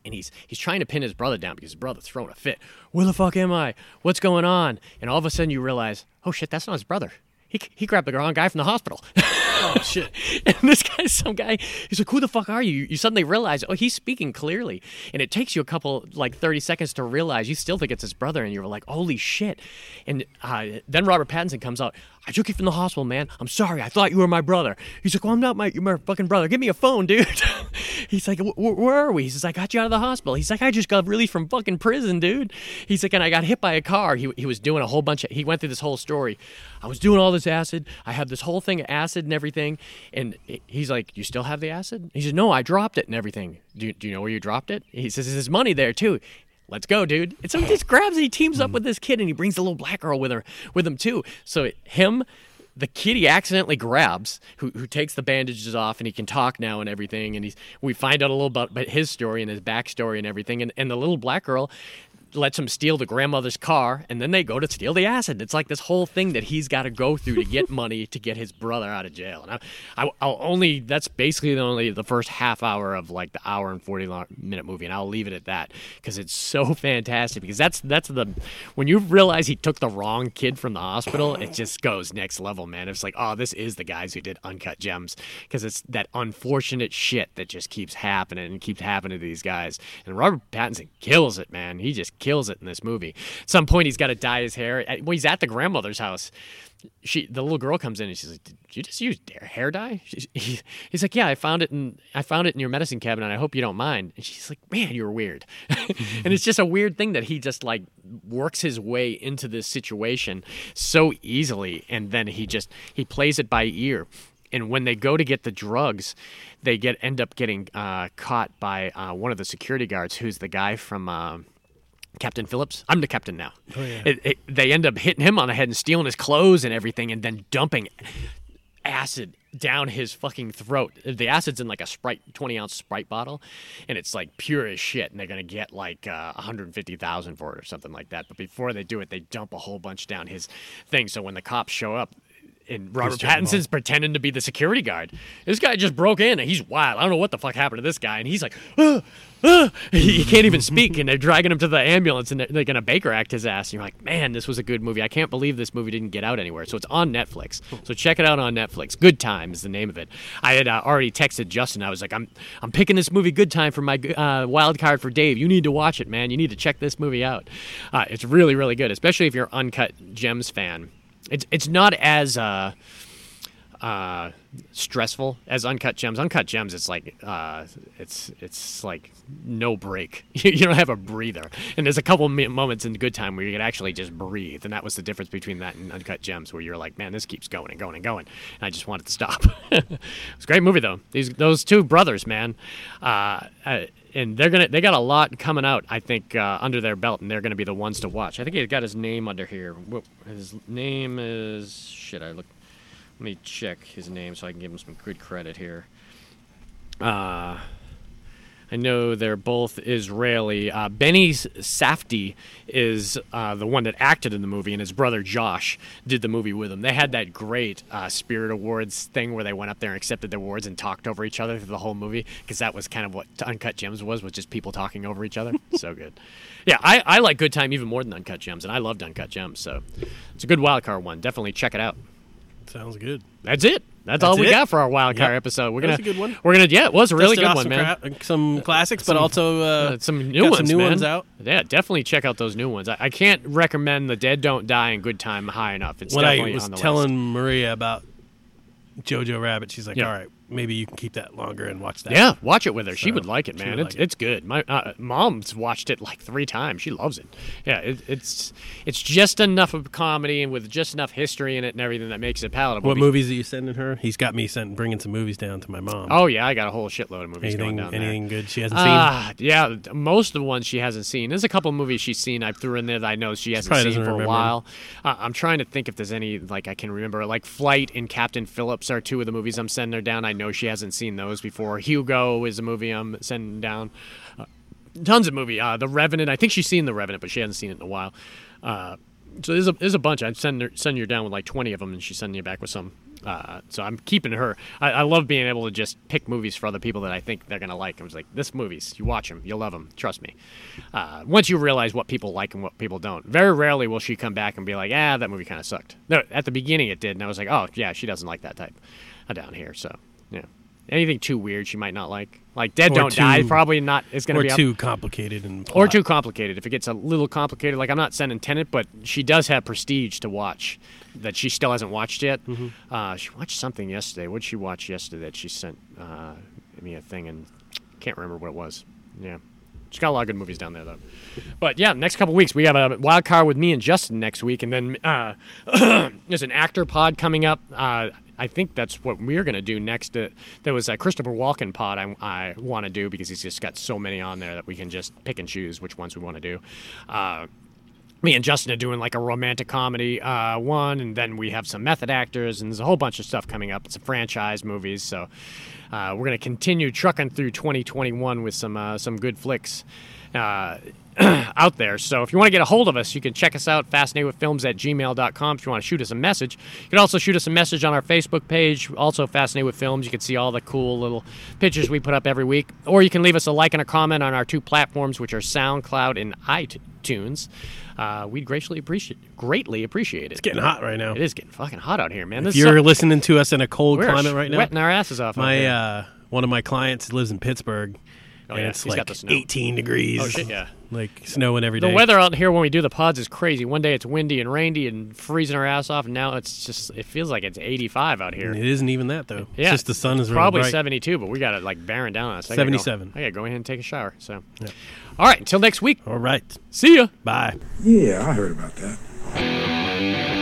and he's he's trying to pin his brother down because his brother's throwing a fit. Where the fuck am I? What's going on? And all of a sudden you realize, oh shit, that's not his brother. He, he grabbed the wrong guy from the hospital. Oh shit. and this guy's some guy. He's like, "Who the fuck are you?" You suddenly realize, oh, he's speaking clearly, and it takes you a couple, like thirty seconds to realize. You still think it's his brother, and you're like, "Holy shit!" And uh, then Robert Pattinson comes out. I took you from the hospital, man. I'm sorry. I thought you were my brother. He's like, well, I'm not my, my fucking brother. Give me a phone, dude. He's like, where are we? He says, I got you out of the hospital. He's like, I just got released from fucking prison, dude. He's like, and I got hit by a car. He, he was doing a whole bunch of, he went through this whole story. I was doing all this acid. I had this whole thing of acid and everything. And he's like, you still have the acid? He says, no, I dropped it and everything. Do, do you know where you dropped it? He says, there's money there too let's go, dude. And so he just grabs and he teams up hmm. with this kid and he brings the little black girl with her with him too. So him, the kid he accidentally grabs, who, who takes the bandages off and he can talk now and everything, and he's we find out a little about, about his story and his backstory and everything, and, and the little black girl lets him steal the grandmother's car, and then they go to steal the acid. It's like this whole thing that he's got to go through to get money to get his brother out of jail. And I, I, will only that's basically the only the first half hour of like the hour and forty minute movie, and I'll leave it at that because it's so fantastic. Because that's that's the when you realize he took the wrong kid from the hospital, it just goes next level, man. It's like, oh, this is the guys who did Uncut Gems because it's that unfortunate shit that just keeps happening and keeps happening to these guys. And Robert Pattinson kills it, man. He just kills it in this movie. At some point, he's got to dye his hair. Well, he's at the grandmother's house. She, the little girl comes in and she's like, "Did you just use hair dye?" She, he, he's like, "Yeah, I found it in I found it in your medicine cabinet. I hope you don't mind." And she's like, "Man, you're weird." and it's just a weird thing that he just like works his way into this situation so easily, and then he just he plays it by ear and when they go to get the drugs, they get end up getting uh, caught by uh, one of the security guards, who's the guy from. Uh, Captain Phillips. I'm the captain now. Oh, yeah. it, it, they end up hitting him on the head and stealing his clothes and everything, and then dumping acid down his fucking throat. The acid's in like a Sprite, 20 ounce Sprite bottle, and it's like pure as shit. And they're gonna get like uh, 150,000 for it or something like that. But before they do it, they dump a whole bunch down his thing. So when the cops show up, and Robert Pattinson's pretending to be the security guard. This guy just broke in and he's wild. I don't know what the fuck happened to this guy. And he's like, ah, ah. He, he can't even speak. And they're dragging him to the ambulance and they're, they're going to Baker act his ass. And you're like, man, this was a good movie. I can't believe this movie didn't get out anywhere. So it's on Netflix. So check it out on Netflix. Good Time is the name of it. I had uh, already texted Justin. I was like, I'm, I'm picking this movie Good Time for my uh, wild card for Dave. You need to watch it, man. You need to check this movie out. Uh, it's really, really good, especially if you're an Uncut Gems fan. It's, it's not as. Uh, uh, stressful as Uncut Gems. Uncut Gems, it's like uh, it's it's like no break. you don't have a breather. And there's a couple moments in Good Time where you can actually just breathe, and that was the difference between that and Uncut Gems, where you're like, man, this keeps going and going and going, and I just wanted to stop. it's a great movie though. These those two brothers, man. Uh, uh, and they're gonna they got a lot coming out. I think uh, under their belt, and they're gonna be the ones to watch. I think he got his name under here. His name is shit. I look. Let me check his name so I can give him some good credit here. Uh, I know they're both Israeli. Uh, Benny Safdie is uh, the one that acted in the movie, and his brother Josh did the movie with him. They had that great uh, Spirit Awards thing where they went up there and accepted the awards and talked over each other through the whole movie, because that was kind of what Uncut Gems was, was just people talking over each other. so good. Yeah, I, I like Good Time even more than Uncut Gems, and I loved Uncut Gems. So it's a good wild card one. Definitely check it out. Sounds good. That's it. That's, That's all we it? got for our wild card Yep. episode. We're gonna good one. We're gonna yeah, it was a really good one, man. cra- some classics, but also uh, Uh, some new ones, some new man. ones out. Yeah, definitely check out those new ones. I, I can't recommend the Dead Don't Die and Good Time high enough. It's when I was on the telling Maria about Jojo Rabbit, she's like, Yeah. "All right, maybe you can keep that longer and watch that." Yeah, watch it with her. she would like it, man. It's like it. it's good. My uh, mom's watched it like three times. She loves it. Yeah, it, it's it's just enough of a comedy and with just enough history in it and everything that makes it palatable. What movies are you sending her? He's got me sent bringing some movies down to my mom. Oh yeah, I got a whole shitload of movies going anything down there. anything good she hasn't seen? Ah, yeah. Most of the ones she hasn't seen. There's a couple movies she's seen. I threw in there that I know she hasn't probably seen for doesn't a while. Uh, I'm trying to think if there's any like I can remember. Like Flight and Captain Phillips are two of the movies I'm sending her down. I know she hasn't seen those before. Hugo is a movie I'm sending down. Uh, tons of movie. Uh, the Revenant. I think she's seen The Revenant, but she hasn't seen it in a while. Uh, so there's a there's a bunch. I'd send her you down with like 20 of them, and she's sending you back with some. Uh, so I'm keeping her. I, I love being able to just pick movies for other people that I think they're gonna like. I was like, this movies, you watch them, you'll love them. Trust me. Uh, once you realize what people like and what people don't, very rarely will she come back and be like, ah, that movie kind of sucked. No, at the beginning it did, and I was like, oh yeah, she doesn't like that type down here. So yeah, anything too weird she might not like. Like Dead Or Don't Die, probably not. It's gonna or be up- too complicated and or too complicated. If it gets a little complicated, like I'm not sending Tenet, but she does have Prestige to watch that she still hasn't watched yet. Uh, she watched something yesterday. What did she watch yesterday that she sent uh, me a thing and can't remember what it was. Yeah. She's got a lot of good movies down there, though. But yeah, next couple weeks we have a wild card with me and Justin next week, and then uh, there's an actor pod coming up. Uh, I think that's what we're going to do next. Uh, there was a Christopher Walken pod I, I want to do because he's just got so many on there that we can just pick and choose which ones we want to do. Uh, me and Justin are doing like a romantic comedy uh, one, and then we have some method actors, and there's a whole bunch of stuff coming up. It's a franchise movies, so uh, we're gonna continue trucking through 2021 with some uh, some good flicks. Out there. So if you want to get a hold of us, you can check us out, fascinatedwithfilms at gmail.com if you want to shoot us a message. You can also shoot us a message on our Facebook page, also Fascinated with Films. You can see all the cool little pictures we put up every week. Or you can leave us a like and a comment on our two platforms, which are SoundCloud and iTunes. Uh, we'd greatly appreciate greatly appreciate it. It's getting hot right now. It is getting fucking hot out here, man. If This you're su- listening to us in a cold climate right now, wetting our asses off. my uh, one of my clients lives in Pittsburgh, Oh, and yeah, it's he's got like the snow. 18 degrees. Oh, shit, yeah. Like snowing every day. The weather out here when we do the pods is crazy. One day it's windy and rainy and freezing our ass off, and now it's just it feels like it's 85 out here. It isn't even that though. Yeah, it's just the sun is probably bright. 72, but we got it like bearing down on us. I gotta go- 77. I gotta go ahead and take a shower. So, yeah. all right, until next week. All right, See ya. bye. Yeah, I heard about that.